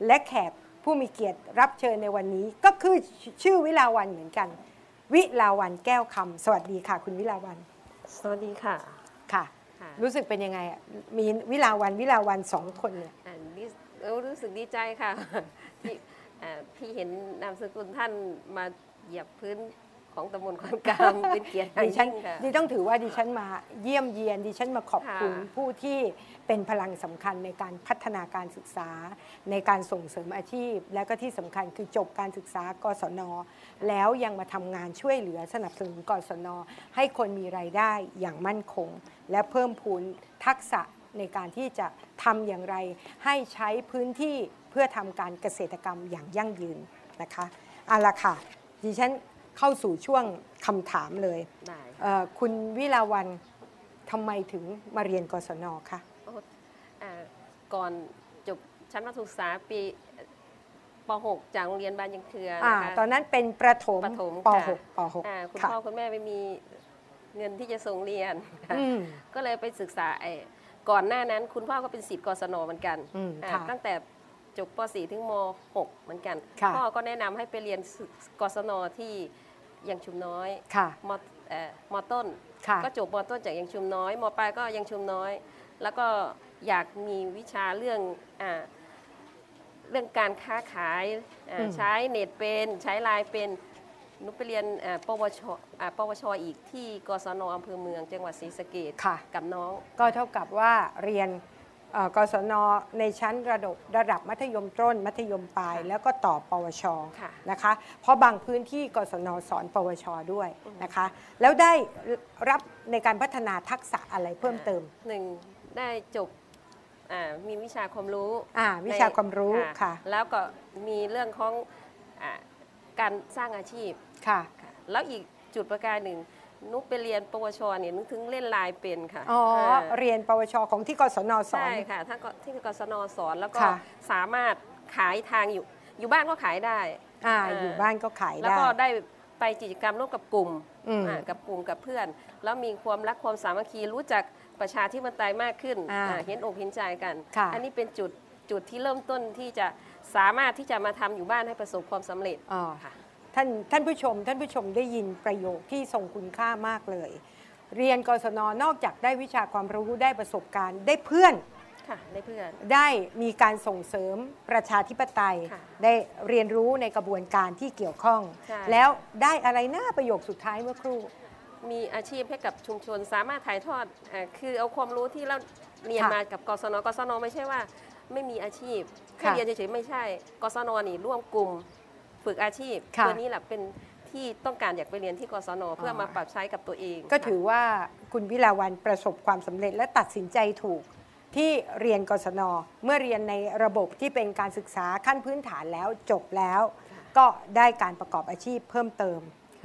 และแขกผู้มีเกียรติรับเชิญในวันนี้ ก็คือชื่อวิลาวันเหมือนกัน วิลาวันแก้วคำสวัสดีค่ะ คุณวิลาวัน สวัสดีค่ะค่ะค่ะรู้สึกเป็นยังไงอะมีวิลาวันวิลาวันสองคนเนี่ยอ่าดิเออรู้สึกดีใจค่ะที่อ่าที่เห็นนามสกุลท่านมาเหยียบพื้น ของตำบลคอนกลางเป็นเกียรติอย่างดิฉันยิ่งค่ะ ดิต้องถือว่าดิฉันมาเยี่ยมเยียน ดิฉันมาขอบคุณค่ะผู้ที่เป็นพลังสำคัญในการพัฒนาการศึกษา ในการส่งเสริมอาชีพ และก็ที่สำคัญคือจบการศึกษากศน แล้วยังมาทำงานช่วยเหลือสนับสนุนกศน ให้คนมีรายได้อย่างมั่นคง และเพิ่มพูนทักษะในการที่จะทำอย่างไร ให้ใช้พื้นที่เพื่อทำการเกษตรกรรมอย่างยั่งยืนนะคะเอาละค่ะดิฉัน เข้าสู่ช่วงคำถามเลยได้เอ่อคุณวิลาวันทำไมถึงมาเรียนกศนคะโอ้อ่าก่อนจบชั้นมัธยมศึกษาปีป .6 จากโรงเรียนบ้านยังเครืออ่านะคะตอนนั้นเป็นประถมประถมปค่ะ .6 ปอ่าคุณ .6 ค่ะพ่อคุณแม่ไม่มีเงินที่จะส่งเรียนค่ะอืมก็เลยไปศึกษาไอ้ก่อนหน้านั้นคุณพ่อก็เป็นศิษย์กศนเหมือนกันอืมอ่าค่ะตั้งแต่จบป .4 ถึงม .6 เหมือนกันค่ะพ่อก็แนะนำให้ไปเรียนศึกกศนที่ ยังชุมน้อยค่ะ มเอ่อมต้น ค่ะ ก็จบมต้นจากยังชุมน้อยมปลายก็ยังชุมน้อย แล้วก็อยากมีวิชาเรื่องอาเรื่องการค้าขายอ่าอืม ใช้เน็ตเป็นใช้ไลน์เป็นหนุไปเรียนอ่าปวชอ่าปวชอีกที่กศนอำเภอเมืองจังหวัดศรีสะเกดค่ะ กับน้อง ก็เท่ากับว่าเรียนเอ่อ กศนในชั้นระดับระดับมัธยมต้น มัธยมปลายค่ะแล้วก็ต่อปวชค่ะนะคะ เพราะบางพื้นที่กศนสอน ปวช ด้วยนะคะ แล้วได้รับในการพัฒนาทักษะอะไรเพิ่มเติมหนึ่งได้จบอ่ามีวิชาความรู้อ่าวิชาความรู้ค่ะ แล้วก็มีเรื่องของอาการสร้างอาชีพค่ะค่ะ แล้วอีกจุดประการหนึ่ง นุกไปเรียนปวชเนี่ยนึกถึงเล่นไลน์เป็นค่ะอ๋อาเรียนปวชของที่กศนสอนใช่ค่ะท่านก็ที่กศนสอนแล้วก็ค่ะสามารถขายทางอยู่อยู่บ้านก็ขายได้อ่าอ่าอยู่บ้านก็ขายแล้วได้ก็ได้ไปกิจกรรมร่วมกับกลุ่มอืมอ่ากับกลุ่มกับเพื่อน แล้วมีความรักความสามัคคีรู้จักประชาธิปไตยมากขึ้นอ่าอ่าเห็นอกเห็นใจกันค่ะอันนี้เป็นจุดจุดที่เริ่มต้นที่จะสามารถที่จะมาทำอยู่บ้านให้ประสบความสำเร็จอ๋อค่ะ ท่านท่านผู้ชม ท่านผู้ชมได้ยินประโยคที่ทรงคุณค่ามากเลย เรียนกศนนอกจากได้วิชาความรู้ได้ประสบการณ์ได้เพื่อนค่ะได้เพื่อน ได้มีการส่งเสริมประชาธิปไตย ค่ะได้เรียนรู้ในกระบวนการที่เกี่ยวข้อง ใช่ แล้วได้อะไรหน้าประโยคสุดท้ายเมื่อครู่ มีอาชีพให้กับชุมชนสามารถถ่ายทอดเออคือเอาความรู้ที่เราเรียนค่ะมากับกศนกศนไม่ใช่ว่า ไม่มีอาชีพแค่ค่ะ เรียนเฉยๆไม่ใช่ กศนนี่ร่วมกลุ่ม ฝึกอาชีพค่ะ ตัวนี้แหละเป็นที่ต้องการอยากไปเรียนที่กศนเพื่อมาปรับใช้กับตัวเองก็ถือว่าคุณวิลาวันประสบความสำเร็จและตัดสินใจถูกที่เรียนกศนเมื่อเรียนในระบบที่เป็นการศึกษาขั้นพื้นฐานแล้วจบแล้ว ก็ได้การประกอบอาชีพเพิ่มเติม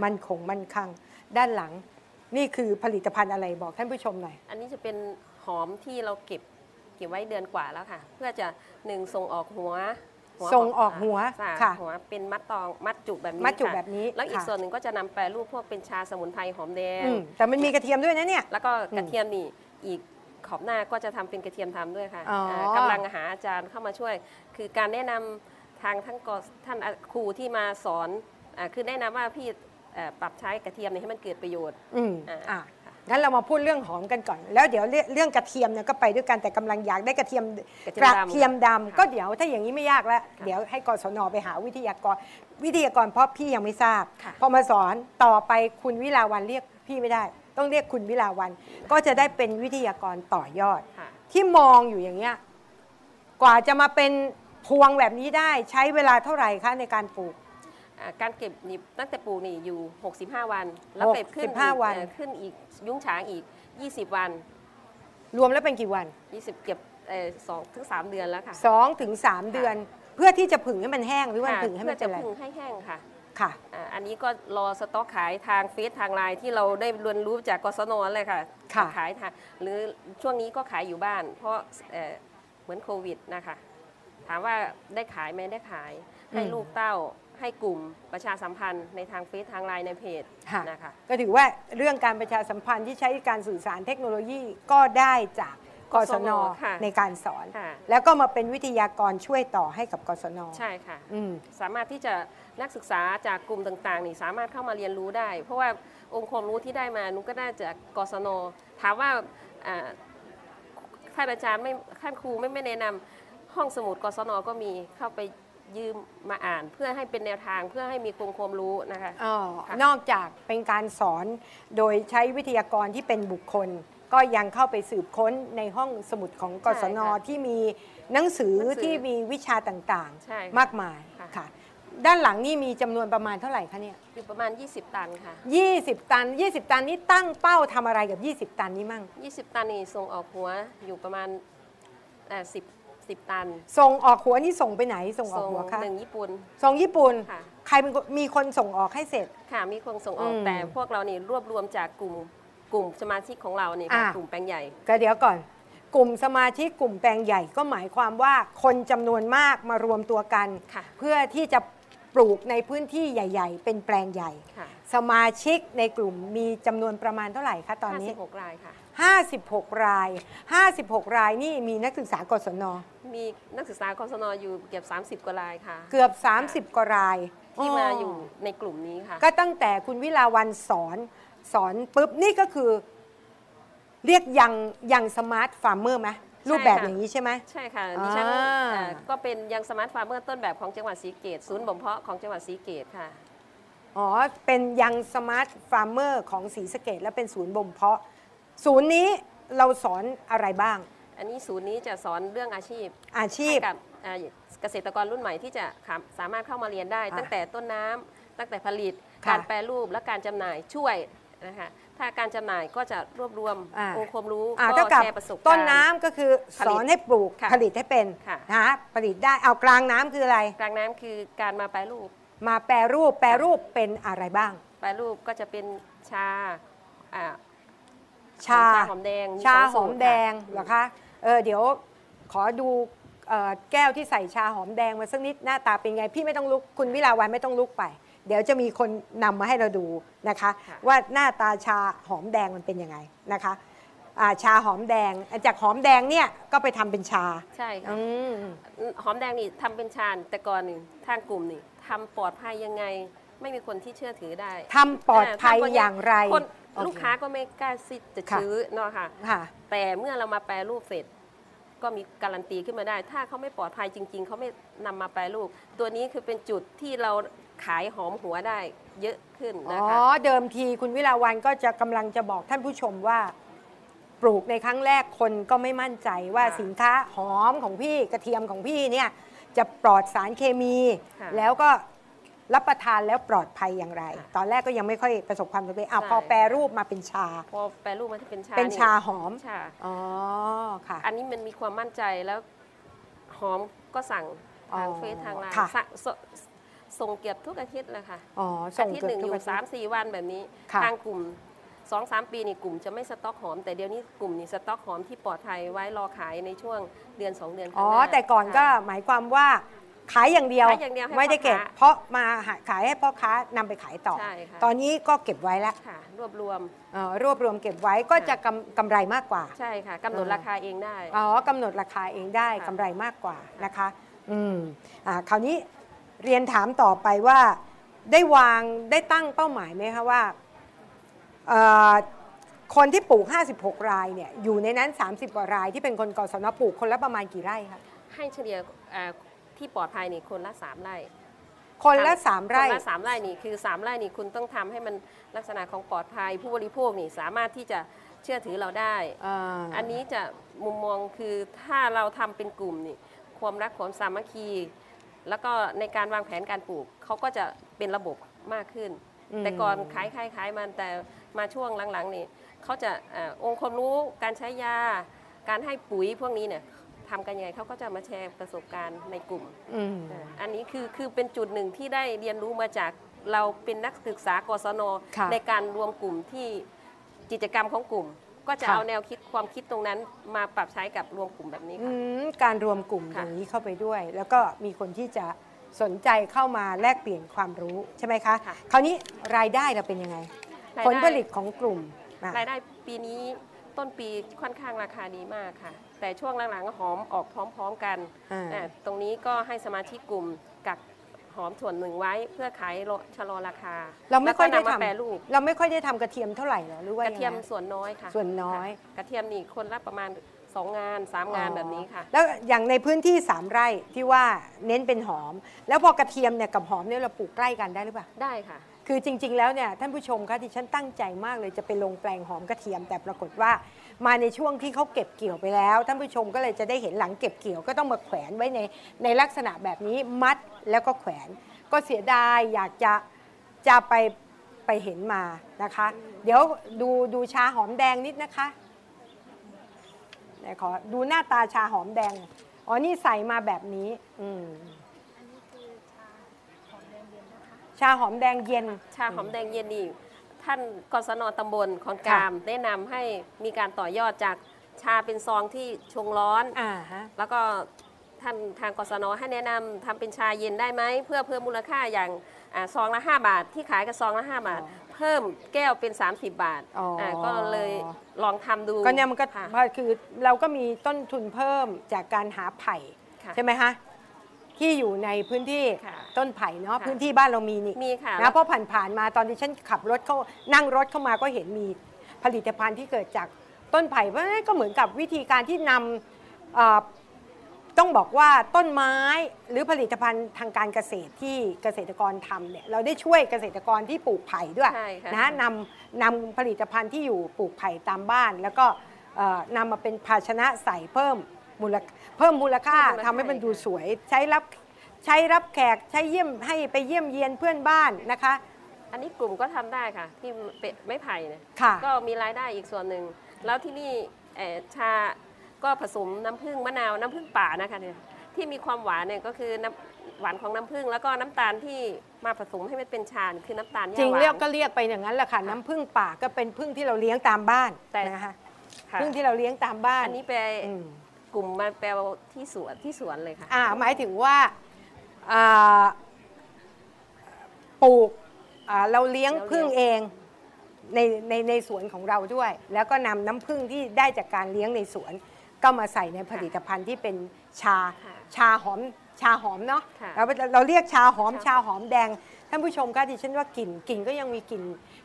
มั่นคงมั่นคงด้านหลัง นี่คือผลิตภัณฑ์อะไรบอกท่านผู้ชมหน่อย อันนี้จะเป็นหอมที่เราเก็บเก็บไว้เดือนกว่าแล้วค่ะ เพื่อจะหนึ่งส่งออกหัว หัวส่งออกหัวค่ะค่ะ หัวเป็นมัดตองมัดจุกแบบนี้มัดจุกค่ะแบบนี้แล้วอีกค่ะ ส่วนหนึ่งก็จะนำแปรรูปพวกเป็นชาสมุนไพรหอมแดง อืมแต่มันมีกระเทียมด้วยนะเนี่ย แล้วก็กระเทียมนี่อีกขอบหน้าก็จะทำเป็นกระเทียมทำด้วยค่ะอ๋ออ่ากำลังหาอาจารย์เข้ามาช่วย คือการแนะนำทางทั้งกท่านครูที่มาสอนอาคือแนะนำว่าพี่เอ่อปรับใช้กระเทียมเนี่ยให้มันเกิดประโยชน์ อืมอ่า อะ งั้นเรามาพูดเรื่องหอมกันก่อน แล้วเดี๋ยวเรื่องเรื่องกระเทียมเนี่ยก็ไปด้วยกันแต่กำลังอยากได้กระเทียมกระกระเทีเทียยมมดำดำก็เดี๋ยวถ้าอย่างนี้ไม่ยากแล้ว เดี๋ยวให้กศนไปหาวิทยากร วิทยากรเพราะพี่ยังไม่ทราบค่ะพอมาสอนต่อไปคุณวิลาวันเรียกพี่ไม่ได้ ต้องเรียกคุณวิลาวัน ก็จะได้เป็นวิทยากรต่อยอดค่ะที่มองอยู่อย่างเงี้ยกว่าจะมาเป็นพวงแบบนี้ได้ใช้เวลาเท่าไหร่คะในการปลูก อ่าการเก็บนี่ตั้งแต่ปลูกนี่อยู่ 65 วัน แล้วเก็บขึ้น65อีกวัน เอ่อขึ้นอีกยุ้งฉางอีก 20 วัน รวมแล้วเป็นกี่วัน 20 เก็บเอ่อสองถึงสามเดือนแล้วค่ะสองถึงสามเดือน เพื่อที่จะผึ่งให้มันแห้งหรือว่าค่ะผึ่งให้มัเพื่อนเป็จะนอะไรพึ่งให้แห้งค่ะค่ะ อ่าอันนี้ก็รอสต็อกขายทางเฟซทางไลน์ที่เราได้เรียนรู้จากกศนเลยค่ะค่ะ ขายทางหรือช่วงนี้ก็ขายอยู่บ้าน เพราะเอ่อเหมือนโควิดนะคะ ถามว่าได้ขายไหมได้ขายให้อืมลูกเต้า ให้กลุ่มประชาสัมพันธ์ในทางเฟซทางไลน์ในเพจค่ะ นะคะ ก็ถือว่าเรื่องการประชาสัมพันธ์ที่ใช้การสื่อสารเทคโนโลยีก็ได้จากกศนค่ะในการสอน ค่ะ แล้วก็มาเป็นวิทยากรช่วยต่อให้กับกศนใช่ค่ะ อืม สามารถที่จะนักศึกษาจากกลุ่มต่างๆ นี่สามารถเข้ามาเรียนรู้ได้ เพราะว่าองค์ความรู้ที่ได้มานุก็ได้จากกศนถามว่าอ่าท่านอาจารย์ไม่ท่านครูไม่ไม่แนะนำห้องสมุดกศนก็มีเข้าไป ยืมมาอ่านเพื่อให้เป็นแนวทางเพื่อให้มีองค์ความรู้นะคะ อ๋อค่ะ นอกจากเป็นการสอนโดยใช้วิทยากรที่เป็นบุคคล ก็ยังเข้าไปสืบค้นในห้องสมุดของกศนที่มีหนังสือที่มีวิชาต่างใช่ๆมากมายค่ะ ด้านหลังนี่มีจำนวนประมาณเท่าไหร่คะเนี่ย อยู่ประมาณ 20 ตันค่ะ 20 ตัน 20 ตันนี่ตั้งเป้าทำอะไรกับ 20 ตันนี้มั่ง 20 ตันนี่ส่งออกหัวอยู่ประมาณอ่า 10 10 ตันส่งออกหัวนี่ส่งไปไหนส่งออกหัวคะหนึ่งญี่ปุ่นส่งญี่ปุ่นค่ะใครเป็นคนมีคนส่งออกให้เสร็จค่ะมีคนส่งออกอืมแต่พวกเรานี่รวบรวมจากกลุ่มกลุ่มสมาชิกของเรานี่ค่ะอะกลุ่มแปลงใหญ่ก็เดี๋ยวก่อน กลุ่มสมาชิกกลุ่มแปลงใหญ่ก็หมายความว่าคนจำนวนมากมารวมตัวกันค่ะเพื่อที่จะปลูกในพื้นที่ใหญ่ ๆ เป็นแปลงใหญ่ค่ะสมาชิกในกลุ่มมีจำนวนประมาณเท่าไหร่คะตอนนี้56รายค่ะ 56 ราย 56 รายนี่มีนักศึกษากศน มีนักศึกษากศนอยู่เกือบ 30 กว่ารายค่ะ เกือบ 30 กว่ารายที่มาอยู่ในกลุ่มนี้ค่ะ ก็ตั้งแต่คุณวิลาวันสอนสอนปุ๊บนี่ก็คือ เรียก Young Young Smart Farmer ไหมรูปแบบอย่างนี้ใช่ไหมใช่ค่ะดิฉันอ่าเอ่อก็เป็น Young Smart Farmer ต้นแบบของจังหวัดศรีสะเกษศูนย์บ่มเพาะของจังหวัดศรีสะเกษค่ะอ๋อเป็น Young Smart Farmer ของศรีสะเกษและเป็นศูนย์บ่มเพาะ ศูนย์นี้เราสอนอะไรบ้าง อันนี้ศูนย์นี้จะสอนเรื่องอาชีพอาชีพ ให้กับเอ่อเกษตรกรรุ่นใหม่ที่จะขาสามารถเข้ามาเรียนได้อะตั้งแต่ต้นน้ำตั้งแต่ผลิต ค่ะการแปรรูปและการจำหน่ายช่วยนะคะถ้าการจำหน่ายก็จะรวบรวมอ่า องค์ความรู้อ่าก็เท่ากับแชร์ประสบการณ์ ต้นน้ำก็คือผลิตสอนให้ปลูกค่ะผลิตให้เป็นค่ะ นะผลิตได้เอากลางน้ำคืออะไร กลางน้ำคือการมาแปรรูป มาแปรรูปแปรรูปเป็นอะไรบ้าง แปรรูปก็จะเป็นชาอ่า ชาหอมแดงชาสหสูอตมรแดงค่ะเหรอคะเออเดี๋ยวขอดูเอ่อแก้วที่ใส่ชาหอมแดงมาสักนิดหน้าตาเป็นไง พี่ไม่ต้องลุกคุณวิลาวันไม่ต้องลุกไป เดี๋ยวจะมีคนนำมาให้เราดูนะคะ ว่าหน้าตาชาหอมแดงมันเป็นยังไงนะคะอ่าชาหอมแดงจากหอมแดงเนี่ยก็ไปทำเป็นชา ใช่ค่ะอืมหอมแดงนี่ทำเป็นชาแต่ก่อนนี่ทางกลุ่มนี่ทำปลอดภัยยังไง ไม่มีคนที่เชื่อถือได้ทำปลอดภัยทำคนอย่างไรคนโอเค ลูกค้าก็ไม่กล้าซิจะค่ะซื้อเนาะค่ะค่ะ แต่เมื่อเรามาแปรรูปเสร็จ ก็มีการันตีขึ้นมาได้ ถ้าเขาไม่ปลอดภัยจริง ๆ เขาไม่นำมาแปรรูป ตัวนี้คือเป็นจุดที่เราขายหอมหัวได้เยอะขึ้นอ๋นะอคะเดิมทีคุณวิลาวันก็จะกำลังจะบอกท่านผู้ชมว่า ปลูกในครั้งแรกคนก็ไม่มั่นใจว่าค่ะสินค้าหอมของพี่กระเทียมของพี่เนี่ยจะปลอดสารเคมีค่ะแล้วก็ รับประทานแล้วปลอดภัยอย่างไร ตอนแรกก็ยังไม่ค่อยประสบความสำเร็จอะพอแปรรูปมาเป็นชา พอแปรรูปมันจะเป็นชาเป็นชาหอมชาอ๋อค่ะ อันนี้มันมีความมั่นใจแล้วหอมก็สั่งทางอ๋อเฟซทางไลน์ค่ะสั่งสส่งเก็บทุกอาทิตย์เลยค่ะอ๋ออาส่งทิตย์เกือบหนึ่งทุอกยู่อาทิตย์สามสี่วันแบบนี้ค่ะทางกลุ่มสองสามปีนี่กลุ่มจะไม่สต็อกหอม แต่เดี๋ยวนี้กลุ่มนี่สต็อกหอมที่ปลอดภัยไว้รอขายในช่วงเดือนสองเดือนข้างอ๋อหาแต่ก่อนก็ค่ะหมายความว่า ขายอย่างเดียวขายอย่างเดียวให้ไม่ได้เก็บ พ่อค้าเพราะมาหาขายให้พ่อค้านำไปขายต่อ ใช่ค่ะ ตอนนี้ก็เก็บไว้แล้วค่ะรวบรวม เอ่อรวบรวมเก็บไว้ก็จะกำกำไรมากกว่า ใช่ค่ะกำหนดเออราคาเองได้ อ๋อกำหนดราคาเองได้ค่ะ กำไรมากกว่านะคะ อืมอ่าคราวนี้เรียนถามต่อไปว่า ได้วางได้ตั้งเป้าหมายไหมคะว่าเอ่อคนที่ปลูก 56 รายเนี่ยอยู่ในนั้น 30 กว่ารายที่เป็นคนกศนปลูกคนละประมาณกี่ไร่คะให้เฉลี่ยอ่า ที่ปลอดภัยนี่คนละสามไร่คนละทำ3ไร่คนละสามไร่นี่คือสามไร่นี่คุณต้องทำให้มันลักษณะของปลอดภัย ผู้บริโภคนี่สามารถที่จะเชื่อถือเราได้อ่าอันนี้จะมุมมองคือถ้าเราทำเป็นกลุ่มนี่ความรักความสามัคคี แล้วก็ในการวางแผนการปลูกเขาก็จะเป็นระบบมากขึ้นอืมแต่ก่อนขายขายขายมันแต่มาช่วงหลังๆนี่เขาจะเออองค์ความรู้การใช้ยาการให้ปุ๋ยพวกนี้เนี่ย ทำกันยังไงเขาก็จะมาแชร์ประสบการณ์ในกลุ่มอืมอันนี้คือคือเป็นจุดหนึ่งที่ได้เรียนรู้มาจากเราเป็นนักศึกษากศนค่ะในการรวมกลุ่มที่กิจกรรมของกลุ่ม ก็จะค่ะ เอาแนวคิดความคิดตรงนั้นมาปรับใช้กับรวมกลุ่มแบบนี้อืค่ะ มการรวมกลุ่มอค่ะ ย่างนี้เข้าไปด้วย แล้วก็มีคนที่จะสนใจเข้ามาแลกเปลี่ยนความรู้ใช่ไหมคะ ค่ะ คราวนี้รายได้เราเป็นยังไง รายผลได้ ผลิตของกลุ่มอะ รายได้ปีนี้ต้นปีค่อนข้างราคาดีมากค่ะ แต่ช่วงหลังๆหอมออกพร้อม ๆกันอ่า อ่าตรงนี้ก็ให้สมาชิกกลุ่มกักหอมส่วนหนึ่งไว้เพื่อขายโลชะลอราคาเราไม่ค่อยได้แล้วก็นำมาทำแปรรูป เราไม่ค่อยได้ทำกระเทียมเท่าไหร่เหรอหรือว่ากระเทียมงไงส่วนน้อยค่ะส่วนน้อยค่ะกระเทียมนี่คนละประมาณ 2 งาน 3 งานแบบนี้ค่ะ แล้วอย่างในพื้นที่3ไร่ที่ว่าเน้นเป็นหอม แล้วพอกระเทียมเนี่ยกับหอมเนี่ยเราปลูกใกล้กันได้หรือเปล่า ได้ค่ะ คือจริง ๆ แล้วเนี่ยท่านผู้ชมคะที่ฉันตั้งใจมากเลยจะไปลงแปลงหอมกระเทียม แต่ปรากฏว่า มาในช่วงที่เขาเก็บเกี่ยวไปแล้วท่านผู้ชมก็เลยจะได้เห็นหลังเก็บเกี่ยวก็ต้องมาแขวนไว้ในในลักษณะแบบนี้มัดแล้วก็แขวน ก็เสียดายอยากจะจะไปไปเห็นมานะคะ เดี๋ยวดูดูชาหอมแดงนิดนะคะไหนขอดูหน้าตาชาหอมแดงหน่อยอ๋อนี่ใส่มาแบบนี้ อืมชาหอมแดงเย็น ชาหอมแดงเย็นนี่ ท่านกศนตำบลคอนกามแนะนำให้มีการต่อยอดจากชาเป็นซองที่ชงร้อนอ่าฮะ แล้วก็ท่านทางกศนให้แนะนำทำเป็นชาเย็นได้ไหม เพื่อเพิ่มมูลค่าอย่างอาซองละ 5 บาท ที่ขายกับซองละ 5 บาท อ๋อเพิ่มแก้วเป็น 30 บาทอ๋ออ่าก็เลยลองทำดูก็เนี่ยมันก็ค่ะเพราะคือเราก็มีต้นทุนเพิ่มจากการหาไผ่ค่ะ ใช่ไหมคะ ที่อยู่ในพื้นที่ค่ะต้นไผ่เนาะค่ะ พื้นที่บ้านเรามีนี่มีค่ะนะเพราะผ่านผ่านๆมาตอนที่ฉันขับรถเข้านั่งรถเข้ามาก็เห็นมีผลิตภัณฑ์ที่เกิดจากต้นไผ่เพราะฉะนั้นก็เหมือนกับวิธีการที่นำเอ่อต้องบอกว่าต้นไม้หรือผลิตภัณฑ์ทางการเกษตรที่เกษตรกรทำเนี่ยเราได้ช่วยเกษตรกรที่ปลูกไผ่ด้วย ใช่ค่ะ นะนำนำผลิตภัณฑ์ที่อยู่ปลูกไผ่ตามบ้าน แล้วก็เอ่อนำมาเป็นภาชนะใส่เพิ่มมูล เพิ่มมูลค่าทำให้มันดูสวย ใช้รับใช้รับแขกใช้เยี่ยมให้ไปเยี่ยมเยียนเพื่อนบ้านนะคะ อันนี้กลุ่มก็ทำได้ค่ะ ที่เป็ดไม้ไผ่เนี่ยค่ะ ก็มีรายได้อีกส่วนหนึ่ง แล้วที่นี่เอ่อชาก็ผสมน้ำผึ้งมะนาวน้ำผึ้งป่านะคะเนี่ยที่มีความหวานเนี่ยก็คือน้ำหวานของน้ำผึ้งแล้วก็น้ำตาลที่มาผสมให้มันเป็นชาเนี่ยคือน้ำตาลจย่าริงหวาน เรียกก็เรียกไปอย่างนั้นแหละค่ะน้ำผึ้งป่าก็เป็นผึ้งที่เราเลี้ยงตามบ้านแต่นะคะค่ะ ผึ้งที่เราเลี้ยงตามบ้านอันนี้แปลอืม กลุ่มมาแปลที่สวนที่สวนเลยค่ะ อ่าหมายถึงว่าอ่าปลูกอ่าเราเลี้ยงเราเลี้ยงผึ้งเองในในในสวนของเราด้วย แล้วก็นำน้ำผึ้งที่ได้จากการเลี้ยงในสวน ก็มาใส่ในผลิตภัณฑ์ที่เป็นชาค่ะชาหอมชาหอมเนาะค่ะเราเราเรียกชาหอมชาชาหอมแดง ท่านผู้ชมคะดิฉันว่ากลิ่นกลิ่นก็ยังมีกลิ่น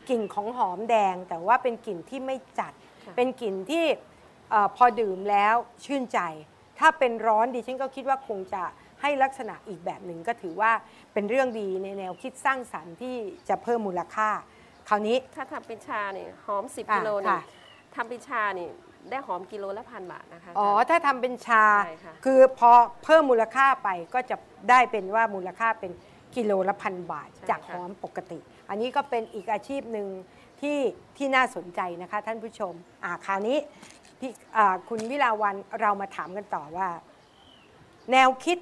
กลิ่นของหอมแดง แต่ว่าเป็นกลิ่นที่ไม่จัด ค่ะ เป็นกลิ่นที่เออพอดื่มแล้วชื่นใจ ถ้าเป็นร้อนดิฉันก็คิดว่าคงจะให้ลักษณะอีกแบบหนึ่งก็ถือว่าเป็นเรื่องดีในแนวคิดสร้างสรรค์ที่จะเพิ่มมูลค่า คราวนี้ถ้าทำเป็นชาเนี่ยหอม 10อ่ากิโลนี่ค่ะทำเป็นชานี่ได้หอมกิโลละพันบาทนะคะ อ๋อ ถ้าทำเป็นชาใช่ค่ะคือพอเพิ่มมูลค่าไปก็จะได้เป็นว่ามูลค่าเป็นกิโลละพันบาท จากหอมปกติ อันนี้ก็เป็นอีกอาชีพหนึ่งที่ที่น่าสนใจนะคะท่านผู้ชม อ่าคราวนี้ พี่อ่าคุณวิลาวันเรามาถามกันต่อว่า แนวคิด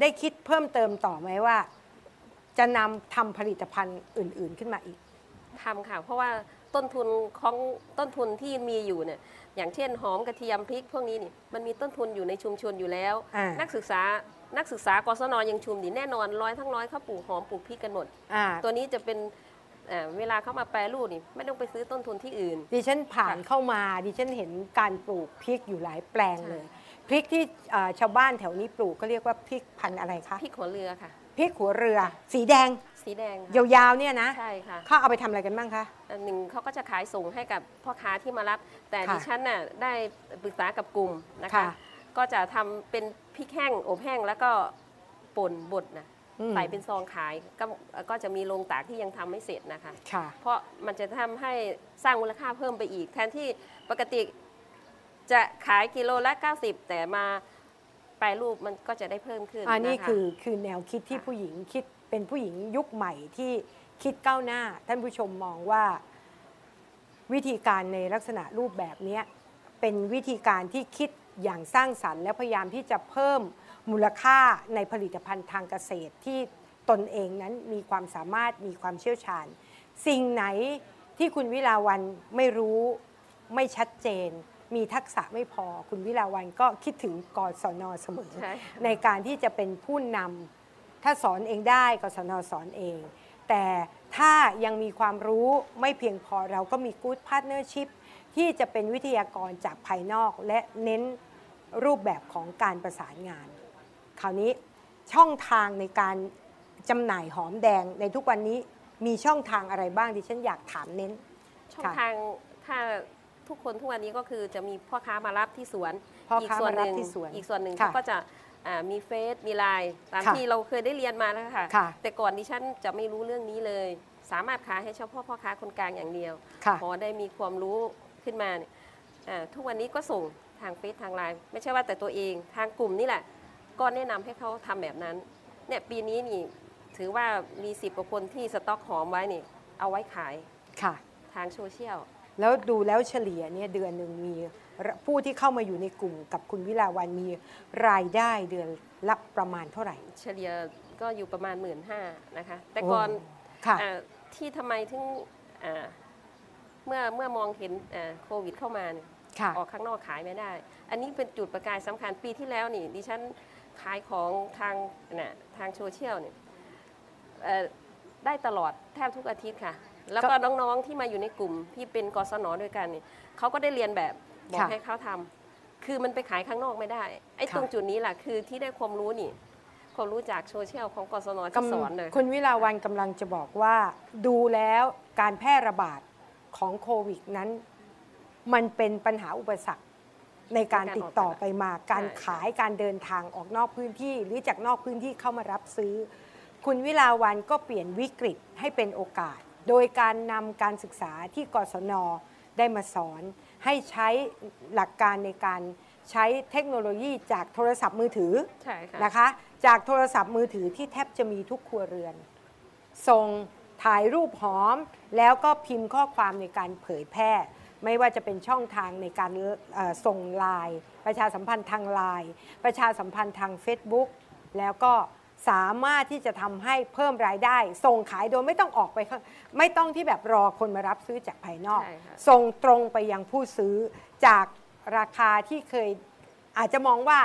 ได้คิดเพิ่มเติมต่อไหมว่า จะนำทำผลิตภัณฑ์อื่น ๆขึ้นมาอีกทำค่ะเพราะว่าต้นทุนของต้นทุนที่มีอยู่เนี่ยอย่างเช่นหอมกระเทียมพริกพวกนี้นี่มันมีต้นทุนอยู่ในชุมชนอยู่แล้วอ่านันักศึกษานักศึกษากศนยังชุมดีแน่นอนร้อยทั้งร้อยเขาปลูกหอมปลูกพริกกันหมดอ่าตัวนี้จะเป็นเอ่อเวลาเข้ามาแปรรูปนี่ไม่ต้องไปซื้อต้นทุนที่อื่น ดิฉันผ่านค่ะเข้ามาดิฉันเห็นการปลูกพริกอยู่หลายแปลงใช่เลย พริกที่เอ่อชาวบ้านแถวนี้ปลูกก็เรียกว่าพริกพันธุ์อะไรคะพริกหัวเรือค่ะ พริกหัวเรือ สีแดงสีแดงค่ะยาวๆเนี่ยนะใช่ค่ะเขาเอาไปทำอะไรกันบ้างคะ อันหนึ่งเขาก็จะขายส่งให้กับพ่อค้าที่มารับ แต่ค่ะดิฉันน่ะได้ปรึกษากับกลุ่มนะคะ ค่ะ ก็จะทำเป็นพริกแห้งอบแห้งแล้วก็ป่นบดนะ อืมใส่เป็นซองขายก็ก็จะมีโรงตากที่ยังทำไม่เสร็จนะคะค่ะเพราะมันจะทำให้สร้างมูลค่าเพิ่มไปอีก แทนที่ปกติจะขายกิโลละ 90 แต่มาแปรรูปมันก็จะได้เพิ่มขึ้นอันนี้ะะคือคือแนวคิดที่ค่ะผู้หญิงคิดเป็นผู้หญิงยุคใหม่ที่คิดก้าวหน้า ท่านผู้ชมมองว่า วิธีการในลักษณะรูปแบบเนี้ยเป็นวิธีการที่คิดอย่างสร้างสรรค์ และพยายามที่จะเพิ่ม มูลค่าในผลิตภัณฑ์ทางเกษตรที่ตนเองนั้นมีความสามารถมีความเชี่ยวชาญ สิ่งไหนที่คุณวิลาวันไม่รู้ไม่ชัดเจน มีทักษะไม่พอ คุณวิลาวันก็คิดถึงกศนเสมอใช่ในการที่จะเป็นผู้นำถ้าสอนเองได้กศนสอนเอง แต่ถ้ายังมีความรู้ไม่เพียงพอเราก็มี Good Partnership ที่จะเป็นวิทยากรจากภายนอกและเน้นรูปแบบของการประสานงาน คราวนี้ช่องทางในการจำหน่ายหอมแดงในทุกวันนี้มีช่องทางอะไรบ้างดิฉันอยากถามเน้น ช่องค่ะ ทางถ้าทุกคนทุกวันนี้ก็คือจะมีพ่อค้ามารับที่สวนพ่ออีกค้าส่วนมาหรับนึ่งที่สวนอีกส่วนหนึ่งค่ะเขาก็จะอ่ามีเฟซมีไลน์ตามค่ะ ที่เราเคยได้เรียนมาแล้วค่ะ ค่ะแต่ก่อนดิฉันจะไม่รู้เรื่องนี้เลย สามารถขายให้เฉพาะพ่อค้าคนกลางอย่างเดียว ค่ะ พอได้มีความรู้ขึ้นมาเนี่ยอ่าทุกวันนี้ก็ส่งทางเฟซทางไลน์ไม่ใช่ว่าแต่ตัวเองทางกลุ่มนี่แหละ ก็แนะนำให้เขาทำแบบนั้นเนี่ยปีนี้นี่ถือว่ามีสิบกว่าคนที่สต็อกหอมไว้นี่ เอาไว้ขายค่ะ ทางโซเชียลแล้วดูแล้วเฉลี่ยเนี่ยเดือนหนึ่งมีผู้ที่เข้ามาอยู่ในกลุ่มกับคุณวิลาวันมีรายได้เดือนละประมาณเท่าไหร่ เฉลี่ยก็อยู่ประมาณ1 5ื่นนะคะ แต่โอ้ก่อนค่ะอาที่ทำไมถึงอ่าเมื่อเมื่อมองเห็นอ่าโควิดเข้ามาเนี่ยค่ะออกข้างนอกขายไม่ได้ อันนี้เป็นจุดประกายสำคัญปีที่แล้วนี่ดิฉัน ขายของทางน่ะทางโซเชียลเนี่ยเอ่อได้ตลอดแทบทุกอาทิตย์ค่ะ แล้วก็น้องๆที่มาอยู่ในกลุ่มที่เป็นกศนด้วยกันเนี่ยเขาก็ได้เรียนแบบบอกค่ะให้เขาทำคือมันไปขายข้างนอกไม่ได้ ไอ้ค่ะตรงจุดนี้แหละคือที่ได้ความรู้นี่ความรู้จากโซเชียลของกศนที่สอนเลยคุณวิลาวันกำลังจะบอกว่า ดูแล้วการแพร่ระบาดของโควิดนั้น มันเป็นปัญหาอุปสรรค ในการติดต่อไปมา การขายการเดินทางออกนอกพื้นที่ หรือจากนอกพื้นที่เข้ามารับซื้อ คุณวิลาวันก็เปลี่ยนวิกฤตให้เป็นโอกาส โดยการนำการศึกษาที่กศนได้มาสอน ให้ใช้หลักการในการใช้เทคโนโลยีจากโทรศัพท์มือถือใช่ค่ะนะคะ จากโทรศัพท์มือถือที่แทบจะมีทุกครัวเรือน ส่งถ่ายรูปหอม แล้วก็พิมพ์ข้อความในการเผยแพร่ ไม่ว่าจะเป็นช่องทางในการเอ่อส่งไลน์ประชาสัมพันธ์ทางไลน์ประชาสัมพันธ์ทาง Facebook แล้วก็สามารถที่จะทำให้เพิ่มรายได้ ส่งขายโดยไม่ต้องออกไปข้างไม่ต้องที่แบบรอคนมารับซื้อจากภายนอกใช่ค่ะส่งตรงไปยังผู้ซื้อจากราคาที่เคยอาจจะมองว่า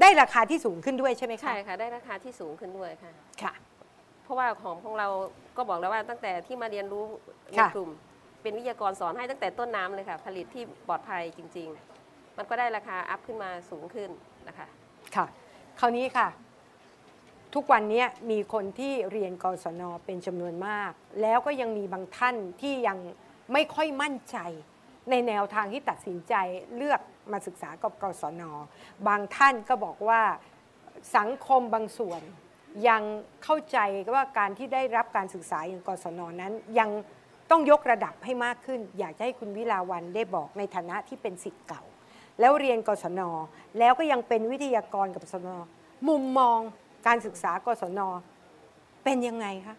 ได้ราคาที่สูงขึ้นด้วยใช่ไหมคะใช่ค่ะได้ราคาที่สูงขึ้นด้วยค่ะค่ะ เพราะว่าของของเราก็บอกแล้วว่าตั้งแต่ที่มาเรียนรู้ในค่ะกลุ่ม เป็นวิทยากรสอนให้ตั้งแต่ต้นน้ำเลยค่ะ ผลิตที่ปลอดภัยจริง ๆ มันก็ได้ราคาอัพขึ้นมาสูงขึ้นนะคะ ค่ะ คราวนี้ค่ะ ทุกวันนี้มีคนที่เรียนกศนเป็นจำนวนมาก แล้วก็ยังมีบางท่านที่ยังไม่ค่อยมั่นใจ ในแนวทางที่ตัดสินใจเลือกมาศึกษากับกศน บางท่านก็บอกว่าสังคมบางส่วนยังเข้าใจว่าการที่ได้รับการศึกษาอย่างกศนนั้นยัง ต้องยกระดับให้มากขึ้น อยากจะให้คุณวิลาวันได้บอกในฐานะที่เป็นสิทธิ์เก่า แล้วเรียนกศน แล้วก็ยังเป็นวิทยากรกับกศนมุมมองการศึกษากศน เป็นยังไงคะ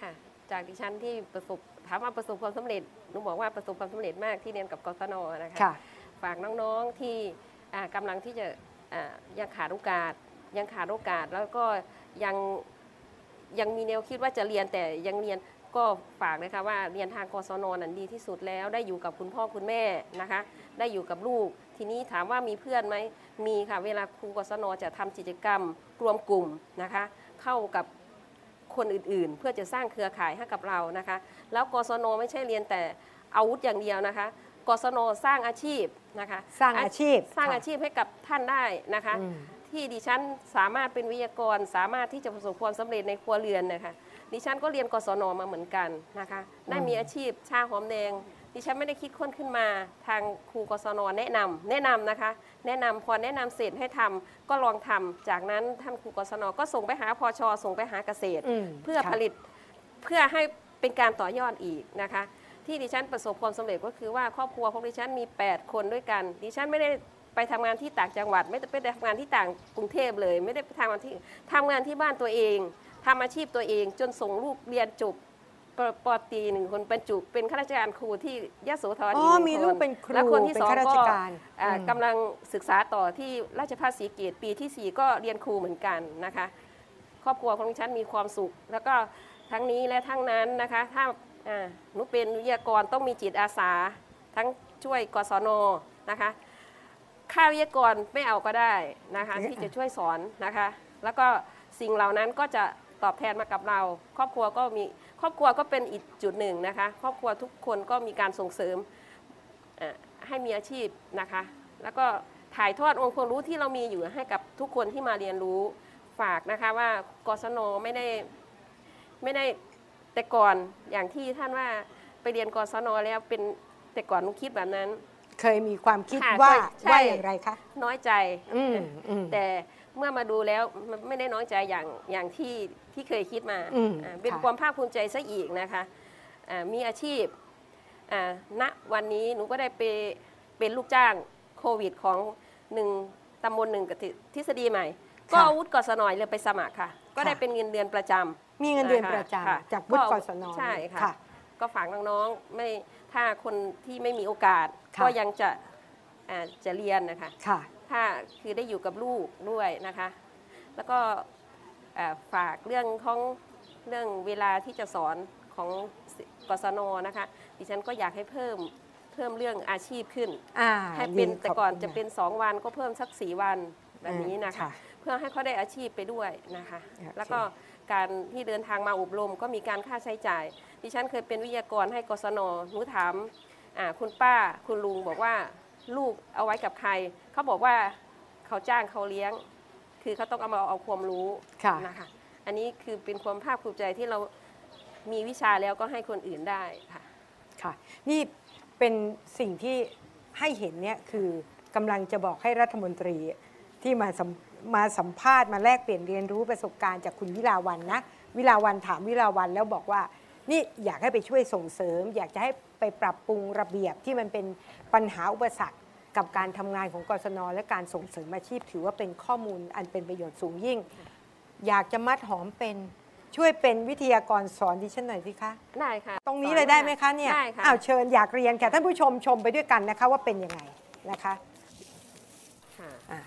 ค่ะ จากดิฉันที่ประสบถามว่าประสบความสำเร็จหนูบอกว่าประสบความสำเร็จมากที่เรียนกับกศนนะคะค่ะฝากน้องๆที่อ่ากำลังที่จะอ่ายังขาดโอกาส ยังขาดโอกาสแล้วก็ยังยังมีแนวคิดว่าจะเรียนแต่ยังเรียน ก็ฝากนะคะว่าเรียนทางกศนนั้นดีที่สุดแล้ว ได้อยู่กับคุณพ่อคุณแม่นะคะ ได้อยู่กับลูก ทีนี้ถามว่ามีเพื่อนไหมมีค่ะ เวลาครูกศนจะทำกิจกรรมรวมกลุ่มนะคะ เข้ากับคนอื่นๆ เพื่อจะสร้างเครือข่ายให้กับเรานะคะ แล้วกศนไม่ใช่เรียนแต่อาวุธอย่างเดียวนะคะกศนสร้างอาชีพนะคะสร้างอาชีพสร้างค่ะอาชีพให้กับท่านได้นะคะอืมที่ดิฉันสามารถเป็นวิทยากรสามารถที่จะประสบความสำเร็จในครัวเรือนนะคะ ดิฉันก็เรียนกศนมาเหมือนกันนะคะ ได้มีอาชีพชาหอมแดง ดิฉันไม่ได้คิดค้นขึ้นมา ทางครูกศนแนะนำแนะนำนะคะ แนะนำพอแนะนำเสร็จให้ทำก็ลองทำจากนั้นท่านครูกศนก็ส่งไปหาพอชส่งไปหาเกษตรอืมเพื่อค่ะผลิตเพื่อให้เป็นการต่อยอดอีกนะคะ ที่ดิฉันประสบความสำเร็จก็คือว่าครอบครัวของดิฉันมี 8 คนด้วยกัน ดิฉันไม่ได้ไปทำงานที่ต่างจังหวัด ไม่ได้ไปทำงานที่ต่างกรุงเทพเลย ไม่ได้ไปทำงานที่ทำงานที่บ้านตัวเอง ทำอาชีพตัวเองจนส่งลูกเรียนจบปปอตรีหนึ่งคนเป็นจุเป็นข้าราชการครูที่ยโสธรอ๋อีอกหนึ่งมีคนลูกเป็นครูแล้วคนที่เป็นสองข้าราก็ชการอ่าอืม กำลังศึกษาต่อที่ราชภัฏศรีเกตปีที่สี่ก็เรียนครูเหมือนกันนะคะ ครอบครัวของดิฉันมีความสุข แล้วก็ทั้งนี้และทั้งนั้นนะคะ ถ้าอ่าหนูเป็นวิทยากรต้องมีจิตอาสา ทั้งช่วยกศนนะคะ ค่าวิทยากรไม่เอาก็ได้นะคะเอ๊ะที่จะช่วยสอนนะคะ แล้วก็สิ่งเหล่านั้นก็จะ ตอบแทนมากับเรา ครอบครัวก็มีครอบครัวก็เป็นอีกจุดหนึ่งนะคะ ครอบครัวทุกคนก็มีการส่งเสริมเอ่อให้มีอาชีพนะคะ แล้วก็ถ่ายทอดองค์ความรู้ที่เรามีอยู่ให้กับทุกคนที่มาเรียนรู้ฝากนะคะว่ากศนไม่ได้ไม่ได้แต่ก่อนอย่างที่ท่านว่าไปเรียนกศนแล้วเป็นแต่ก่อนนุคิดแบบนั้น เคยมีความคิดค่ะว่าใช่ว่าอย่างไรคะน้อยใจอืมอืมแต่เมื่อมาดูแล้วมันไม่ได้น้อยใจอย่างอย่างที่ ที่เคยคิดมาอืมอ่าเป็นค่ะ ความภาคภูมิใจซะอีกนะคะอ่ามีอาชีพอ่าณวันนี้หนูก็ได้ไปเป็นลูกจ้างโควิดของหนึ่งตำบลหนึ่งกับทฤษฎีใหม่ ก็อาวุธกศนเลยไปสมัครค่ะ ก็ได้เป็นเงินเดือนประจำ มีเงินเดือนคประจค่ะำจากวุฒิกศนใช่ค่ะ ค่ะ ก็ฝากน้องๆไม่ถ้าคนที่ไม่มีโอกาส ค่ะ ก็ยังจะอ่าจะเรียนนะคะ ค่ะ ถ้าคือได้อยู่กับลูกด้วยนะคะ แล้วก็เอ่อ ฝากเรื่องของเรื่องเวลาที่จะสอนของกศนนะคะ ดิฉันก็อยากให้เพิ่มเพิ่มเรื่องอาชีพขึ้น อ่าให้เป็นดีแต่ก่อนขบคุณจะเป็น 2 วันก็เพิ่มสัก4วันแบบนี้นะค่ะคะ เพื่อให้เขาได้อาชีพไปด้วยนะคะโอเคแล้วก็การที่เดินทางมาอบรมก็มีการค่าใช้จ่าย ดิฉันเคยเป็นวิทยากรให้กศนหนูถามอ่าคุณป้าคุณลุงบอกว่าลูกเอาไว้กับใคร เขาบอกว่าเขาจ้างเขาเลี้ยง คือเขาต้องเอามาเอาความรู้ค่ะ นะคะอันนี้คือเป็นความภาคภูมิใจที่เรามีวิชาแล้วก็ให้คนอื่นได้ค่ะ ค่ะ นี่เป็นสิ่งที่ให้เห็นเนี่ยคือกำลังจะบอกให้รัฐมนตรีที่มาสัมมาสัมภาษณ์มาแลกเปลี่ยนเรียนรู้ประสบการณ์จากคุณวิลาวันนะ วิลาวันถามวิลาวันแล้วบอกว่า นี่อยากให้ไปช่วยส่งเสริม อยากจะให้ไปปรับปรุงระเบียบที่มันเป็นปัญหาอุปสรรค กับการทำงานของกศนและการส่งเสริมอาชีพ ถือว่าเป็นข้อมูลอันเป็นประโยชน์สูงยิ่ง อยากจะมัดหอมเป็นช่วยเป็นวิทยากรสอนดิฉันหน่อยสิคะ ได้ค่ะตรงนี้เลยได้ไหมคะเนี่ยได้ค่ะอ้าวเชิญอยากเรียนค่ะท่านผู้ชมชมไปด้วยกันนะคะว่าเป็นยังไงนะคะค่ะอ่า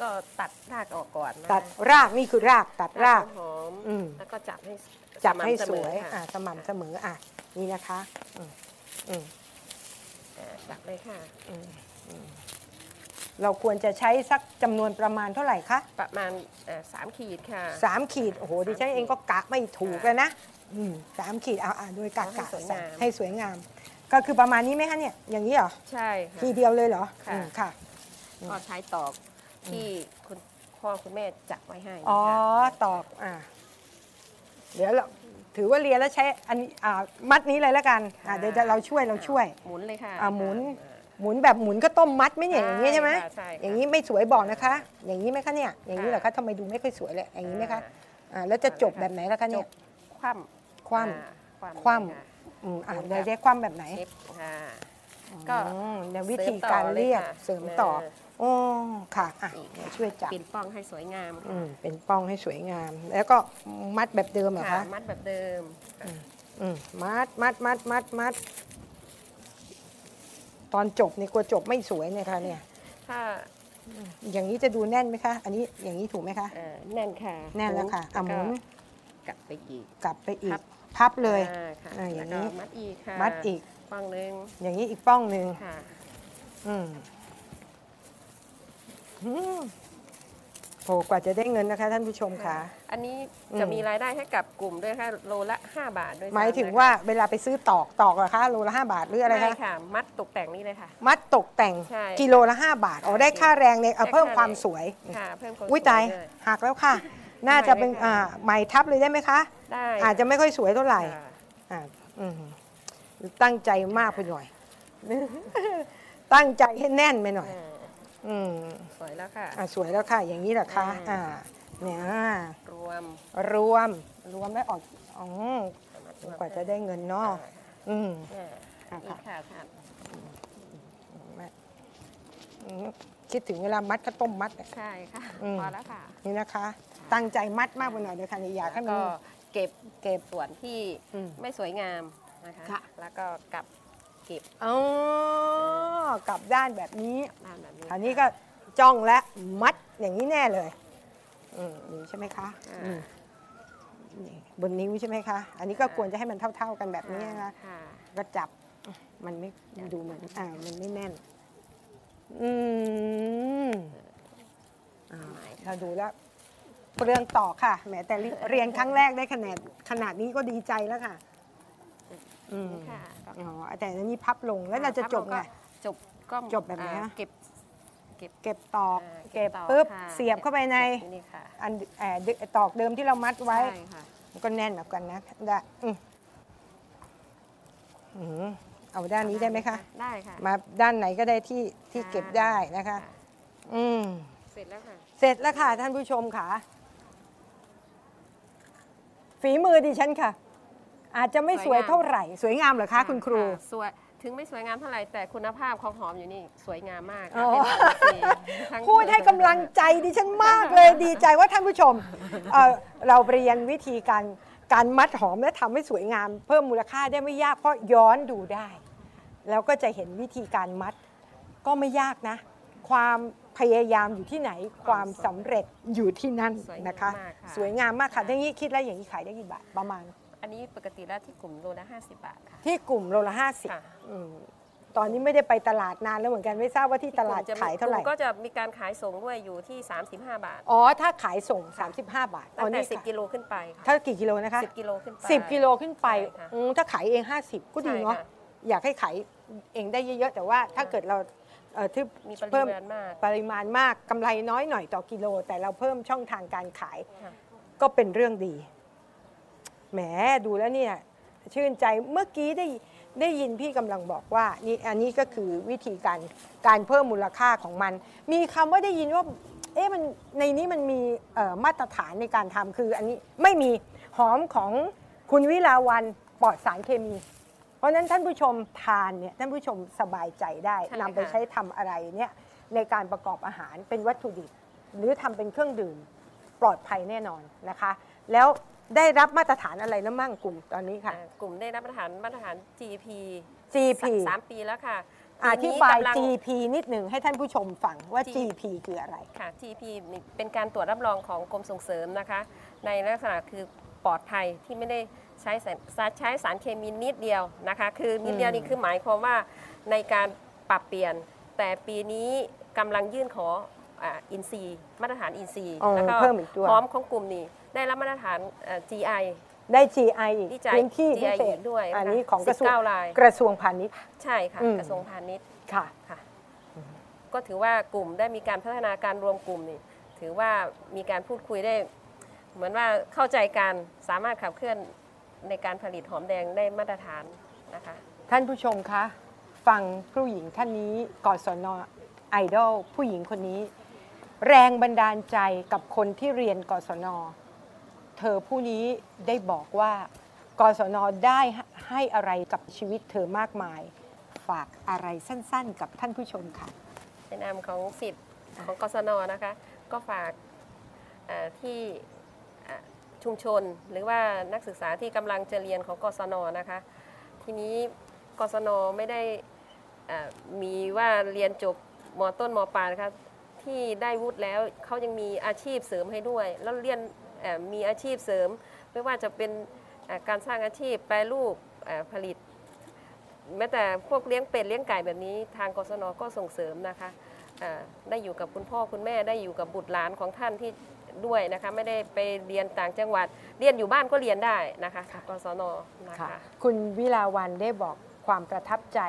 ก็ตัดรากออกก่อนนะคะตัดรากนี่คือรากตัดราก หอมอืม แล้วก็จับให้จับให้ม่ำเสวยค่ะอ่าสม่ำเสมออะนี่นะคะอืมอืม อ่าจับเลยค่ะอืมอืมเราควรจะใช้สักจำนวนประมาณเท่าไหร่คะประมาณอ่าสามขีดค่ะ สามขีด โอ้โห ดิฉันเองก็กะไม่ถูกเลยนะอืมสามขีดเอาอ่าโดยกะเอาให้กะสวยใส่งาม ให้สวยงาม ก็คือประมาณนี้ไหมคะเนี่ย อย่างนี้เหรอ ใช่ค่ะ ทีเดียวเลยเหรอค่ะ อืมค่ะ ก็ใช้ตอกที่คุณพ่อคุณแม่จับไว้ให้อ๋อนะคะตอก อ่า เดี๋ยวเรา ถือว่าเรียนแล้วใช้อันนี้อ่ามัดนี้เลยแล้วกันอ่าเดี๋ยวเราช่วยเราช่วย หมุนเลยค่ะอ่าหมุน อ่า หมุนแบบหมุนก็ต้มมัดไหมเนี่ยอย่างนี้ใช่ไหมค่ะใช่ค่ะ อย่างนี้ไม่สวยบอกนะคะ อย่างนี้ไหมคะเนี่ย อย่างนี้เหรอคะทำไมดูไม่ค่อยสวยเลยอย่างนี้ไหมคะอ่าแล้วจะจบแบบไหนล่ะคะเนี่ยคว่ำคว่ำ อ่าคว่ำค่ะอืมอ่าหมุนเดี๋ยวแบบได้ความแบบไหนเช็ดค่ะ ก็ อืมในวิธีการเรียกเสริมต่อ โอ้ค่ะอะอีกเดี๋ยวช่วยจับปิ่นป้องให้สวยงามอืมเป็นป้องให้สวยงาม แล้วก็มัดแบบเดิมเหรอค่ะคะมัดแบบเดิมค่ะอืมมัดมัดมัดมัดมัด ตอนจบนี่กลัวจบไม่สวยเนี่ยค่ะเนี่ย ถ้าอย่างนี้จะดูแน่นไหมคะ อันนี้อย่างนี้ถูกไหมคะ เอ่อแน่นค่ะแน่นแล้วค่ะอะหมุนกลับไปอีก กลับไปอีพักบพับเลย อ่าค่ะอ่าอย่างแล้วนี้ก็มัดอีกค่ะมัดอีก ป้องหนึ่งอย่างนี้อีกป้องหนึ่งค่ะ อืมอืม โหกว่าจะได้เงินนะคะ ท่านผู้ชมค่ะ อันนี้อืมจะมีรายได้ให้กับกลุ่มด้วยค่ะโลละ 5 บาทด้วยหมายถึงซ้ำนะคะว่าเวลาไปซื้อตอกตอกเหรอคะโลละห้าบาทหรืออะไรไม่คะค่ะ มัดตกแต่งนี่เลยค่ะ มัดตกแต่งใช่กิโลละ 5 บาทอ๋อได้ค่าแรงเนี่ยเอาได้เพิ่มค่าความแรง สวย ค่ะเพิ่มความอุ้ยสวตายเลยหักแล้วค่ะ น่าจะเป็นได้ไหมคะอ่าใหม่ทับเลยได้ไหมคะ ได้อาจจะไม่ค่อยสวยเท่าไหร่ ค่ะ อ่าอืมตั้งใจมากไปหน่อย ตั้งใจให้แน่นไปหน่อย อ่า อืมสวยแล้วค่ะ อ่าสวยแล้วค่ะ อย่างนี้แหละคะอ่า อ่าเนี่ยรวมรวมรวมได้ออกอ๋อกว่าจะได้เงินเนาะอืมอ่าอ่าอีกค่ะท่านอืมคิดถึงเวลามัดข้าวต้มมัดเนี่ยใช่ค่ะ อืม พอแล้วค่ะนี่นะคะ ตั้งใจมัดมากไปหน่อยเดี๋ยวค่ะอยากให้แล้วมัน ก็เก็บเก็บส่วนที่อืมไม่สวยงามนะคะ ค่ะ แล้วก็กลับ เก็บอ๋อกลับด้านแบบนี้ด้านแบบนี้อันนี้ก็จ้องและมัดอย่างนี้แน่เลยอืมนี่ใช่ไหมคะอ่าอืมนี่บนนิ้วใช่ไหมคะ อันนี้ก็ควรจะให้มันเท่า ๆกันแบบนี้นะคะค่ะก็จับมันไม่ดูเหมือนอ่ามันไม่แน่น อืมอ่าเราดูแล้วเรื่องต่อค่ะแหมแต่เรียนครั้งแรกได้คะแนนขนาดนี้ก็ดีใจแล้วค่ะ อืมค่ะอ๋อแต่อันนี้พับลงแล้วเราจะจบไง จบก็จบแบบไหนอ่าฮะเก็บ เก็บเก็บตอก อ่าเก็บตอกปุ๊บ ค่ะ เสียบเข้าไปใน นี่ค่ะ อันเอ่อดึตอกเดิมที่เรามัดไว้ ใช่ค่ะ มันก็แน่นเหมือนกันนะได้อืมอืมเอาด้านนี้ได้ไหมคะ ได้ค่ะมาด้านไหนก็ได้ที่ที่ค่ะเก็บได้นะคะ อืม เสร็จแล้วค่ะ เสร็จแล้วค่ะท่านผู้ชมค่ะ ฝีมือดิฉันค่ะ อาจจะไม่สสววยยงามเท่าไหร่ สวยงามเหรอคะคุณครูะสวยถึงไม่สวยงามเท่าไหร่แต่คุณภาพของหอมอยู่นี่สวยงามมากอ๋อเป็นแบบนี้ทั้ง พูดให้กำลังใจดิฉันมากเลยดีใจว่าท่านผู้ชมเอ่อเราเรียนวิธีการการมัดหอมและทำให้สวยงาม เพิ่มมูลค่าได้ไม่ยากเพราะย้อนดูได้ แล้วก็จะเห็นวิธีการมัดก็ไม่ยากนะ ความพยายามอยู่ที่ไหนความสำเร็จอยู่ที่นั่นสวยงามนะคะมากค่ะสวยงามมากค่ะทั้งนี้คิดแล้วอย่างนี้ขายได้กี่บาทประมาณ อันนี้ปกติแล้วที่กลุ่มโลละ50 บาทค่ะ ที่กลุ่มโลละห้าสิบค่ะ ตอนนี้ไม่ได้ไปตลาดนานแล้วเหมือนกันไม่ทราบว่าที่ตลาดกลุ่มจะมีขายเท่าไหร่ กลุ่มก็จะมีการขายส่งด้วยอยู่ที่ 35 บาท อ๋อ ถ้าขายส่ง 35 บาทตั้งแต่อ๋อนี่10 กิโลขึ้นไปค่ะถ้ากี่กิโลนะคะ 10 กิโลขึ้นไป 10 กิโลขึ้นไปใช่ค่ะอืมถ้าขายเอง 50 ก็ดีเนาะ ใช่ค่ะอยากให้ขายเองได้เยอะๆ แต่ว่าถ้าเกิดเราเอ่อที่มีปริเพิ่มมาณมาก ปริมาณมากกำไรน้อยหน่อยต่อกิโล แต่เราเพิ่มช่องทางการขาย ค่ะ ก็เป็นเรื่องดี แหมดูแล้วเนี่ยชื่นใจเมื่อกี้ได้ได้ยินพี่กำลังบอกว่านี่อันนี้ก็คือวิธีการการเพิ่มมูลค่าของมัน มีคำว่าได้ยินว่าเอ๊ะมันในนี้มันมีเอ่อมาตรฐานในการทำคืออันนี้ไม่มีหอมของคุณวิลาวันปลอดสารเคมี เพราะฉะนั้นท่านผู้ชมทานเนี่ยท่านผู้ชมสบายใจได้ใช่นำไปค่ะใช้ทำอะไรเนี่ยในการประกอบอาหารเป็นวัตถุดิบ หรือทำเป็นเครื่องดื่มปลอดภัยแน่นอนนะคะ แล้ว ได้รับมาตรฐานอะไรแล้วมั่งกลุ่มตอนนี้ค่ะ อ่ากลุ่มได้รับมาตรฐานมาตรฐาน GP GP สามปีแล้วค่ะอปีธินี้บายกำลัง GP นิดหนึ่งให้ท่านผู้ชมฟังว่า G- GP คืออะไร ค่ะ GP นี่เป็นการตรวจรับรองของกรมส่งเสริมนะคะ ในลักษณะคือปลอดภัยที่ไม่ได้ใช้สารใช้สารเคมีนิดเดียวนะคะ คือนิดเดียวอืมนี่คือหมายความว่าในการปรับเปลี่ยน แต่ปีนี้กำลังยื่นขออ่าอินซีย์มาตรฐานอินซีย์อ๋อแล้วก็เพิ่มอีกด้วยพร้อมของกลุ่มนี้ ได้รับมาตรฐานเอ่อ GI ได้ GI อีกที่จ่ายพื้นที่พิ GI เศษอีกด้วยนะคะอันนี้ของกระทรวง19ราย กระทรวงพาณิชย์ ใช่ค่ะอืม กระทรวงพาณิชย์ค่ะ ค่ะก็ถือว่ากลุ่มได้มีการพัฒนาการรวมกลุ่มนี่ถือว่ามีการพูดคุยได้ เหมือนว่าเข้าใจการสามารถขับเคลื่อนในการผลิตหอมแดงได้มาตรฐานนะคะ ท่านผู้ชมคะ ฟังผู้หญิงท่านนี้กศนไอดอลผู้หญิงคนนี้ แรงบันดาลใจกับคนที่เรียนกศน เธอผู้นี้ได้บอกว่ากศนได้ให้อะไรกับชีวิตเธอมากมาย ฝากอะไรสั้นๆ กับท่านผู้ชมค่ะในนามของสิทธิ์ของกศนนะคะ ก็ฝากที่ชุมชนหรือว่านักศึกษาที่กำลังจะเรียนของกศนนะคะ ทีนี้กศนไม่ได้มีว่าเรียนจบมต้นมปลายนะคะที่ได้วุฒิแล้วเขายังมีอาชีพเสริมให้ด้วย แล้วเรียน มีอาชีพเสริม ไม่ว่าจะเป็นเอ่อการสร้างอาชีพแปรรูปเอ่อผลิต แม้แต่พวกเลี้ยงเป็ดเลี้ยงไก่แบบนี้ ทางกศนก็ส่งเสริมนะคะอ่าได้อยู่กับคุณพ่อคุณแม่ได้อยู่กับบุตรหลานของท่านที่ด้วยนะคะไม่ได้ไปเรียนต่างจังหวัด เรียนอยู่บ้านก็เรียนได้นะคะกับกศนนะค่ะคะคุณวิลาวันได้บอกความประทับใจ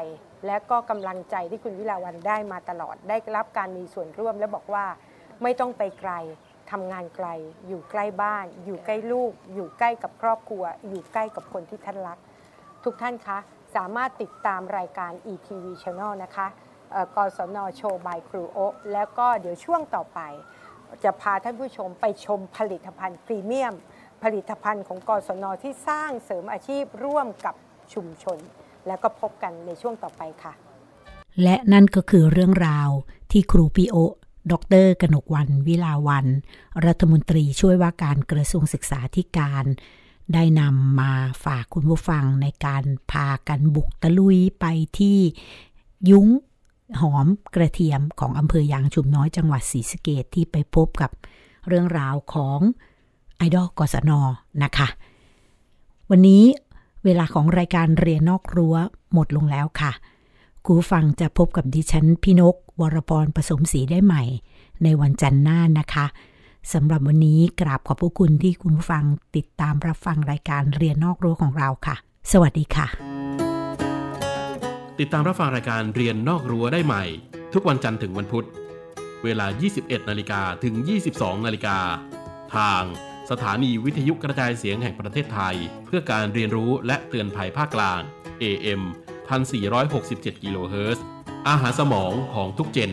และก็กำลังใจที่คุณวิลาวันได้มาตลอดได้รับการมีส่วนร่วม และบอกว่าไม่ต้องไปไกล ทำงานไกล อยู่ใกล้บ้าน อยู่ใกล้ลูก อยู่ใกล้กับครอบครัว อยู่ใกล้กับคนที่ท่านรัก ทุกท่านคะสามารถติดตามรายการ ETV Channel นะคะเอ่อกศนโชว์บายครูโอแล้วก็เดี๋ยวช่วงต่อไป จะพาท่านผู้ชมไปชมผลิตภัณฑ์พรีเมียม ผลิตภัณฑ์ของกศนที่สร้างเสริมอาชีพร่วมกับชุมชน แล้วก็พบกันในช่วงต่อไปค่ะ และนั่นก็คือเรื่องราวที่ครูปีโอ ดรกนกวันวิลาวัน รัฐมนตรีช่วยว่าการกระทรวงศึกษาธิการ ได้นำมาฝากคุณผู้ฟังในการพากันบุกตะลุยไปที่ยุ้งหอมกระเทียมของอำเภอยางชุมน้อยจังหวัดศรีสะเกดที่ไปพบกับเรื่องราวของไอดอลกศนนะคะ วันนี้เวลาของรายการเรียนนอกรั้วหมดลงแล้วค่ะ คุณฟังจะพบกับดิฉันพี่นก วรพรผสมศรีได้ใหม่ ในวันจันทร์หน้านะคะสำหรับวันนี้กราบขอบพระคุณที่คุณฟังติดตามรับฟังรายการเรียนนอกรั้วของเราค่ะ สวัสดีค่ะ ติดตามรับฟังรายการเรียนนอกรั้วได้ใหม่ ทุกวันจันทร์ถึงวันพุธ เวลา 21นาฬิกาถึง 22นาฬิกาทางสถานีวิทยุกระจายเสียงแห่งประเทศไทย เพื่อการเรียนรู้และเตือนภัยภาคกลาง AM 1467 กิโลเฮิรตซ์อาหารสมองของทุกเจน